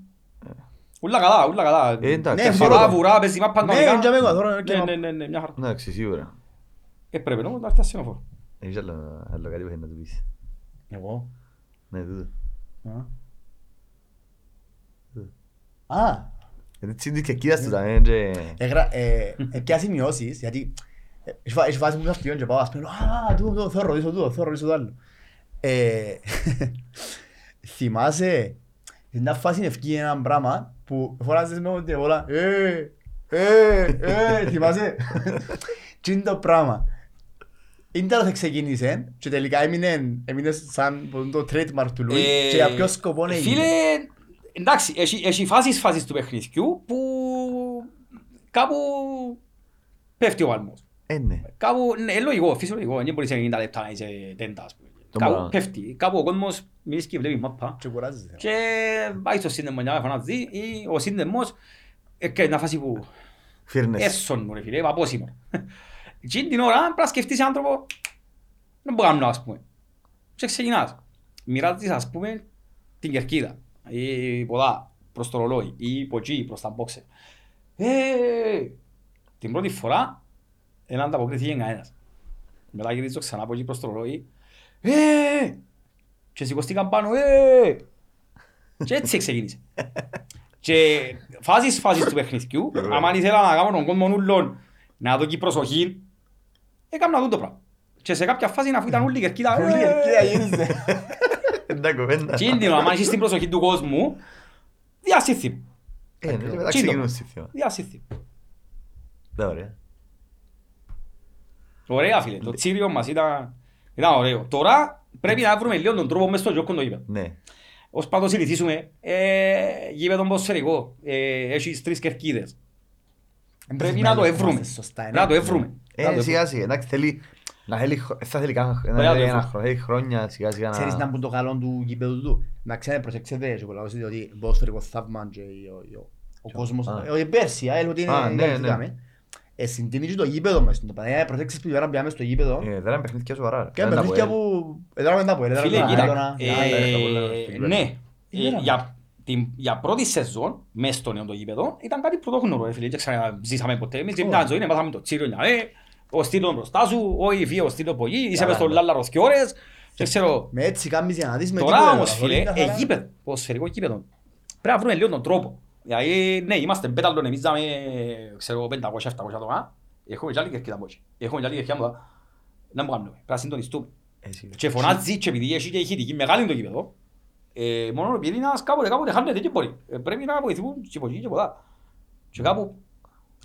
Ούλα καλά, ούλα καλά. Ε, εντάξει, Ναι, σίγουρα. Βαρά, βουρά, παίζει μάπα Ναι, κανονικά. είναι και εγώ, τώρα, και Ναι, μα- ναι, ναι, ναι, μια χαρά. Εντάξει, σίγουρα. Έπρεπε όμως να έρθει ασθενοφόρο. Έχεις άλλο άλλο κάτι που θέλεις να του πεις. Εγώ. Ναι, τούτο. Α, Γιατί έτσι και κοίτας του τα ε, και... Έγρα, ε, ε, και σημειώσεις, γιατί ε, έχει φα- έχει φάση που είμαι αυτιόν και πάω, ας πούμε, «Α, τούτο, τούτο, θέλω να ρωτήσω τούτο, θέλω να ρωτήσω το άλλο». Ε, Θυμάσαι, στην μια φάση είναι ευκεί ένα πράγμα που φωνάζεις με ότι όλα «Ε, ε, ε», θυμάσαι. Τι είναι το πράγμα. Ίντερνετ ξεκίνησε και τελικά έμεινε, έμεινε σαν το trademark του Λουί Ε, και για ποιο σκοπό έγινε. Φίλε, εντάξει, έχει, έχει φάσεις φάσεις του παιχνιδιού που κάπου πέφτει ο βάλμος. Ε, ναι. Κάπου, ναι, λογικό, φυσιολογικό, δεν μπορείς σε 90 λεπτά να είσαι τέντας, ας πούμε. Το Κάπου πράγμα. πέφτει, κάπου ο κόσμος μιλήσει και βλέπει μάπα Και κουράζεσαι. και πάει στο σύνδεμο μια φωνάζει ή ο σύνδεμος έκανε μια φάση που Φύρνες. έσον μου ρε φίλε, απόσημο. Εκείνη την ώρα πρέπει να σκεφτείς άνθρωπο, δεν μπορώ να κάνω ας πούμε. Και ξεκινάς. μοιράζεις ας πούμε την κερκίδα ή ποδά προς το ρολόι ή από εκεί προς τα μπόξερ. Ε, την πρώτη φορά δεν ανταποκρίθηκε κανένας. Μετά γυρίζω ξανά από εκεί προς το ρολόι. Ε, και σηκωστήκαν πάνω. Ε, και έτσι ξεκίνησε. Και φάσεις φάσεις του παιχνιδιού, άμα ήθελα να κάνω τον κόσμο ούλον να δω και προσοχή, έκανα αυτό το πράγμα. Και σε κάποια φάση αφού ήταν όλη η κερκίδα, Ούλη ε, κερκίδα γύρισε. Εντάξει κουβέντα. και είναι άμα έχεις την προσοχή του κόσμου, διασύθει. Ε, ναι, και μετά Τσίντο. ξεκινούν στη θεία. Διασύθει. Δεν ωραία. Ωραία φίλε, το τσίριο μας ήταν, ήταν ωραίο. Τώρα πρέπει να βρούμε λίγο τον τρόπο μες στο γιόκκο το γήπεδο. Ναι. Ως πάντως συνηθίσουμε, ε, γήπεδο ποδοσφαιρικό, ε, έχεις τρεις κερκίδες. Πρέπει να το εύρουμε. Σωστά, Να το είναι. εύρουμε. Να το Ε, σιγά σιγά. Εντάξει, θέλει... Να θέλει... χρο- Θα θέλει καν- Πρέπει να να το θέλει ένα εύρουμε. χρόνο. Θέλει χρόνια σιγά σιγά Ξέρεις να να... μπουν το καλό του γηπέδου του. Να ξέρετε, προσέξτε και πολλά ότι ότι ποδοσφαιρικό θαύμα και ο- ο- ο κόσμος. Α. Όχι πέρσι, έλεγε ότι Α, είναι ναι, γραφτήκαμε. Ε, συντείνει και το γήπεδο μες στο πάντα. Ε, Προσέξεις που η ώρα που πήγαμε στο γήπεδο. Ε, Δεν είναι παιχνίδια σοβαρά. Και Δεν τα παιχνίδια πω, ε. που... Εδράμε μετά από ελ, Φίλε, εδράμε κοίτα, έντονα. ε, τα πολλά, ναι, Τι ε, πέραμε. για, την, για πρώτη σεζόν, μες στο νέο το γήπεδο, ήταν κάτι πρωτόγνωρο, ε, φίλε, και ξαναζήσαμε ποτέ. Εμείς και μια ζωή, ναι, μάθαμε το τσίριο, ναι, ε, ο στήλο μπροστά σου, όχι φύγε ο στήλο από εκεί, είσαι Καλά, μες στο ναι. λάλαρο δυο ώρες, και ξέρω, Με έτσι κάνεις για να δεις με Τώρα τίποτα, όμως καθόλου φίλε, είναι ε, χαρά. γήπεδο, ποδοσφαιρικό γήπεδο. Πρέπει να βρούμε λίγο τον τρόπο. Δηλαδή, ναι, είμαστε πέταλον, εμείς δάμε, ξέρω, 500-700 άτομα. Έχουμε και άλλη κερκίδα από εκεί. Έχουμε και άλλη κερκίδα από εδώ. Να μου κάνουμε, πρέπει να συντονιστούμε. Ε, σιγά. Και φωνάζει και επειδή έχει και ηχητική μεγάλη είναι το γήπεδο, ε, μόνο επειδή ένας κάποτε κάποτε χάνεται και μπορεί. Ε, πρέπει να βοηθούν και από εκεί και από εδώ. Και κάπου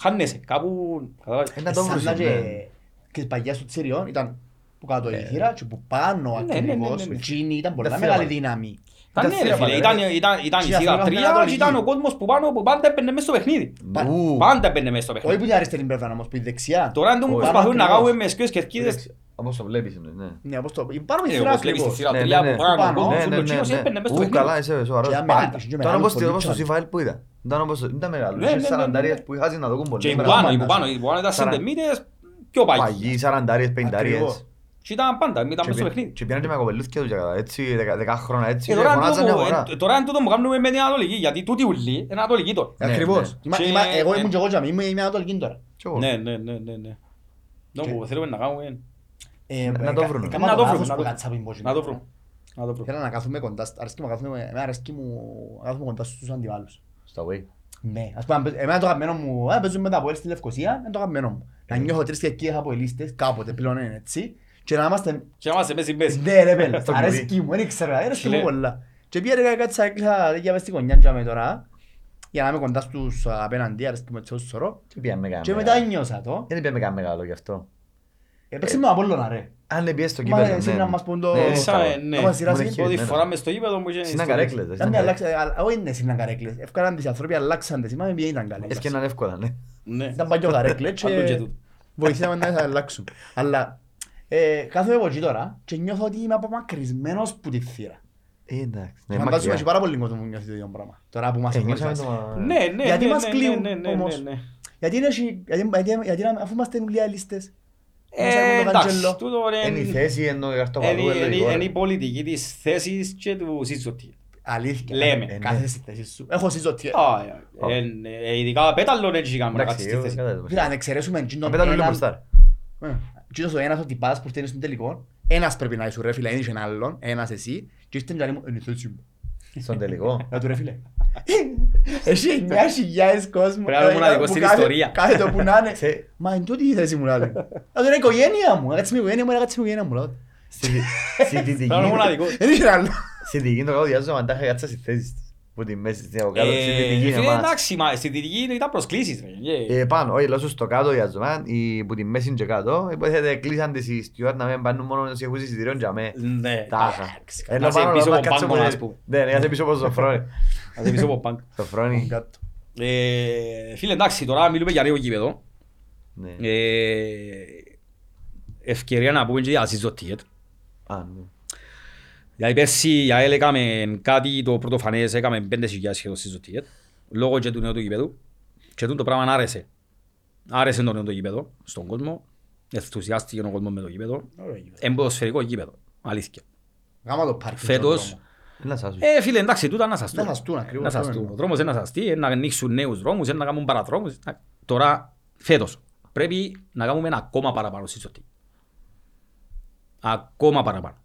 χάνεσαι, κάπου... καταλάβες. Ε, να το Σαν βρουν, να ναι. και- και παγιά στο τσιριόν ήταν που κάτω η Ε. θύρα και που πάνω Ναι, ναι, ναι, ακριβώς ναι, ναι. εκείνη ήταν πολλά Δεν μεγάλη θέλω. δύναμη. Ήταν Ήταν ναι, ρε θύρα φίλε, πάντα, ήταν, ρε. ήταν, ήταν η Και θύρα αυτή τρία ήταν και ήταν ο κόσμος που πάνω που πάντα έμπαινε μέσα στο παιχνίδι. Ου. Πάντα έμπαινε μέσα στο Όχι παιχνίδι. που είναι αριστερή πλευρά όμως, που είναι δεξιά. Τώρα δεν Όχι. προσπαθούν να Πάνω κάνουμε με σκιές κερκίδες Εντάξει, Όπως το βλέπεις είναι, ναι. Ναι, όπως το... Πάνω με Ε, τη θύρα όπως βλέπεις στη ακριβώς. θύρα Ναι, τρία ναι, που ναι. πάνω Πάνω. τον Ναι, κόσμο, ναι, ο ναι, τσίνος ναι. έμπαινε μέσα στο Ου, παιχνίδι. καλά, είσαι σοβαρός. Και άμα Πάντα. έχεις και Ήταν μεγάλο όπως πολύ όπως το τσάνι. Σιφαήλ που ήταν; Ήταν όπως το- ήταν μεγάλος. Ναι, Είχε ναι, ναι, σαραντάριες ναι. που είχαν να δοκούν πολύ. Και η Μπράβο, Μπουάνο, η μάνα Μπουάνο, σου. η Μπουάνο ήταν Σαρα- σεντεμίτες πιο παγιοί. Παγιοί, σαραντάριες, πενηντάριες. Ακριβώς. Και ήταν πάντα, ήταν Και μέσα στο πι- παιχνίδι. Και πήγαν και με κοπελούθια τους και κατά έτσι, δεκα- δεκά χρόνια έτσι. Ε, και τώρα φωνάζαν είναι μια τούτο- φορά. ε, Τώρα είναι τούτο που κάνουμε με την Ανατολική, γιατί τούτη ουλή είναι Ανατολική τώρα. Ναι, Ακριβώς. ναι. Είμα- Και- είμα- Εγώ ε, ήμουν και εγώ τζαμί, είμαι είμαι ανατολική τώρα. Και εγώ. Ναι, ναι, ναι, ναι, ναι. Το Και- που θέλουμε να κάνουμε, Ε, Να ε, το κα- βρουν. έκανα Να το το βρουν, λάθος να που το έκατσα πριν πω να το βρούμε. Να το βρούμε. Θέλω να κάθομαι κοντά, σ- αρέσκει μου να κάθομαι, εμένα αρέσκει μου να κάθομαι κοντά στους αντιβάλλους. Στα way. Ναι, ας πούμε, αν παί- εμένα το αγαπημένο μου, αν παίζουμε μετά από ελ στη Λευκοσία, είναι το αγαπημένο μου. Να νιώθω τρεις κερκίδες από ελίστες, κάποτε πλέον είναι έτσι, και να είμαστε, Και να είμαστε μέσα στην μέση. ναι ρε πέλε, Στο αρέσκει μου, δεν ξέρω, αρέσκει μου Φίλε. πολλά. Και πήγα κάτσα έκλεισα για μες στην γωνιά τζάμε τώρα, για να είμαι κοντά στους απέναντι, αρέσκει μου έτσι όσο σωρό. Και πήγαμε καν Και μεγάλο. μετά νιώσα το, Δεν πήγαμε καν μεγάλο γι' αυτό. έπαιξε με τον Απόλλωνα ρε. Αν δεν πήγες στο Μα, κήπεδο, εσύ ναι. να μας πούν το- Ναι, Ε, στα- Σαν, ναι. Άμα σειράς Μόνο είχε, εκεί. Πρώτη ναι, φορά ναι. μες στο γήπεδο μου είχε Στην ιστορία. αγκαρέκλες. δεν Ήταν ήταν αλλάξε- α- όχι είναι στην καρέκλες, ευκάλαν τις άνθρωποι, αλλάξαν τις, είπαμε ποιοι ήταν καλές. Έσκαιναν εύκολα, ναι. Ναι. Ήταν παλιό καρέκλες Άλλο και και τούτο. βοηθήσαμε να τις αλλάξουν. Αλλά ε, κάθομαι από εκεί τώρα και νιώθω ότι είμαι απομακρυσμένος που τη θύρα. Ε, εντάξει. Και Ναι, Φαντάζομαι μακριά. έχει πάρα πολύ κόσμο που νιώθει το ίδιο πράγμα. Τώρα που μας Ε, έχουμε νιώσαμε φτάσει. το- Ναι, ναι, Γιατί ναι, μας ναι, κλείουν, ναι, ναι, όμως; ναι, ναι. Γιατί είναι εσύ- γιατί- γιατί- γιατί να- αφού είμαστε λίγα λίστες. Μας Ε, έχουν το εντάξει, καντζέλο. τούτο Είναι η είναι- θέση ενώ η είναι- καρτοπαδού, είναι- έλεγε τώρα. είναι η πολιτική της θέσης και του σύζωτη. Αλήθεια. Λέμε. Ε, ναι. Κάθε στη θέση σου. Έχω συζωτή. Α, ε, ε, ε, Ειδικά πέταλον έτσι κάνουμε να Εντάξει, κάτσεις στη εγώ θέση. κατάλαβα. Φίλε, αν εξαιρέσουμε εκείνον Απ' πέταλο λίγο έναν- μπροστά. Ε, εκείνος ο ένας ο τυπάς που φταίνει στον τελικό, ένας πρέπει να είσαι ρε φίλε, δεν είσαι έναν άλλον, ένας εσύ, και ήρθε και λέει μου, είναι η θέση μου. Στον τελικό. Να του ρε φίλε. Έχει εννιά χιλιάδες κόσμο. Πρέπει να είναι ε, μοναδικό που στην κάθε- ιστορία. Κάθε το που να είναι. Σε- Μα είναι τούτη η θέση μου να λέει. Να του είναι η οικογένεια μου. Να κάτσει με η οικογένεια μου, να κάτσει με η οικογένεια μου. λέω. Στη δι- στη δυτική- Πρέπει να είναι μοναδικό. Δεν είχε άλλο. Στη δυτική το κάτω αν τα είχα κάτσα στη θέση της. Που τη μέση της από κάτω. Στη Ε, δυτική είναι φίλε, μας. εντάξει, μα στη δυτική ήταν προσκλήσεις. ρε. Ε, Ε, πάνω, όχι, λέω σου στο κάτω για ζωμάν, ή που τη μέση και κάτω, υποθέτε κλείσαν τις οι στιούαρτ να μην πάνουν μόνο όσοι έχουν εισιτήριον για με. Ναι, Τάχα. εντάξει, Ενώ να είσαι πάνω πίσω να από κάτσουμε- πάγκο, ας πούμε. Ναι, ναι, να είσαι πίσω από το σοφρόνι. Να είσαι πίσω από πάγκο. Σοφρόνι. Κάτω. Ε, Φίλε, εντάξει, τώρα μιλούμε για ρέο γήπεδο. Ναι. Ε, Ευκαιρία να πούμε και για συζωτιέτ. Α, ναι. Δηλαδή πέρσι η ΑΕΛ έκαμε κάτι το πρωτοφανές, έκαμε 5.000 σχεδόν συζωτιέτ. Λόγω και του νέου του γήπεδου. Και τούτο το πράγμα άρεσε. Άρεσε το νέο το γήπεδο στον κόσμο. Ενθουσιάστηκε ο κόσμος με το γήπεδο. Ωραίο γήπεδο. Εμποδοσφαιρικό γήπεδο. Αλήθεια. Γάμα το πάρκινγκ Φέτος- στον δρόμο. Να σας σου. Ε, φίλε, εντάξει, τούτα να σαστούν. Να σαστούν, ακριβώς, Να αυτό σαστούν. εννοώ. Ο δρόμος είναι να σαστεί, να ανοίξουν νέους δρόμους, να κάνουν παραδρόμους. Να- Τώρα, φέτος, πρέπει να κάνουμε ακόμα παραπάνω στη σωτή. Ακόμα παραπάνω.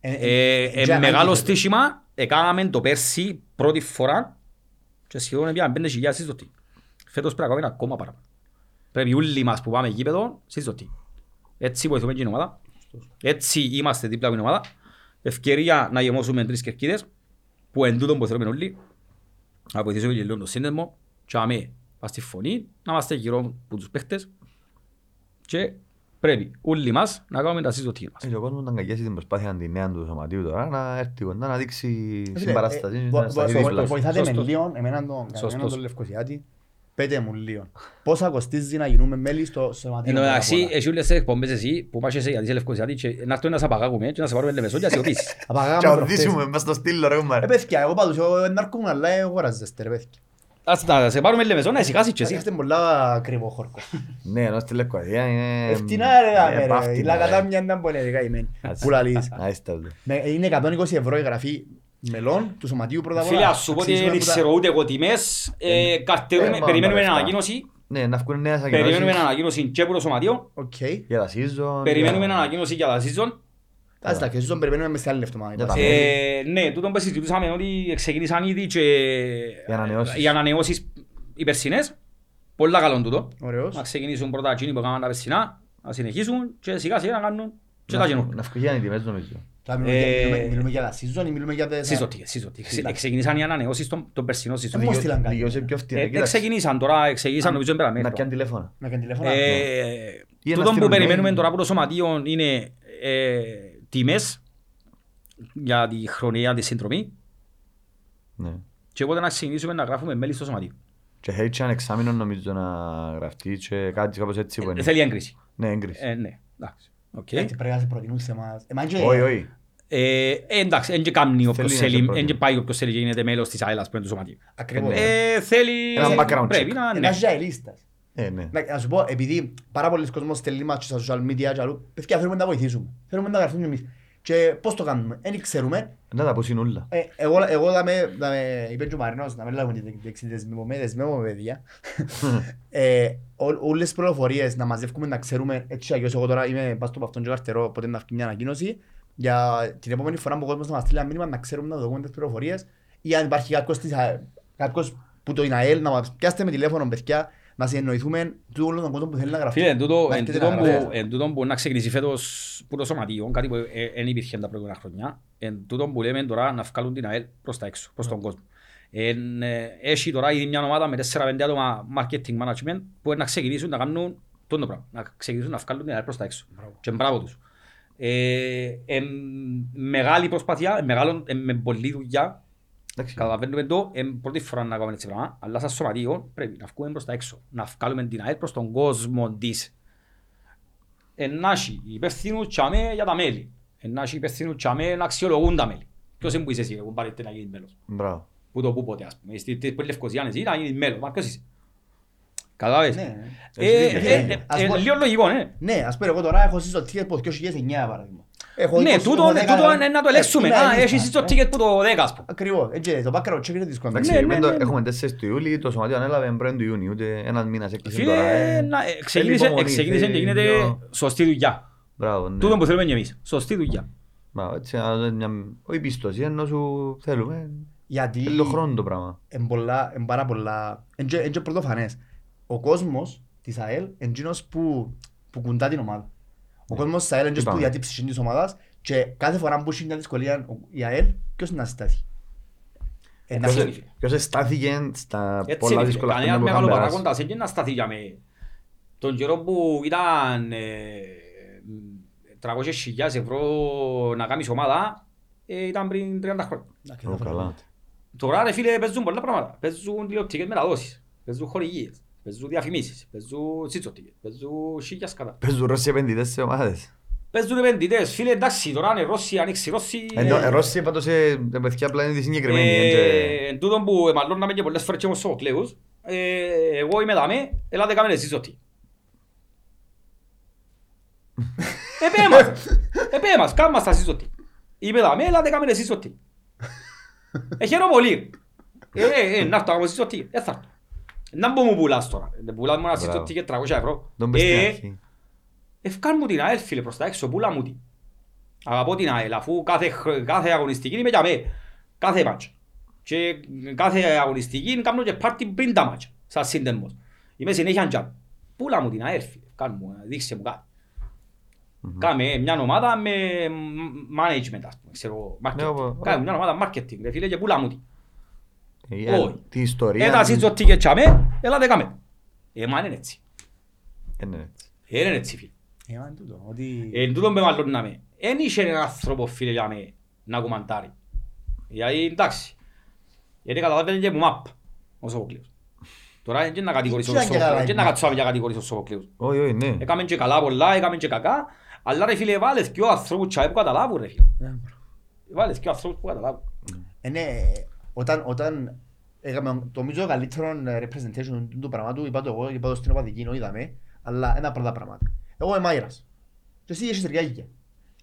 Ε, Ε, ε, ε, και μεγάλο ανάγκη στοίχημα, έκαναμε το πέρσι πρώτη φορά και σχεδόν πήγαμε πέντε χιλιάδες στη σωτή. Φέτος πρέπει να κάνουμε ακόμα παραπάνω. Πρέπει όλοι μας που πάμε γήπεδο στη σωτή. Έτσι βοηθούμε την ομάδα. Έτσι είμαστε δίπλα από την ομάδα. Ευκαιρία να γεμώσουμε τρεις κερκίδες που εν τούτον που θέλουμε όλοι. Να βοηθήσουμε και λίγο το σύνδεσμο και αμέ πας στη φωνή να είμαστε γύρω από τους παίχτες και πρέπει όλοι μας να κάνουμε τα συζωτήρια μας. Ε, και ο κόσμος να αγκαλιάσει την προσπάθεια τη νέα του σωματίου τώρα να έρθει κοντά να δείξει Φίλε, συμπαράσταση. ε, να βο- σταθεί βο- δίπλα σου. Βοηθάτε με Σωστός. λίγο, εμένα τον Σωστός. εμένα τον Λευκοσιάτη. Πέτε μου λίγο. Πόσα κοστίζει να γίνουμε μέλη στο σωματείο. Εν τω πρώτα απ' μεταξύ, όλα. έχει όλες τις εκπομπές εσύ που πας εσύ γιατί είσαι Λευκοσιάτη και να έρθουν να σε απαγάγουμε και να σε πάρουμε λεμεσό και να σε οδήσεις. Απαγάγαμε Και να προχτές. οδύσουμε μες στο στήλο ρε Ε, κουμπάρε. παιδιά, εγώ πάντως, εγώ δεν αρκούμαι, αλλά αγοράζεστε, ρε παιδιά. Ας να σε πάρουμε λεμεσό να ησυχάσεις και εσύ. Είστε πολλά ακριβό χόρκο. Ναι, ενώ στη Λευκοσία είναι... Ευτινά ρε, ε, δάμε, ρε. πάφτινα, Η λακατά ρε. μια ήταν πολύ δικαιωμένη. Ας- Που λαλείς. Α, είστε εδώ. Με- Είναι 120 ευρώ η γραφή μελών του σωματείου πρώτα απ' όλα. Φίλε, ας σου πω ότι Αξίζουμε δεν που τα- ξέρω ούτε εγώ τιμές. Ε, καρτερούμε- ε, μα, Περιμένουμε μα, ανακοίνωση. Ναι, να βγουν νέες Περιμένουμε ανακοινώσεις ανακοίνωση και από το σωματείο. Οκ. για τα season. Περιμένουμε για- ανακοίνωση για τα season. Ας τα και εσείς τον περιμένουμε μες σε άλλη εβδομάδα. Για τα είπα. Ε, ναι, τούτο που συζητούσαμε ότι ξεκίνησαν ήδη και Οι ανανεώσεις. οι ανανεώσεις οι περσινές. Πολλά καλό τούτο. Ωραίος. Να ξεκινήσουν πρώτα εκείνοι που έκαναν τα περσινά, να συνεχίσουν και σιγά σιγά να κάνουν και τα Να- καινούργια. Να βγουν οι τιμές νομίζω. Τώρα μιλούμε για- Ε, μιλούμε- Μιλούμε για τα season ή μιλούμε για τα... Season ticket, season ticket. Εντάξει. Ξεκίνησαν οι ανανεώσεις των των περσινών season Ε, ticket. Πώς στείλαν κάτι. Δικαιούσε πιο φτηνά. Ε, Κοίταξε, Ξεκίνησαν τώρα, ξεκίνησαν νομίζω πέρα Να μέτρο. πιάνει τηλέφωνα. Να κάνει τηλέφωνα. Ε, Ή ένας Τούτο που στείλουν περιμένουμε mail. τώρα από το σωματείο είναι ε, τιμές για τη χρονιά τη συνδρομή Ναι. και οπότε να ξεκινήσουμε να γράφουμε μέλη στο σωματείο. Και έχει και ένα εξάμεινο νομίζω να γραφτεί και κάτι κάπως έτσι που Ε, είναι. Θέλει έγκριση. Ναι, έγκριση. Ε, ναι, εντάξει. Οκ. Έτσι πρέπει να σε προτείνουν σε εμάς. Εμάς και- Όχι, όχι. Ε, ε, εντάξει, δεν και κάνει όποιος Θέλει να σε θέλει, προτείνει. δεν και πάει όποιος θέλει και γίνεται μέλος της ΑΕΛ που είναι το σωματείο. Ακριβώς. Ε, θέλει... Ένα background Πρέπει check. να... ναι. Ένας ζαελίστας. Ε, ναι. Να να σου πω, επειδή πάρα πολλοί κόσμος στέλνει μας στα social media και αλλού, παιδιά θέλουμε να βοηθήσουμε. Θέλουμε να γραφτούμε εμείς. Και πώς το κάνουμε, δεν ξέρουμε. Να τα πούσουν όλα. Ε, Εγώ, εγώ θα με, θα με είπε και ο Μαρινός, να μην λέγουμε ότι δεξι δεσμεύομαι, δεσμεύομαι παιδιά. ε, ό- όλες τις πληροφορίες να μαζεύουμε, να ξέρουμε, έτσι αγιώς εγώ τώρα είμαι πας στο παυτόν και καρτερό, οπότε να βγει μια ανακοίνωση. Για την επόμενη φορά που ο κόσμος να μας στείλει ένα μήνυμα, να ξέρουμε να δούμε τις πληροφορίες ή αν υπάρχει κάποιος, της, Α- κάποιος που το ΙΝΑΕΛ, να μας πιάσετε με τηλέφωνο παιδιά, να συνεννοηθούμε του όλων των κόσμων που θέλει να γραφτεί. Φίλε, εν τούτο- Να εν έρχεται τούτον να που- γραφτεί. εν τούτον που να ξεκινήσει φέτος που το σωματείο, κάτι που δεν υπήρχε τα προηγούμενα χρόνια, εν τούτον που λέμε τώρα να βγάλουν την ΑΕΛ προς τα έξω, προς τον κόσμο. Εν, ε, Έχει τώρα ήδη μια ομάδα με 4-5 άτομα marketing management που να ξεκινήσουν να κάνουν τούτο πράγμα, να ξεκινήσουν να βγάλουν την ΑΕΛ προς τα έξω. Και μπράβο τους. Ε, εν μεγάλη προσπάθεια, εν μεγάλο- εν με πολλή δουλειά, Εντάξει. Καταλαβαίνουμε το, είναι πρώτη φορά να κάνουμε έτσι πράγμα, αλλά σαν σωματείο πρέπει να βγούμε προς τα έξω, να βγάλουμε την ΑΕΛ προς τον κόσμο της. Ενάχει υπεύθυνους τσάμε για τα μέλη, ενάχει υπεύθυνους τσάμε να αξιολογούν τα μέλη. Ποιος είναι που είσαι εσύ, εγώ πάρετε να γίνεις μέλος. Μπράβο. Που το που ποτέ ας πούμε, στη στη Λευκοσία εσύ να γίνεις μέλος, μα ποιος είσαι. Κατάλαβες. Ναι. Ε, ε, Ε, ε, ας ε, πω- Λίγο λογικό, ναι. Ναι, ας πω εγώ τώρα έχω σύστο ticket από το 2009 παράδειγμα. Έχω Ναι, 20, τούτο έχω ναι, 10, τούτο είναι να το ελέγξουμε. είμαι Α, αελίστα. έχεις το ticket που το 10 ας πούμε. Ακριβώς, έτσι, το background check είναι δύσκολο. Εντάξει, Ναι, έχουμε ναι, το- ναι. έχουμε 4 του Ιούλη, το σωματείο ανέλαβε πρώτη του Ιούνιου, ούτε ένας μήνας έκλεισε Φίλε, τώρα. ε. να- ε, ξεκίνησε υπομονή, ξεκίνησε και θέλει γίνεται λίγο- σωστή δουλειά. Μπράβο, ναι. Τούτο που θέλουμε και εμείς. Σωστή δουλειά. Μπράβο, έτσι, να δώσει μια- όχι πιστοσία, ενώ σου θέλουμε. Γιατί Θέλει το χρόνο το πράγμα. εν πολλά, εν πάρα πολλά, εν και- εν και πρωτοφανές. Ο κόσμος της ΑΕΛ είναι εκείνος που, που κουντά την ομάδα. Ο κόσμος της ΑΕΛ είναι εκείνος που Είπαμε. διατεί ψυχή της ομάδας και κάθε φορά που έχει μια δυσκολία η ΑΕΛ, ποιος να συστάθει. Ε, να Ποιος συ- είναι, φίλε. Ποιος εστάθηκε στα Έτσι πολλά είναι, δύσκολα κανένας χρόνια που μεγάλο είχαν περάσει. παράγοντας δεν να σταθεί για με τον καιρό που ήταν ε, 300.000 ευρώ να κάνεις ομάδα ε, ήταν πριν 30 χρόνια. Εντάξει, Ω, θα καλά. φέρω. Τώρα ρε φίλε παίζουν πολλά πράγματα. Παίζουν τηλεοπτικές μεταδόσεις, παίζουν χορηγίες, παίζουν διαφημίσεις, παίζουν τσίτσοτικές, παίζουν χίλια σκατά. Παίζουν Ρώσοι επενδυτές σε ομάδες. Παίζουν επενδυτές, φίλε εντάξει τώρα είναι Ρώσοι, ανοίξει Ρώσοι. Ενώ ε, ε, Ρώσοι πάντως ε, τα παιδιά απλά είναι συγκεκριμένοι. εν και- Ε, Εν τούτον που εμαλώναμε και πολλές φορές και με στους Σοκλέους, ε, εγώ είμαι δαμέ, ελάτε κάμε εσείς ότι. Επέ μας, επέ μας, κάμε μας τα εσείς ότι. Είπε δάμε, έλατε κάμετε εσείς σωτή. Ε, χαίρομαι πολύ. Ε, ε, ε, να έρθω να κάνω εσείς σωτή. Ε, θα έρθω. Να μπω μου πουλάς τώρα. Ε, Πουλάς μου ένα εσείς Μπράβο. σωτή και 300 ευρώ. Τον πες στην Ε, αρχή. Ευκάν μου την ΑΕΛ φίλε προς τα έξω, πουλά μου την. Αγαπώ την ΑΕΛ αφού κάθε, χρ- κάθε αγωνιστική είμαι για μέ. Κάθε μάτς. Και κάθε αγωνιστική κάνω και πάρτι πριν τα μάτς. Σαν σύνδεμος. Είμαι συνέχεια τζαμ. Πουλά μου την ΑΕΛ φίλε. Κάνε μου, δείξε μου κάτι. Κάμε μια ομάδα με μ- management ας πούμε, ξέρω, Ναι, marketing. οπα- Κάμε μια ομάδα marketing ρε φίλε και πουλά μου την. Ε, όχι. Τη ιστορία... Έτα συζωτή και τσάμε, έλατε κάμε. Ε, μα είναι έτσι. Ε, ναι, έτσι. Ε, είναι έτσι φίλε. Ε, μα είναι τούτο, ότι... Εν τούτον με μαλλώναμε. Εν είχε έναν άνθρωπο φίλε για με να κουμαντάρει. Γιατί εντάξει. Γιατί καταλάβαινε και μου μαπ ο Σοφοκλείος. Τώρα είναι και να κατηγορήσω Τι τον ήταν και καλά Σοφοκλείος. Και η να μαπ. κατσάμε για κατηγορήσω τον Σοφοκλείος. Όχι, όχι, ναι. Έκαμε και καλά πολλά, έκαμε και κακά. Αλλά ρε φίλε βάλες και ο ανθρώπους τσάι που καταλάβουν ρε φίλε. Ναι, Βάλες και ο ανθρώπους που καταλάβουν. Ε, ναι, όταν, όταν έκαμε το νομίζω καλύτερο representation του πράγματου, είπα το εγώ, είπα το στην οπαδική, το είδαμε, αλλά ένα πρώτα πράγματα. Εγώ είμαι μάειρας. Και εσύ έχεις τριάκια.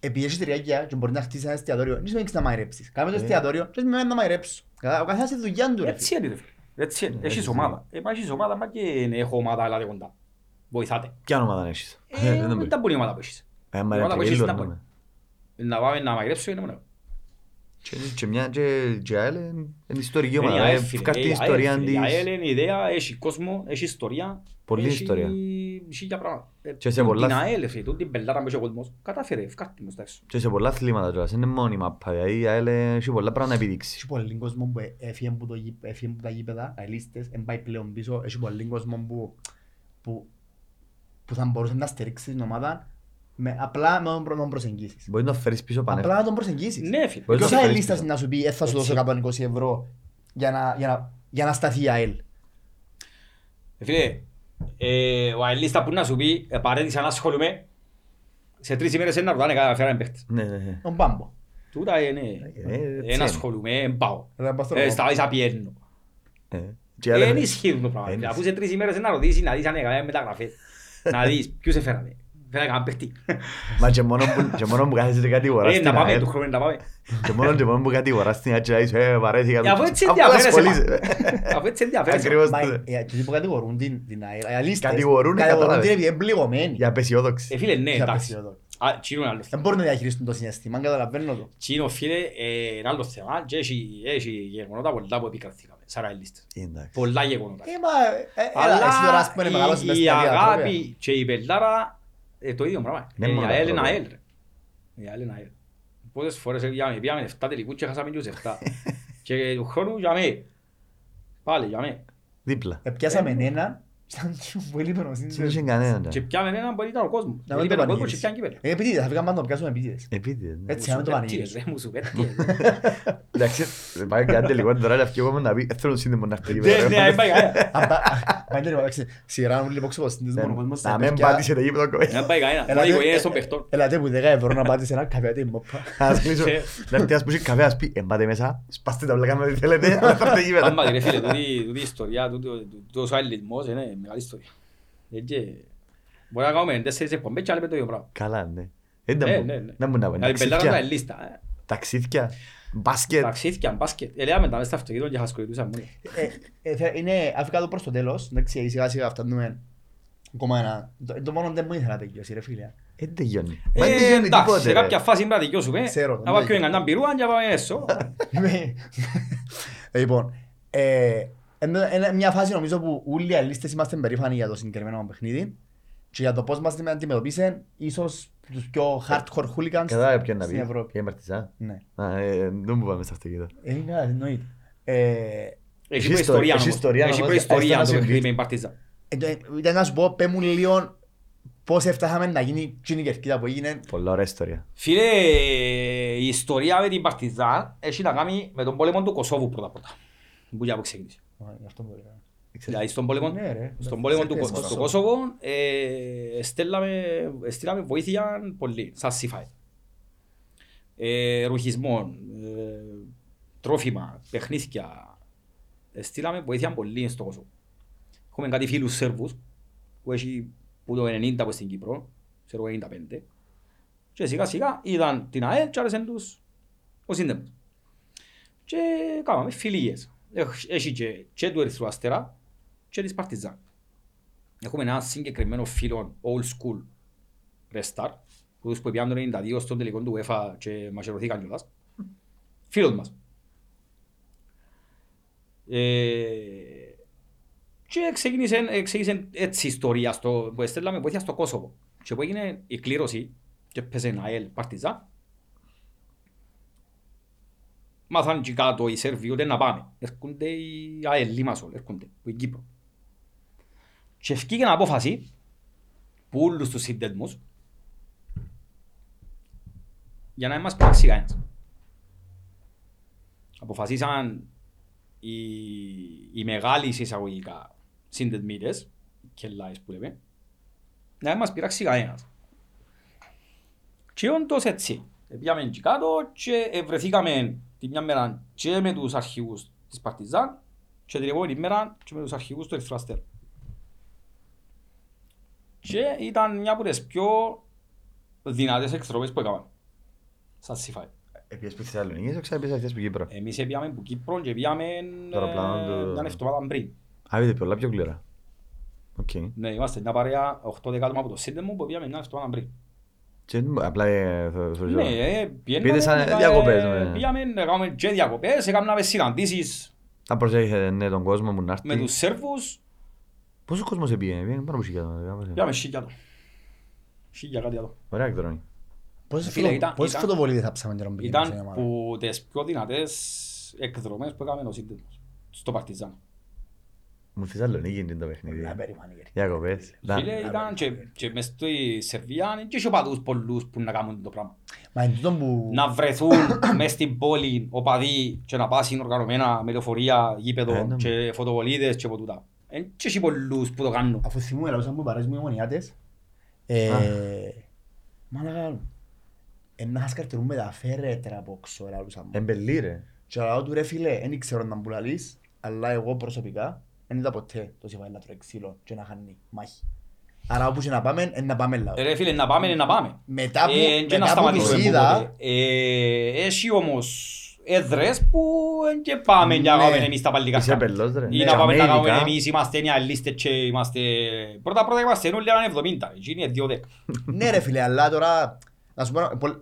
Επειδή έχεις τριάκια και μπορεί να χτίσεις ένα εστιατόριο, δεν σημαίνει να μαϊρέψεις. Κάμε το Ε. εστιατόριο και σημαίνει να μαϊρέψω. Κατά- Ο καθένας τη δουλειά του ρε. Έτσι είναι ρε φίλε. Έτσι είναι. Ναι, Έχεις έτσι ομάδα. Ε, μα έχεις ομάδα, μα και έχω ομάδα, έλατε κοντά. Βοηθάτε. Ποια ομάδα έχεις; Ε, Ε, δεν μπορεί. δεν μπορεί η ομάδα που έχεις. Ε, μα η είναι ομάδα που τριγύλο, έχεις να ναι, μπορεί. ναι. Να πάμε να μαγειρέψω είναι μόνο. Και- Και μια και και η ΑΕΛ είναι είναι ιστορική Είναι η ομάδα. ΑΕΛ, ε, φίλε. Βγάλει Ε, την η ΑΕΛ, ιστορία φίλε. Η ΑΕΛ της. είναι ιδέα, έχει κόσμο, έχει ιστορία. Πολλή έχει ιστορία. χίλια πράγματα. Ε, Και σε την πολλά- ΑΕΛ, φίλε, τούτη την πελάρα που έχει ο κόσμος, κατάφερε, ευκάρτη μου στα έξω. Και σε πολλά αθλήματα κιόλας, είναι μόνη μαπά. Δηλαδή η ΑΕΛ έχει πολλά πράγματα να επιδείξει. Έχει πολύ κόσμο που έφυγε από το γήπ- έφυγε από τα γήπεδα, αελίστες, εν πάει πλέον πίσω. Έχει πολύ κόσμο που, που, που θα μπορούσε να στηρίξει την ομάδα με, απλά με τον προ- τον προσεγγίσεις. Μπορεί να το φέρεις πίσω Απλά πανεύκολα. να τον προσεγγίσεις. Ναι, φίλε. Μπορεί Ποιος να το θα φέρεις ελίστας πίσω. να σου πει «Ε, θα σου δώσω Έτσι. 120 ευρώ για να, για να, για να σταθεί η ΑΕΛ; Ε, Φίλε, ε, ο αελίστα που να σου πει, ε, παρέτησα να ασχολούμαι, σε τρεις ημέρες ένα ρωτάνε κατά φέρα παίχτες. Ναι, ναι, ναι. Τον Πάμπο. Τούτα είναι, Ε, έτσι ένα είναι. ασχολούμαι, εν πάω. Ρε, πας στο Ε, Πάμπο. σταματήσα πιένω. Ε, και η ΑΕΛ- Δεν ισχύει το πράγμα. Εν Αφού σε τρεις ημέρες να ρωτήσεις, να δεις αν έκανα μεταγραφές. Να δεις ποιους έφερανε. Φέρα κανένα παίχτη. Μα και μόνο που- και μόνο που κάθεσαι κατηγοράς Ε, στην να πάμε, ΑΕΛ. του χρόνου να πάμε. Και μόνο και μόνο που κατηγοράς στην ΑΕΛ και λες, «Ε, βαρέθηκα Ε, το». Αφού έτσι Αφού ενδιαφέρεσαι, ασχολείσαι. Αφού έτσι ενδιαφέρεσαι. Ακριβώς. Μα, το- ε, εκείνοι που κατηγορούν την, την ΑΕΛ, οι αλίστες, Κατηγορούν, κατηγορούν κατάλαβες. την επειδή είναι πληγωμένοι. Για απεσιόδοξη. Ε, φίλε, ναι, Για εντάξει. απεσιόδοξοι. Α, τσίνο είναι άλλο θέμα. Δεν μπορούν να διαχειριστούν το συναισθήμα, καταλαβαίνω το. Τσίνο, φίλε, ε, είναι άλλο θέμα και έχει, έχει γεγονότα πολλά που επικρατήκαμε, σαν ρεαλίστες. Εντάξει. Πολλά γεγονότα. Ε, μα, ε, έλα, εσύ τώρα ας πούμε είναι μεγάλος η, μες η στα διατρόπια. αγάπη και η πελάρα ε, το ίδιο πράγμα. Ναι, Ε, μόνο η τα ΑΕΛ είναι τρόπια. ΑΕΛ. ρε. Η ΑΕΛ είναι ΑΕΛ. Πόσες φορές πήγαμε, πήγαμε 7 τελικούς και χάσαμε και τους 7. Και του χρόνου για μέ. Πάλι για μέ. Δίπλα. Επιάσαμε έναν, ήταν και πολύ Δεν πενοσύνδεσμος. είχε κανέναν. Και πιάμε έναν που ήταν ο κόσμος. Να Γιατί μην το ήταν ο κόσμος και πανηγύρισεις. πιάνε κύπελο. Ε, επίτηδες, θα φύγαμε πάντα να πιάσουμε επίτηδες. Επίτηδες, ναι. Έτσι, να μην το Μουσουκέτιες, πανηγύρισεις. ρε, μουσουκέτιες. Εντάξει, πάει κάτι λίγο τώρα να φύγουμε να πει, «Ε, θέλω σύνδεμο να έρθει Ναι, ναι, δεν πάει κανένα. Αν πά- αν δεν υπάρχει, σειρά μου λίγο ξεποσύνδεσμο ο κόσμος στα Να μην παιδιά. πάτησε το γήπεδο κόβει. Δεν πάει κανένας. Έλα, Μα η δε- οικογένεια των παιχτών. Ελάτε που 10 ευρώ να πάτε σε ένα καφέ τι μόπα. Ας κλείσω. Να έρθει ας πούσει καφέ, ας πει, «Εμπάτε μέσα, σπάστε τα βλάκα με ό,τι θέλετε, αλλά θα έρθει γήπεδο». Άμα ρε φίλε, τούτη τούτη η ιστορία, τούτο- τούτος ο αλληλισμός είναι μεγάλη ιστορία. Έτσι, Μπορεί να κάνουμε τέσσερις εκπομπές και άλλοι με το ίδιο πράγμα. Καλά, ναι. Ε, να Ναι, μπο- ναι, ναι. να μπορούν να πάνε. Να την πελάρα Ταξίδια, τα λίστα. ε. ταξίδια, μπάσκετ. Ταξίδια, μπάσκετ. Ελέγαμε τα μέσα στα αυτοκίνητα και χασκοητούσαν μόνοι. Ε, ε, θε- Είναι αφήκα το προς το τέλος, εντάξει, σιγά σιγά φτάνουμε ακόμα ένα. Το- Το μόνο δεν μου ήθελα να τελειώσει ρε φίλε. Ε, δεν τελειώνει. Ε, Μα δεν τελειώνει Εντάξει, τίποτε, σε ρε. κάποια φάση πρέπει να δικαιώσουμε. Ξέρω, Να πάμε ναι. πιο εγκαντάν πυρούαν και να πάμε έσω. Είμαι- Λοιπόν, ε, είναι είναι μια φάση νομίζω που όλοι οι αλίστες είμαστε περήφανοι για το συγκεκριμένο παιχνίδι και για το πώς μας αντιμετωπίσαν ίσως τους πιο hardcore hooligans Κατάλαβε ποιον να πει. στην Ευρώπη. Ποια Μαρτιζά. Ναι. Α, ε, Δεν μου πάμε σε αυτοκίνητο. Ε, Είναι καλά, εννοείται. Ε, Έχει Έχει προϊστορία ιστορία, έχει όμως. ιστορία Έχει όμως, προϊστορία έστω το να παιχνίδι συμβεί. με η Παρτίζαν. ε, το- Ήταν να σου πω, πέ μου λίγο πώς έφτασαμε να γίνει εκείνη η κερκίδα που έγινε. Πολλά ωραία ιστορία. Φίλε, η ιστορία με την Παρτιζάν έχει να κάνει με τον πόλεμο του Κωσόβου πρώτα πρώτα. Που για που ξεκίνησε. Α, γι' αυτό μπορεί να- Δηλαδή στον πόλεμο, Ναι, ρε. στον πόλεμο του, Ξέρεις, Κο- στο Κωσόβο. Κόσοβο ε, στέλναμε, στείλαμε βοήθεια πολύ, σαν σύφαε. Ε, ρουχισμό, ε, τρόφιμα, παιχνίδια. Ε, στείλαμε βοήθεια πολύ στο Κόσοβο. Έχουμε κάτι φίλους Σέρβους που έχει που το 90 που στην Κύπρο, ξέρω 95. Και σιγά σιγά είδαν την ΑΕΛ και άρεσαν τους ο σύνδεμος. Και κάναμε φιλίες. Έχ- Έχει και, και του Ερυθρού Αστέρα και της Παρτιζάν. Έχουμε ένα συγκεκριμένο φίλο old school restart, που τους που πιάνουν το 92 στον τελικό του UEFA και μαχαιρωθήκαν κιόλας. Φίλος μας. Ε, και ξεκίνησε, ξεκίνησε έτσι η ιστορία στο, που έστελναμε βοήθεια στο Κόσοβο. Και που έγινε η κλήρωση και έπαιζε ΑΕΛ Παρτιζάν. Μάθαν και κάτω οι Σέρβοι ότι να πάμε. Έρχονται οι ΑΕΛ Λίμασολ, έρχονται, που είναι Κύπρο. Και ευκήγε ένα απόφαση που όλους τους συνδέσμους για να μην μας πράξει κανένας. Αποφασίσαν οι, οι μεγάλοι εισαγωγικά συνδεσμίτες, και λάες που λέμε, να μην μας πειράξει κανένας. Και όντως έτσι. Πήγαμε εκεί κάτω και βρεθήκαμε τη μια μέρα και με τους αρχηγούς της Παρτιζάν και την επόμενη μέρα και με τους αρχηγούς του Ερυθρού Αστέρου. Και ήταν μια από τις πιο δυνατές εκστροφές που έκαναν. Σαν σιφάι. Επίσης που Θεσσαλονίκης ή ξέρεις αυτές που Κύπρο. Εμείς πήγαμε από Κύπρο και πήγαμε Το αεροπλάνο του- ε, μια εβδομάδα πριν. Α, είδε πολλά πιο γλύωρα. Οκ. Ναι, είμαστε μια παρέα 8 δέκα άτομα από το σύνδεσμο που πήγαμε μια εβδομάδα πριν. Και απλά ε, θα- θα- Ναι, ε, Πείτε πιέναμε, σαν ε, διακοπές, ναι. Πήγαμε, έκαναμε και διακοπές, έκαναμε συναντήσεις Να προσέχετε ναι, τον κόσμο που να με έρθει. τους Σέρβους. Πόσος κόσμος πήγαινε, πήγαινε πάνω από χιλιάδες, κάπως, ε. Πήγαμε χίλια το. Χίλια κάτι άλλο. Ωραία εκδρομή. Πόσες Φίλε, φωτο- ήταν- πόσες ήταν- φωτοβολίδες θα ψάμε τώρα να πήγαινε σε Ήταν ομάδα. που τις πιο δυνατές εκδρομές που έκαμε ο σύνδεσμος. Στο Παρτιζάν. Μου Θεσσαλονίκη είναι το παιχνίδι. Να περιμένει, κύριε. Διακοπές. Να. Φίλε, ήταν και, και μες στη Σερβία και είχε οπαδούς πολλούς που να κάνουν το πράγμα. Μα είναι τούτο που... Να βρεθούν μες στην πόλη οπαδοί και να πάσουν οργανωμένα με λεωφορεία, Ε, γήπεδο ναι. και φωτοβολίδες και από τούτα. Εν και έχει πολλούς που το κάνουν. Αφού θυμούμαι, λαούσαν μου παρές μου οι μονιάτες. Ε, Μάλακα, ένα χασκαρτερούν με τα φέρετρα από ξώ, λαούσαν μου. Εμπελή ρε. Και λαό του ρε φίλε, δεν ξέρω να μου λαλείς, αλλά εγώ προσωπικά δεν είδα ποτέ το σιβάι να τρώει ξύλο και να χάνει μάχη. Άρα όπου και να πάμε, είναι να πάμε λαό. Ε, Ρε φίλε, να πάμε, είναι να πάμε. Μετά που, Ε, και να μετά που τους σταματήσουμε που είδα, ποτέ. Ε, Έχει όμως έδρες που εν και πάμε για να Ναι. κάνουμε εμείς τα παλικά Είσαι πελός ρε. Ή Ναι, να πάμε να Αμέρικα. κάνουμε εμείς είμαστε νεαλίστες και είμαστε... Πρώτα πρώτα είμαστε όλοι έναν 70, εκεί είναι 2-10. ναι ρε φίλε, αλλά τώρα, να σου πω, πολλ-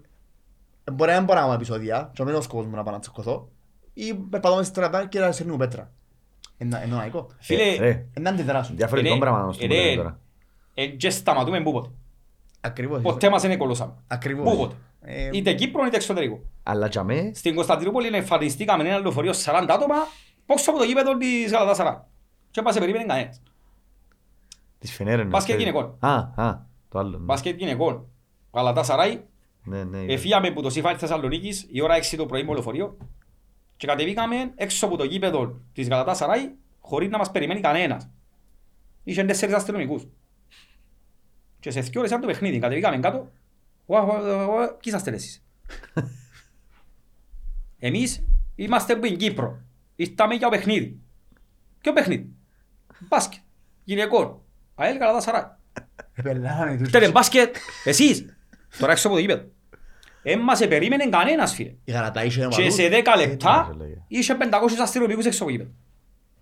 μπορεί να μην μπορώ να κάνω επεισόδια, και ο μήνος κόσμος μου να πάω να τσακωθώ, ή περπατώ μέσα στη στρατά και να σέρνουμε πέτρα. Εννοώ ναϊκό. Φίλε, Ε, ρε, Ένα αντιδράσω. Διαφορετικό Ε, πράγμα ε, να σου ε, πω ε, τώρα. εν και σταματούμε που ποτέ. Ακριβώς. Ποτέ μας δεν κολώσαμε. Ακριβώς. Πού ποτέ. Ε, Είτε Κύπρο είτε εξωτερικό. Αλλά για μέ, Στην Κωνσταντινούπολη εμφανιστήκαμε ένα λεωφορείο 40 άτομα πόξω από το γήπεδο της Γαλατάσαρα. Και μας περίμενε κανένας. τις φενέρες. Μπάσκετ γυναικών. Α, α, το άλλο. ναι. Μπάσκετ γυναικών. Γαλατάσαράι, Ναι, ναι. εφύγαμε από το ΣΥΦΑ της Θεσσαλονίκης η ώρα 6 το πρωί με λεωφορείο και κατεβήκαμε έξω από το γήπεδο της Γαλατάσαράι χωρίς να μας περιμένει κανένας. Είχε τέσσερις αστυνομικούς. Και σε δύο ώρες από το παιχνίδι κατεβήκαμε κάτω. Ουα, ουα, ουα, ουα, Ποιοι είσαστε ρε εσείς. Εμείς είμαστε από την Κύπρο. Ήρθαμε για το παιχνίδι. Ποιο παιχνίδι; Μπάσκετ. Γυναικών. ΑΕΛ Γαλατάσαράι. επελάνε τους. Είστε μπάσκετ, εσείς, τώρα έξω από το γήπεδο. Εν μας επερίμενε κανένας φίλε. Η Γαλατά είχε Και ομαδούς. σε 10 λεπτά Ε, λέγε. είχε 500 αστυνομικούς έξω από το γήπεδο.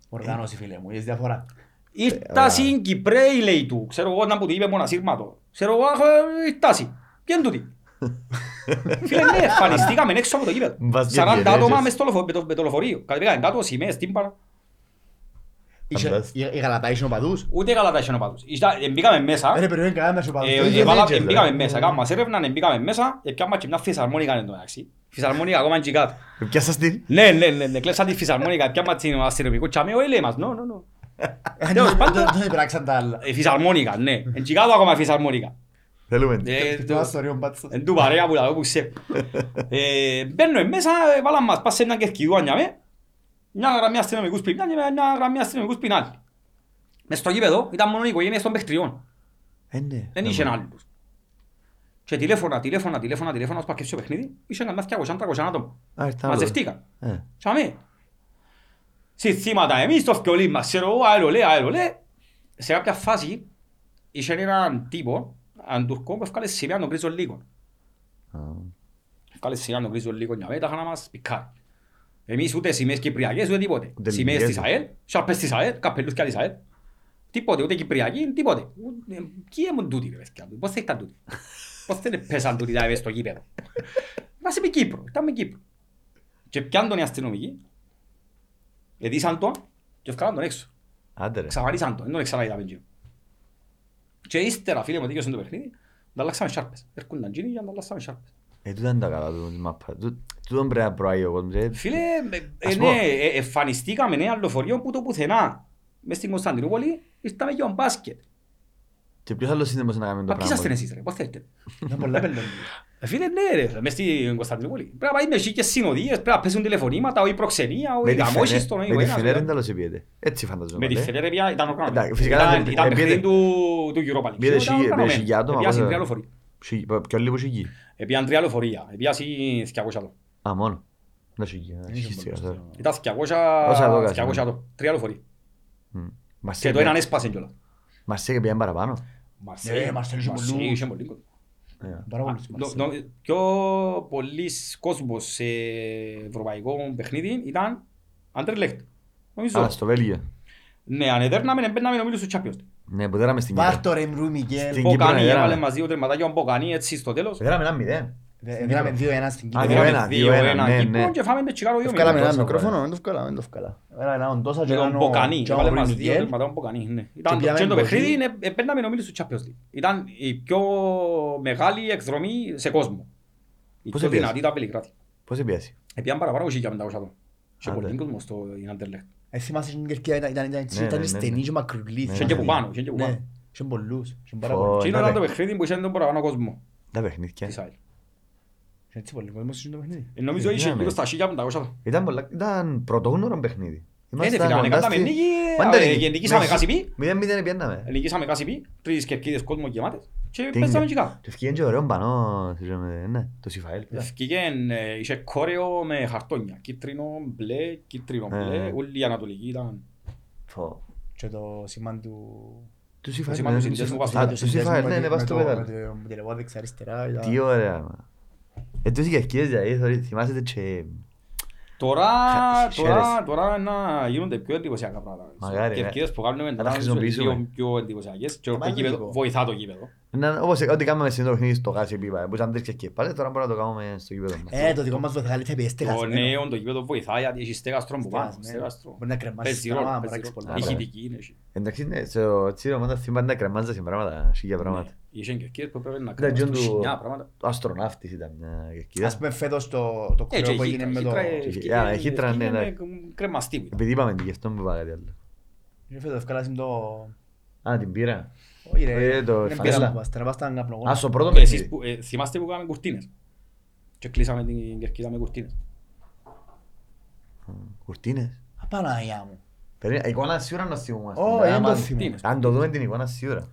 Οργάνωση φίλε μου, έχεις διαφορά. Ήρθα στην Κυπρέη λέει του, ξέρω εγώ να που του είπε μόνο ασύρματο. Ξέρω εγώ αχ, ε, ήρθασι. Ποιοι είναι τούτοι. Φίλε ναι, εμφανιστήκαμε έξω από το γήπεδο. Μπάσκετ 40 άτομα γενέσεις. μες στο λεωφο- με το- με το λεωφορείο. Κατεβήκαν κάτω, σημαίες, τύμπανα. Είχε- Φαντάστηκε. Η η Γαλατά είχε οπαδούς. Ούτε καλά τα είχε οπαδούς. Ήστα- ε, Μπήκαμε μέσα. Δεν περιμένει κανένας οπαδούς. Ε, Το είχε έβαλα- δίκιο, ε, Μπήκαμε ρε. μέσα, κάνουμε μας έρευνα, ε, μπήκαμε μέσα, ε, πιάμε και μια φυσαρμόνικα εν τω μεταξύ. Φυσαρμόνικα ακόμα και κάτω. Πιάσας την. Ναι, ναι, ναι, ναι, κλέψαν τη φυσαρμόνικα, πιάμε την αστυνομικός τσάμε, όχι λέει μας, no, no, no. Ε, Τέλος δεν- πάντων. Δεν πράξαν τα άλλα. Ε, Φυσαρμόνικα, ναι. Εν και κάτω ακόμα φυσαρμόνικα. Θέλουμε. Ε, Το αστοριό μπάτσος. Εν του παρέα που τα που σε. Ε, Μπαίνουμε μέσα, ε, βάλαν μας, πας σε μια κερκιδούα για με. Μια γραμμή αστυνομικούς πριν μια και μια γραμμή αστυνομικούς πριν άλλη. Μες στο γήπεδο ήταν μόνο οι οικογένειες των παιχτριών. Ε, ναι. Δεν είχε άλλους. Και τηλέφωνα, τηλέφωνα, τηλέφωνα, τηλέφωνα, ως πακές στο παιχνίδι, είχαν καμιά 200-300 άτομα. Α, ήρθαν Μαζευτήκαν. άλλο. Ε, Τσάμε. Συστήματα εμείς στο φκιολί μας, ξέρω εγώ, αέλο λέει, αέλο λέει. Σε κάποια φάση είχε έναν τύπο, έναν Τουρκό που έφκαλε σημαία τον κρίζο λίγο. α. Κάλες σιγά τον κρίζο λίγο μια μέταχα να μας πικάρει. Εμείς ούτε σημαίες κυπριακές ούτε τίποτε. Ούτε Σημαίες της ελληνικές. ΑΕΛ, σάρπες της ΑΕΛ, καπελούθκια της ΑΕΛ. Τίποτε, ούτε κυπριακή, τίποτε. Ούτε- Ποιοι έμουν τούτοι ρε παιδιά, πώς θα ήταν τούτοι. Πώς δεν πέσαν τούτοι τα στο γήπεδο. Είμαστε με Κύπρο, ήταν με Κύπρο. Και πιάνουν τον οι αστυνομικοί, εδίσαν τον και ευκάλαν τον έξω. Άντε ρε. Ξαμαρίσαν τον, δεν τον ξαναείδαμε εκείνο. Και ύστερα φίλε μου δίκαιο το παιχνίδι, ανταλλάξαμε σάρπες. Έρχονταν εκείνοι και ανταλλάξαμε σάρπες. Ε, τούτα είναι τα καλά του της μάπας. Τού- Τούτον πρέπει να προάγει ο κόσμος. ε. Φίλε, ε, ε, Ας ναι, πω. ε, εμφανιστήκαμε νέα λεωφορείο που το πουθενά. Μες στην Κωνσταντινούπολη ήρθαμε για τον μπάσκετ. Και ποιος άλλος σύνδεμος να κάνει το Μα ποιοι είσαστε πράγμα. εσείς ρε, πώς θέλετε. Ήταν πολλά πελώνια. Ε, Φίλε, ναι ρε, μες στην Κωνσταντινούπολη. Πρέπει να πάει με και συνοδείες, πρέπει να πέσουν τηλεφωνήματα, όχι προξενία, Με όχι τη γαμόχιστο, Φενέρ- όχι με τη ένας, Φενέρ ρε. δεν τέλος επίεται. Έτσι φανταζόμαι. Με τη ε. Φενέρ πια ήταν οργανωμένο. Εντάξει, φυσικά Ήταν- ήταν- Ήταν ε, παιχνίδι πήγε- του του Europa League. Πήγε Ήταν χι- πήγε οργανωμένο. χιλιάτο, μα Επιάσαν πόσο- τρία λεωφορεία. Σι- Πιο λίγο σιγή. Επιάσαν τρία λεωφορεία. Επιάσαν 200 άτομα. Α, μόνο. Να σιγή. να είχε σιγή, πολλούς, καθόλου. ε. Ήταν 200 Όσα το έκασαν, 200 ναι. άτομα. Τρία λεωφορεία. Μμ. Και Μαρσέη το έναν πήγε- έσπασε κιόλας. Μαρσέη πήγαινε παραπάνω. Μαρσέη, Μαρσέη είχε Μαρσέη πολλούς. είχε πολύ κόσμο. Ε, Πάρα Α, πολλούς νο- Μαρσέη. νο- Πιο πολλής κόσμος σε ευρωπαϊκό παιχνίδι ήταν Anderlecht. Νομίζω. Α, στο Βέλγιο. Ναι, αν εδέρναμε, εμπέρναμε νομίζω στο Champions. Ναι, που δέραμε στην Βάρ' Κύπρο. το ρε Μρού Μικέλ. Στην- Κύπρο Μποκανί, εδέραμε. έβαλε μας δύο τερματάκια ο Μποκανί έτσι στο τέλος. Δέραμε ένα μηδέν. Δίναμε 2-1 στην Α, Κύπρο. δύο-ένα, Εδέραμε δύο-ένα, ναι, Κύπρο ναι. και φάμε με Τσικάρο δύο Ευκάλαμε μηδέν. ένα τόσο μικρόφωνο, βάλε. δεν το ευκάλαμε, δεν το ευκάλαμε. Ένα ένα ο Ντόσα και Με τον ένα ο- Μποκανί, και ο έβαλε Ρουί μας δύο Μικέλ. τερματάκια ο Μποκανί. ναι. Ήταν πήγαμε και το πολύ. παιχνίδι, είναι- επέρναμε νομίζω στο Champions League. Ήταν η πιο μεγάλη εκδρομή σε κόσμο. Η Πώς πιο έπιασε; δυνατή τα Βελιγράδι. Πώς έπιασε. Επιάν παραπάνω από 1500 άτομα. Και Άντε. πολύ κόσμο στο Anderlecht. Ε, θυμάσαι την Κερκία, ήταν- ήταν- ήταν έτσι, Ναι, ήταν ναι, ναι, στενή ναι. και μακρουλή. Ναι, Είχε και που πάνω, είχε και που πάνω. Ναι, είχε πολλούς, είχε πάρα Φω- πολλούς. Και να ήταν το παί- παιχνίδι που είχε τον παραπάνω κόσμο Τα παιχνίδια. της ΑΕΛ. Είχε έτσι πολύ κόσμος στο παιχνίδι. Ε, Νομίζω Ε, είχε ναι, γύρω ναι. στα 1500 άτομα. Ήταν πολλά- Ήταν πρωτόγνωρο παιχνίδι. Ε, ναι, Ήμασταν φίλε, αν κοντά έκαναμε στη- νίκη, Μα ε, ήταν- ε, νικήσαμε με- Κάσιπι. Μηδέν μηδέν πιέναμε. Νικήσαμε Κάσιπι, τρεις κερκίδες κόσμο γεμάτες και Τι παίζαμε είναι. και κάτω. Και ευκήγεν και ωραίο πανό, συγγνώμη, ναι, το Σιφαέλ. Ευκήγεν, ε, είχε κόρεο με χαρτόνια, κίτρινο, μπλε, κίτρινο, Ε. μπλε, όλη η Ανατολική ήταν. Φω. Και το σήμα του... Του Σιφαέλ, σήμα του ναι, συνδέσμου του βάσει- Α, του του συνδέσμου Σιφαέλ, με ναι, τη- ναι, με βάσει το το- πέταλο. με το- με τη λεβό δεξιά-αριστερά, ήταν- Τι ωραία, μα. Ε, τούτοι κερκίδες, δηλαδή, θωρεί- θυμάσαι και... Τώρα, Χα- τώρα, χαίρεσαι. τώρα να γίνονται πιο εντυπωσιακά πράγματα. Μαγάρι, ναι. Κερκίδες που κάνουμε τα τώρα χρησιμοποιήσουμε. είναι πιο εντυπωσιακές και το Μα είναι γήπεδο- λογικό. βοηθά το γήπεδο. Να- Όπως ό,τι κάναμε στην το παιχνίδι στο Γάσι Πίπα, που ήταν τρεις κερκίδες. Πάλι τώρα μπορούμε να το κάνουμε στο γήπεδο μας. Ε, το δικό μας βοηθάει, αλήθεια, επειδή Το στεγασμένο. νέο, το γήπεδο βοηθάει γιατί έχει στέγαστρο που πάνω. Στεγασμένο. στέγαστρο. Μπορεί να κρεμάσεις Παίζει πράγμα, ρόλο, μπορεί να παίζει ρίξεις ρόλο. πολλά. Ηχητική είναι. έχει. Εντάξει, ναι, στο τσίρος ομάδα θυμάται να κρεμάζα σε πράγματα, σίγια πράγματα. Ναι. Είχε κερκίδες που έπρεπε να Ήταν κάνουν τζον του- χιλιά πράγματα. Το αστροναύτης ήταν μια κερκίδα. Ας πούμε φέτος το το Ε, και κρέο που η έγινε Χίτρα, με η το... Χίτρα, ε, Και- ευκήγε- α, η Χίτρα, ναι, ευκήγε ναι. με κρεμαστή που ήταν. Επειδή είπαμε και γι' αυτό μου είπα κάτι άλλο. Ε, Φέτος ευκάλασαν το... Α, την πήρα. Όχι ρε, Ε, το είναι φανέλα. πήρα που μας, τώρα πας στον καπνογόνο. Α, στο πρώτο Και εσείς παιχνίδι. που- ε, θυμάστε που κάναμε κουρτίνες; Και κλείσαμε την κερκίδα με κουρτίνες. Κουρτίνες. Α, Παναγιά μου. Περίμενε, εικόνα σίγουρα να θυμούμαστε. Ω, Άμα- δεν το κουρτίνες. θυμούμαι. Αν το δούμε την εικόνα σίγουρα.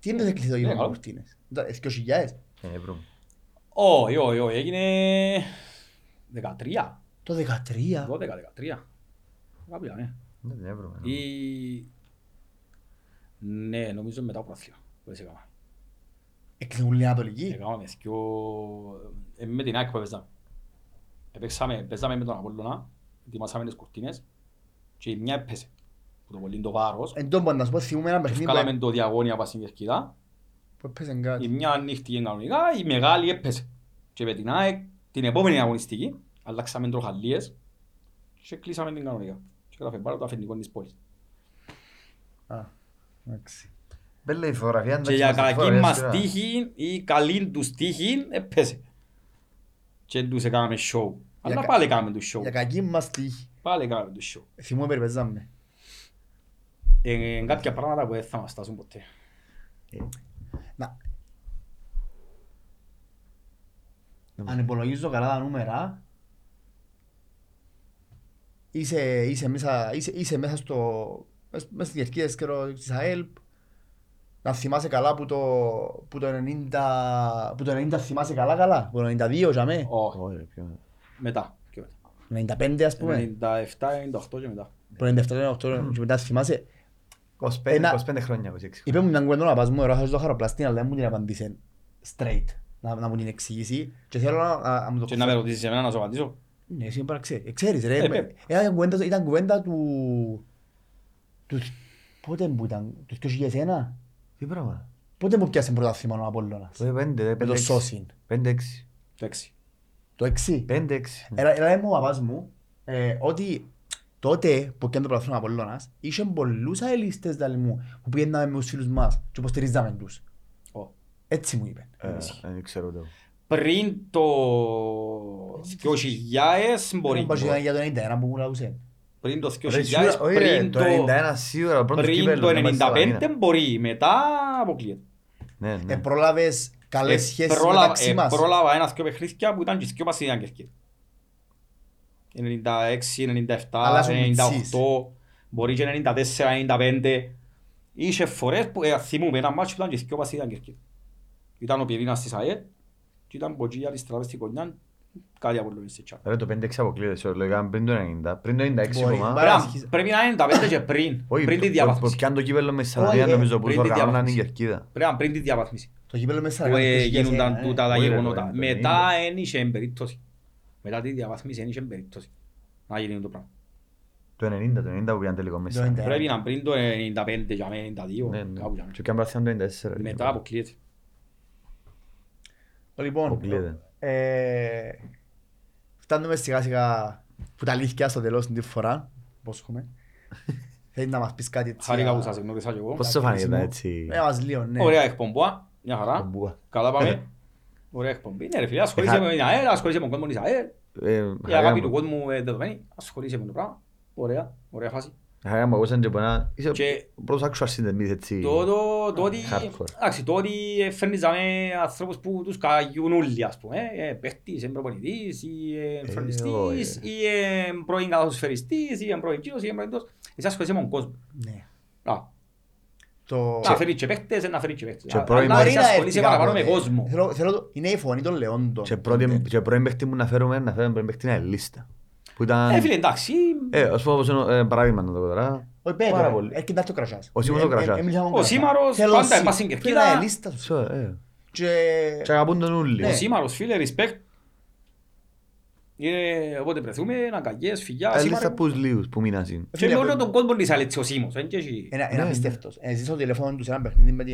Τι είναι το κλειστό Ναι, γύρω με καλό. κουρτίνες; Τα- ε, 2000. Ε, βρούμε. Όχι, όχι, όχι, έγινε 13, Το 13. 12, 13. Κάποια, ναι. Δεν την έβρουμε. Ή... Ναι, νομίζω μετά από πρωτάθλημα. που έτσι έκανα. Έκλεισαν ούλοι Ανατολικής; Έκαναμε δυο... ε, με την ΑΕΚ που έπαιζαμε. Έπαιξαμε, παίζαμε με τον Απόλλωνα, ετοιμάσαμε τις κουρτίνες και η μια έπαιζε. Που το πολύ το βάρος. Εν τω να σου πω, θυμούμαι ένα παιχνίδι Ευκάλαμε που- το διαγώνια πας στην κερκίδα. που έπαιζε Η κάτι. μια ανοίχτηκε κανονικά, η μεγάλη έπαιζε. Και με την ΑΕΚ, την επόμενη αγωνιστική, αλλάξαμε τροχαλίες και κλείσαμε την κανονικά. Και καταφέρει πάρα το αφεντικό της πόλης. Α, εντάξει. Μπέλε η φωτογραφία. Και εντάξει, για μας τη κακή φωτογραφία μας σίγουρα. τύχη ή καλή τους τύχη, έπαιζε. Και τους έκαναμε show. Αλλά κα- πάλι έκαναμε τους show. Για κακή μας τύχη. Πάλι έκαναμε τους show. Θυμούμαι περιπέζαμε. Ε, κάποια πράγματα που δεν θα μας φτάσουν ποτέ. Να. Αν υπολογίζω καλά τα νούμερα, είσαι, είσαι, μέσα, είσαι, είσαι μέσα στο μες- μέσα στις κερκίδες ξέρω, της ΑΕΛ να θυμάσαι καλά που το, που το 90 που το 90 θυμάσαι καλά καλά, που το 92 για μέ, Όχι, Ωραία, πιο- μετά. πιο μετά. 95 ας πούμε, 97-98 και μετά. που 97 και μετά θυμάσαι 25, Ένα- 25 χρόνια, 26. Είπε μου μια κουβέντα να πας μου, ερώτησα το χαροπλαστή, αλλά δεν μου την απαντήσε straight. να, να μου την εξηγήσει και θέλω να, να, να μου το Και να με ρωτήσεις εμένα να σου απαντήσω. Ναι, εσύ πρέπει να ξέρεις. Ε, Ξέρεις ρε, Ε, με- πέ. ήταν κουβέντα, ήταν κουβέντα του... του... Πότε που ήταν, τους 2001. Τι πράγμα. Πότε που πιάσε πρωτάθλημα ο Απόλλωνας; Ε, πέντε, ε, Με πέντε, το έξι. Σόσιν. Πέντε, έξι. Το έξι. Το 6. Πέντε, έξι. Έλα, έλα μου ο παπάς μου ε, ότι τότε που έκανε το πρωτάθλημα ο Απόλλωνας είχε πολλούς αελίστες δάλι μου που πήγαιναμε με τους φίλους μας και υποστηρίζαμε τους. Ω. Έτσι μου είπε. Ε, Δεν ξέρω το. Πριν το 2000 μπορεί. Δεν πάει για το 91 που μου λαούσε. Πριν το Ρε, 2000, σίγουρα- όχι, ρε, πριν το το 91 σίγουρα, ο πρώτος πριν κύπελλος, το να πάει στα 95 Λαμίνα. μπορεί, μετά αποκλείεται. Ναι, Ε, ναι. πρόλαβες καλές Ε, σχέσεις πρόλαβα- μεταξύ ε, μας. Πρόλαβα ένας δυο παιχνίδια που ήταν και δυο μας ήταν κερκίδα. 96, 97, Αλλά σου 98, μπορεί και 94, 95. Είχες φορές που ε, θυμούμαι ένα μάτσο που ήταν και δυο μας ήταν κερκίδα. Ήταν ο Πιερίνας της ΑΕΛ και ήταν από εκεί αριστερά μες στην γωνιά, κάτι από λόγια σε τσάκα. Ρε, το 5-6 αποκλείεται, σε λέγαμε πριν το 90. Πριν το 96 Μπορεί, ακόμα. μπορεί. Πρέπει να- Πρέπει να είναι 95 και πριν, Όχι, πριν τη που- που διαβάθμιση. πιάνε το κύπελλο με Σαλαμίνα, Όχι, ε, νομίζω, που πριν το τη οργανώναν η διαβάθμιση. Κερκίδα. Πρέπει να είναι πριν τη διαβάθμιση. Το κύπελλο μέσα που ε, γίνονταν τούτα τα Όχι, ρε, γεγονότα. το Μετά δεν είχε περίπτωση. Μετά τη διαβάθμιση δεν είχε περίπτωση να γίνει το πράγμα. Το 90, το 90 που πιάνε τελικό Το μέσα. 90. Πρέπει να είναι πριν το 95 για μένα, 92, Ναι, ναι. κάπου για μένα. Και πιάνε πράθυνα το 94. ρε. Μετά αποκλείεται. Λοιπόν, Αποκλείεται. ε, φτάνουμε σιγά σιγά που τα αλήθεια στο τέλος την φορά. Πώς έχουμε. Θέλεις να μας πεις κάτι έτσι. Χάρηκα που α, σας γνώρισα και εγώ. Πώς σε φάνηκε κρίσιμο. έτσι; Ε, μας λίγο, ναι. Ωραία εκπομπή, μια χαρά. Μπουγά. Καλά πάμε. Ωραία εκπομπή. Ναι ρε φίλε, ασχολείσαι με την ΑΕΛ, ασχολείσαι με τον κόσμο της ΑΕΛ. Ε, Η χαρά αγάπη μου. του κόσμου είναι δεδομένη. Ασχολείσαι με το πράγμα. Ωραία, ωραία φάση. Χαρά μου, ακούσαν και πονά. Είσαι Και ο πρώτος actual συνδεμής έτσι. Το, το, το ότι, Hardcore. εντάξει, το ότι φέρνεις με ανθρώπους που τους καγιούν όλοι, ας πούμε, ε, παίχτης, ε, προπονητής, ή ε, όχι, φροντιστής, ε. ή ε, πρώην καθοσφαιριστής, ή ε, πρώην κύριος, ή ε, πρώην τός. Εσύ ασχολείσαι με τον κόσμο. Ναι. Α, Το... Να φέρεις και παίχτες, ε, να φέρεις και παίχτες. Και Α, πρώην Αλλά μπορεί εσύ να ασχολείσαι έρθει παραπάνω με κάποτε. κόσμο. Θέλω, θέλω το... Είναι η φωνή των λεόντων. Και πρώτη- Και πρώην παίχτη μου να φέρουμε, να φέρουμε πρώην παίχτη είναι λίστα. Που ήταν... Ε, φίλε, εντάξει, Ε, ας πούμε όπως είναι, ε, παράδειγμα να το πω τώρα. Όχι, Πάρα πέτω, πολύ. έρχεται το κρασάς. Ο Σίμωνος ο Ε, ε, Κρασάς. ε, μιλήσαμε με Ο Κρασά. Σίμαρος Θέλω πάντα Σί- πας στην και κερκίδα. είναι λίστα σου. Σω, ε. Και... Και αγαπούν τον ούλοι. Ναι. ο Σίμαρος, φίλε, respect. Είναι, όποτε βρεθούμε, αγκαγιές, φιλιά, Ε, λίστα Σίμαρε. πούς λίγους που μείναν συν. Και με όλο τον κόσμο της ΑΕΛ, ο Σίμος, δεν και έχει- Ένα, Ναι, ένα ναι. απίστευτος. Ε, ζεις στο τηλέφωνο του σε ένα παιχνίδι με τη...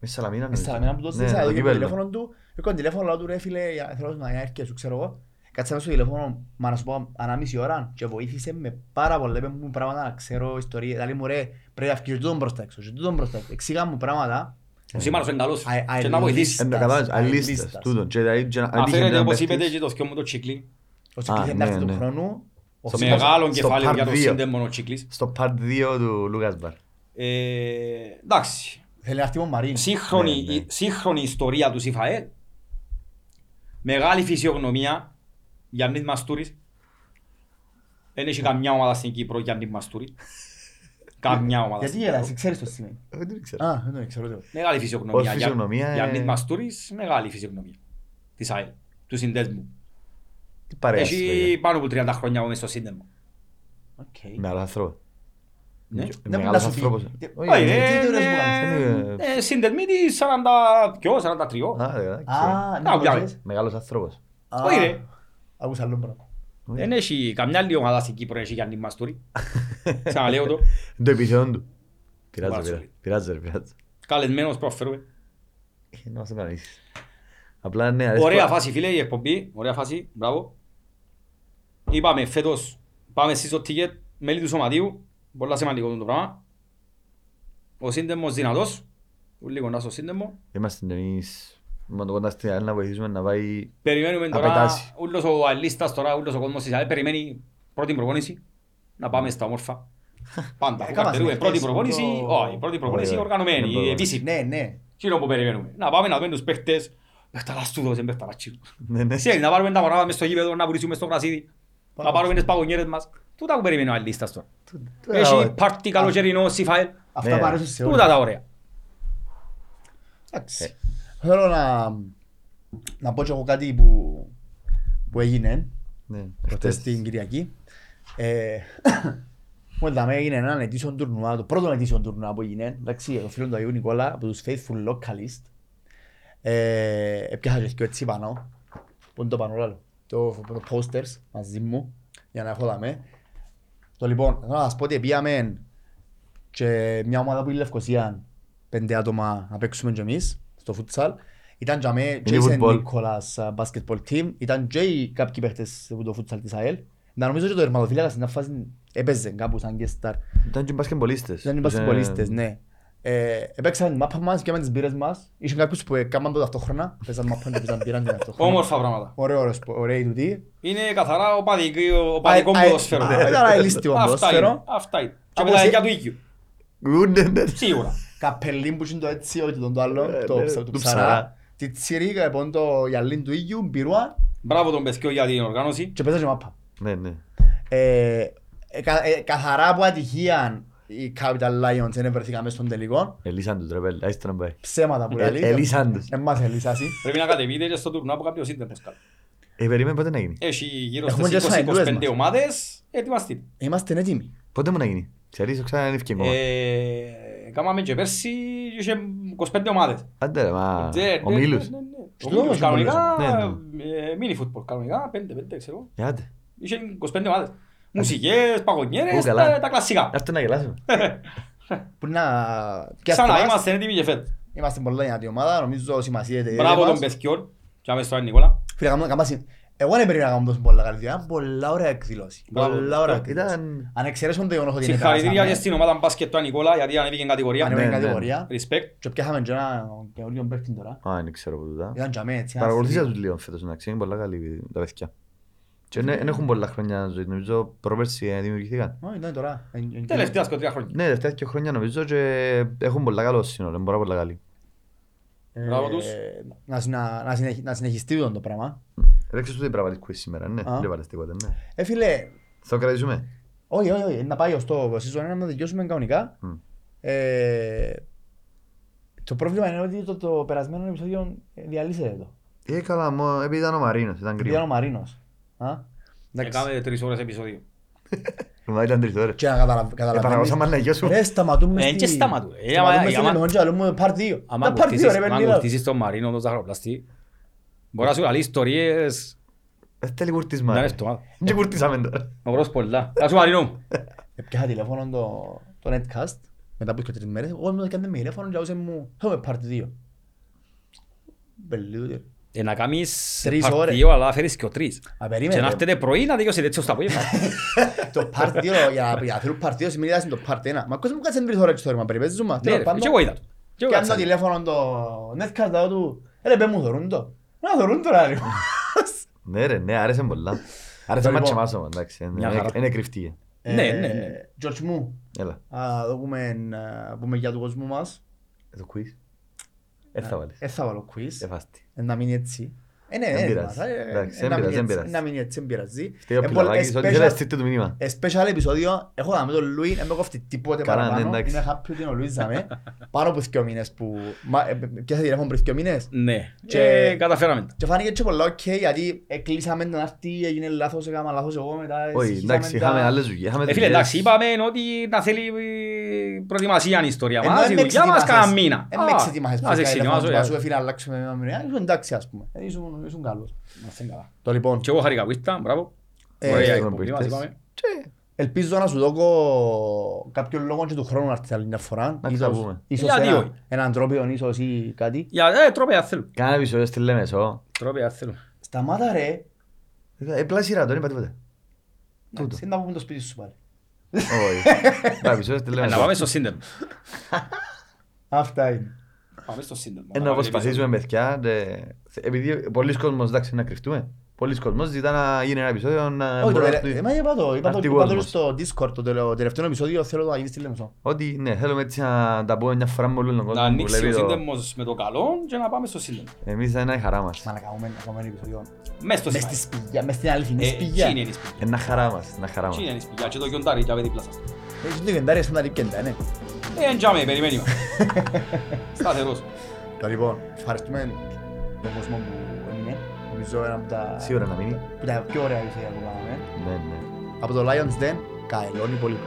Με Σαλαμίνα Με νομίζω. Σαλαμίνα που το Ναι, στήσα, το εδώ και το κύπελλο. τηλέφωνο του. Έκανα τηλέφωνο, λέω του ρε φίλε, για- θέλω να έρθει σου, ξέρω εγώ. Κάτσαμε στο τηλέφωνο, μα να σου πω, ανάμιση ώρα και βοήθησε με πάρα πολλά, είπε μου πράγματα να ξέρω ιστορίες. Δηλαδή μου ρε, πρέπει να φύγεις τούτον προς τα έξω, και τούτον προς τα έξω. Εξήγα μου πράγματα. Ο Σίμαρος είναι καλός Α- α- και να βοηθήσει. Ε, το κατάλαβες, αλίστας, αλίστας. τούτον. Και δηλαδή, και να- αν τύχει Αφαίρεται να όπως παίχτης- είπετε και το θκιό μου το τσίκλι. Ο Τσικλής Α, είναι αυτή ναι, του ναι. χρόνου. Ο Στο Σίμας- Μεγάλο στο κεφάλαιο part για το δύο. σύνδεμο ο τσίκλις. Στο part 2 του Λούκας Μπαρ. Ε, Εντάξει, Θέλει να έρθει ο Μαρίν. σύγχρονη, Ναι, ναι. η σύγχρονη ιστορία του ΣΥΦΑΕΛ. Μεγάλη φυσιογνωμία, Γιάννης Μαστούρης. Δεν έχει καμιά ομάδα στην Κύπρο Γιάννης Μαστούρης. Καμιά ομάδα Γιατί στην γελάς, Κύπρο. ξέρεις το σημαίνει. Ε, Δεν ξέρω. Α, δεν το ξέρω. ούτε εγώ. Μεγάλη φυσιογνωμία. Ως φυσιογνωμία, ε, Γιάννης Μαστούρης, μεγάλη φυσιογνωμία. Της ΑΕΛ, του συνδέσμου. Τι παρέας, Έχει λέγε. πάνω από 30 χρόνια μέσα στο σύνδεσμο. Οκ. Με άλλος άνθρωπος. Ναι. Δεν Μεγάλος μου να σου πει. άνθρωπος. Τι- Όχι, Όχι, ε, ρε, τι τώρα είναι- σου κάνεις, είναι- ε, συνδεσμοί της 42, 43. Α, ρε, εντάξει. Α, ναι, Κάπου το άλλο. ξέρεις. Μεγάλος άνθρωπος. Α, Όχι, ρε. Άκουσα άλλο πράγμα. Δεν έχει καμιά άλλη ομάδα στην Κύπρο έχει Γιάννη Μαστούρη. Ξαναλέω το. Το επίθεον του. Πειράζει, Πάρα πειράζει. πολύ. Πειράζει, ρε, πειράζει. Καλεσμένος προφέρουμε. Ε, Να μας το κανείς. Απλά ναι, αρέσκω- Ωραία φάση φίλε η εκπομπή. Ωραία φάση. Μπράβο. Είπαμε φέτος πάμε εσείς στο ticket μέλη του σωματείου. Πολλά σημαντικό το πράγμα. Ο σύνδεμος δυνατός. Ούλοι κοντά στο σύνδεμο. Είμαστε εμείς με το κοντά στην ΑΕΛ να βοηθήσουμε να πάει... Περιμένουμε τώρα, Απετάσει. ούλος ο αλίστας τώρα, ούλος ο κόσμος της ΑΕΛ περιμένει πρώτη προπόνηση. Να πάμε στα όμορφα. Πάντα, που Έκαμα καρτερούμε συνεχές πρώτη που προπόνηση, το- όχι, πρώτη προπόνηση Ωραία. οργανωμένη, Ναι, επίσημη. Ναι, ναι. Τι είναι που περιμένουμε. Να πάμε να δούμε τους παίχτες. Παίχταρας τούτος, δεν παίχταρας τσίρους. Ναι, ναι. Ξέρεις, να πάρουμε τα μωρά μες στο γήπεδο, να πουλήσουμε στο γρασίδι. Πάμε. Να πάρουμε τις παγωνιέρες μας. Τούτα που περιμένει ο αλίστας τώρα. Τούτα, Έχει ωραία. πάρτι καλοκαιρινό, σιφαέλ. Αυτά Ναι. που αρέσουν σε Τούτα όλους. τα ωραία. Εντάξει. Θέλω να, να πω και εγώ κάτι που, που έγινε Ναι, προχτές χτες. την Κυριακή. Ε, Μου είδαμε έγινε έναν ετήσιο τουρνουά, το πρώτο ετήσιο τουρνουά που έγινε. Εντάξει, ο φίλος του Αγίου Νικόλα από τους Faithful Localist. Ε, έπιασα και έτσι πάνω, που είναι το πάνω λάλο, το, το posters μαζί μου, για να έχω δαμέ. Το λοιπόν, θέλω να σας πω ότι πήγαμε και μια ομάδα που είναι η Λευκοσία, πέντε άτομα να παίξουμε και εμείς, στο futsal. Ήταν και με Jason football. Nicholas uh, basketball team, ήταν και οι κάποιοι παίχτες από το futsal της ΑΕΛ. Να νομίζω και το τερματοφύλακα στην φάση έπαιζε κάπου σαν guest star. Ήταν και μπασκεμπολίστες. Δεν είμαστε πολίστες, ναι. Ε, έπαιξαν την μάπα μας και με τις μπύρες μας. Είχαν κάποιους που έκαναν το ταυτόχρονα. Παίζαν μάπα και παίζαν μπύραν και ταυτόχρονα. Όμορφα πράγματα. Ωραίο, ωραίο, ωραίοι τούτοι. Είναι καθαρά οπαδική- οπαδικό Α, ε, ποδοσφαίρο. ναι, Ήταν αελίστικο Αυτά ποδοσφαίρο. είναι. Αυτά είναι. Και με όπως τα ε- δικιά του οίκιου. Ούτε, ναι. Σίγουρα. Καπελίν που είναι το έτσι, όχι τον το άλλο, Ε, το ναι, ψα- του του ψαρά. ψαρά. Τη τσιρίκα, λοιπόν, το γυαλίν του ίδιου, μπυρούα Μπράβο τον Πεσκιό για την οργάνωση. και παίζα και μάπα. Ναι, ναι. Ε, ε, κα- ε, Καθαρά από ατυχία οι Capital Lions δεν βρεθήκαν μέσα στον τελικό. Ελίσαν τους ρε πέλε, άιστε να πάει. Ψέματα που Ε, λέει. ελίσαν τους. Εν μας ελίσασαι. Πρέπει να κατεβείτε και στο τουρνουά που κάνει ο Σύνδεμος κάτω. Ε, περίμενε πότε να γίνει; Έχει γύρω Έχουμε στις και σφαγητούες 20-25 μας. ομάδες. Ετοιμαστείτε. Είμαστε έτοιμοι. Πότε μου να γίνει; Ξέρεις, ξανά είναι ευκαιρία ακόμα. Ε, Κάμαμε και πέρσι και είχε 25 ομάδες. Άντε ρε, μα, Ναι, ναι, ομίλους. ναι, ναι, ναι. Στο Ομίλους, όμως κανονικά, Ναι, ε, μίνι φούτμπολ, κανονικά, πέντε, πέντε, ξέρω. Ε, άντε. Είχε 25 ομάδες. Μουσικές, παγωνιέρες, Ου, καλά. τα, τα κλασικά. Έρθω να γελάσουμε. Που να... και Ξανά αυτό μας. είμαστε έτοιμοι και φέτος. Είμαστε πολλά δυνατή ομάδα, νομίζω σημασία Μπράβο τον Πεσκιόν. Και άμε στον Νικόλα. Φίλε, κάνουμε- κάνουμε συ- Εγώ δεν περίμενα να κάνουμε τόσο πολλά καλή δουλειά. Ήταν πολλά ωραία εκδήλωση. Μπράβο. Πολλά ωραία εκδήλωση. Ήταν... Αν εξαιρέσουμε το γεγονός ότι είναι Συγχαρητήρια και περάσαμε, στην ομάδα μπάσκετ του Νικόλα γιατί ανέβηκε κατηγορία. ανέβηκε Ναι, ναι. κατηγορία. Respect. Και πιάσαμε και ένα καινούριο παίκτη τώρα. Α, δεν ξέρω που τούτα. Ήταν και αμέ, έτσι. ένας Παρακολουθήσα στυλ. τους λίγο φέτος, εντάξει, είναι πολλά καλή τα παιδιά. Και δεν έχουν πολλά χρόνια ζωή, νομίζω πρόπερσι ε, δημιουργηθήκαν. Ω, ήταν τώρα. Εν- εν- Τελευταία σκοτρία χρόνια. Ναι, τελευταία και χρόνια νομίζω και έχουν πολλά καλό σύνολο, είναι πάρα πολλά καλή. Ε, Μπράβο τους. να συνα- να συνεχι- Να συνεχιστεί το πράγμα. Ρέξες του την πράγματι quiz σήμερα, ναι, Α. δεν βάλες τίποτα, ναι. Ε, φίλε, Θα το κρατήσουμε. όχι, όχι, όχι, να πάει ως το season 1 να δικαιώσουμε κανονικά. Μμ. Ε, Το πρόβλημα είναι ότι το, το περασμένο επεισόδιο ε, διαλύσεται το. Ε, καλά, μω, επειδή ήταν ο Μαρίνος, ήταν Επειδή ήταν ο κρίμα. Μαρίνος. Α, εντάξει. Έκαμε τρεις ώρες επεισόδιο. Μα ήταν τρεις ώρες. Και να καταλαβα- καταλαβαίνεις. Επαναγώσαμε να γιώσουμε. Ρε, σταματούμε Ε, στη... και σταματούμε. Ε, άμα- Σταματούμε στην άμα- επόμενη και λέμε part 2. Άμα Τα part 2 ρε ακολουθήσεις- άμα παιδιά. ακολουθήσεις τον Μαρίνο, τον Ζαχαροπλαστή, μπορεί να σου λέει ιστορίες Δεν θέλει κουρτίσμα. να ρε. είναι εβδομάδα. Δεν κουρτίσαμε τώρα. Ο γρός πολλά. Γεια σου Μαρίνο. Επιάσα τηλέφωνο το, το netcast μετά από τρεις μέρες. Εγώ μου έκανε με τηλέφωνο και άκουσες μου «Έχουμε part 2». Μπελούτε. Ε, να κάνεις Τρεις part ώρες. δύο, αλλά φέρεις και ο τρεις. Α, Και περίμενε. να έρθετε πρωί να τελειώσετε έτσι ως το απόγευμα. Το part 2, για για να θέλουν part 2 σημαίνει ότι το part 1. Μα κόσμος μου κάτσε τρεις ώρες στο ρήμα, περιπέζεις μου. Ναι, ρε, και εγώ είδα το. Και εγώ Πιάνω κάτσα. τηλέφωνο το netcast λέω του «Ρε, πέ μου θωρούν το». Να θωρούν το ρε. Ναι ρε, ναι, άρεσε πολλά. Άρεσε Λοιπόν. μάτσε μάσο, εντάξει. είναι- Μια χαρά. Είναι κρυφτή. Ε, Ναι, ναι, ναι. George μου, Έλα, α δούμε, α, πούμε για του κόσμου μας. ε, το quiz. Ε, θα βάλεις. Ε, θα βάλω quiz. Ε, φάστη. Ε, Να μείνει έτσι. Ε, ναι, Δεν ναι, πειράζει. μας, ε, Εντάξει, ε, δεν να πειράζει, μείνει δεν έτσι, πειράζει. Να μείνει έτσι, δεν πειράζει. Φταίει ο Ε, Πιλαβάκης, πολύ- ότι special- θέλεις να στείλει το μήνυμα. ε, Special επεισόδιο, έχω δάμε τον Λουί, δεν με κόφτει τίποτε Καλά, ναι, παραπάνω. εντάξει. Είμαι happy ότι είναι ο Λουίς δάμε. Πάνω από δύο μήνες που... μα, ε, Πιάσα τηλέφωνο πριν δύο μήνες. Ναι. Και- Και καταφέραμε. τα. Και φάνηκε και πολλά οκ, γιατί εκλείσαμε τον άρτη, έγινε λάθος, έκανα λάθος εγώ μετά. Όχι, συγχύσαμε εντάξει, τα- είχαμε άλλες δουλειές. είχαμε Ε, φίλε, δουλειές. εντάξει, είπαμε ότι να θέλει ε, προετοιμασία η ιστορία Ενώ μας. εν Η με δουλειά μας εξετοιμάσες. κάνα μήνα. Εν με Α, εξετοιμάσες να σε που είχα εξετοιμάσω, τηλέφωνο, ε. σου έφυγε να αλλάξουμε μια μηνύα. Ήσουν εντάξει, ας πούμε. Ε, Ήσουν ήσουν καλός. Να είστε καλά. Το λοιπόν, Και εγώ χαρήκα που ήρθα, μπράβο. Ε, Ωραία ε, εκπομπή μας, ήρθες. είπαμε. ελπίζω να σου δω κάποιον λόγο και του χρόνου να έρθει άλλη μια φορά. Να Ίσως- ξαναπούμε. Ίσως Γιατί ένα- όχι. έναν τρόπιο ίσως ή κάτι. Για, ε, τρόπια θέλω. Κάνα επεισόδιο στη Λέμεσο. Τρόπια θέλω. Σταμάτα ρε. Ε, πλά σειρά, δεν είπα τίποτε. Εντάξει, Να πούμε το σπίτι σου πάλι. Όχι. Τα επεισόδια στη Ε, Να Λέμεσο. πάμε στο σύνδεμο. Αυτά είναι. Πάμε στο σύνδεμο. Ε, να προσπαθήσουμε παιδιά, δε- επειδή πολλοί κόσμος, εντάξει, να κρυφτούμε. Πολλοί κόσμος ζητά να γίνει ένα επεισόδιο να Όχι, το μπορεί να τελε- πει- ε, μα είπα το, είπα το, Έρθει είπα το κόσμος. στο Discord, το τελε- τελευταίο επεισόδιο θέλω να γίνει στη Λέμεσο. Ότι ναι, θέλουμε έτσι να τα πούμε μια φορά με όλον τον Να κόσμο που ανοίξει ο βλέπει το... σύνδεμος με το καλό και να πάμε στο σύνδεμο. Εμείς θα είναι η χαρά μας. Μα να κάνουμε να κάνουμε ένα επεισόδιο. Μες στο Μες στη σύνδεμο. σπηλιά, μες στην αληθινή Ε, σπηλιά. εκεί είναι η σπηλιά; Είναι χαρά μας, είναι χαρά μας. Εκεί είναι η σπηλιά; Και το γιοντάρι και δίπλα σας. Έχει το γεντάρι σαν τα λίπκεντα, ναι. Ε, εντιάμε, περιμένει μας. Σταθερός. Το λοιπόν, ευχαριστούμε τον κόσμο που έμεινε. Νομίζω ένα από τα, Σίγουρα να μείνει. που τα πιο ωραία επεισόδια που κάναμε. Ναι, ναι. Από το Lions Den, καελώνει πολύ.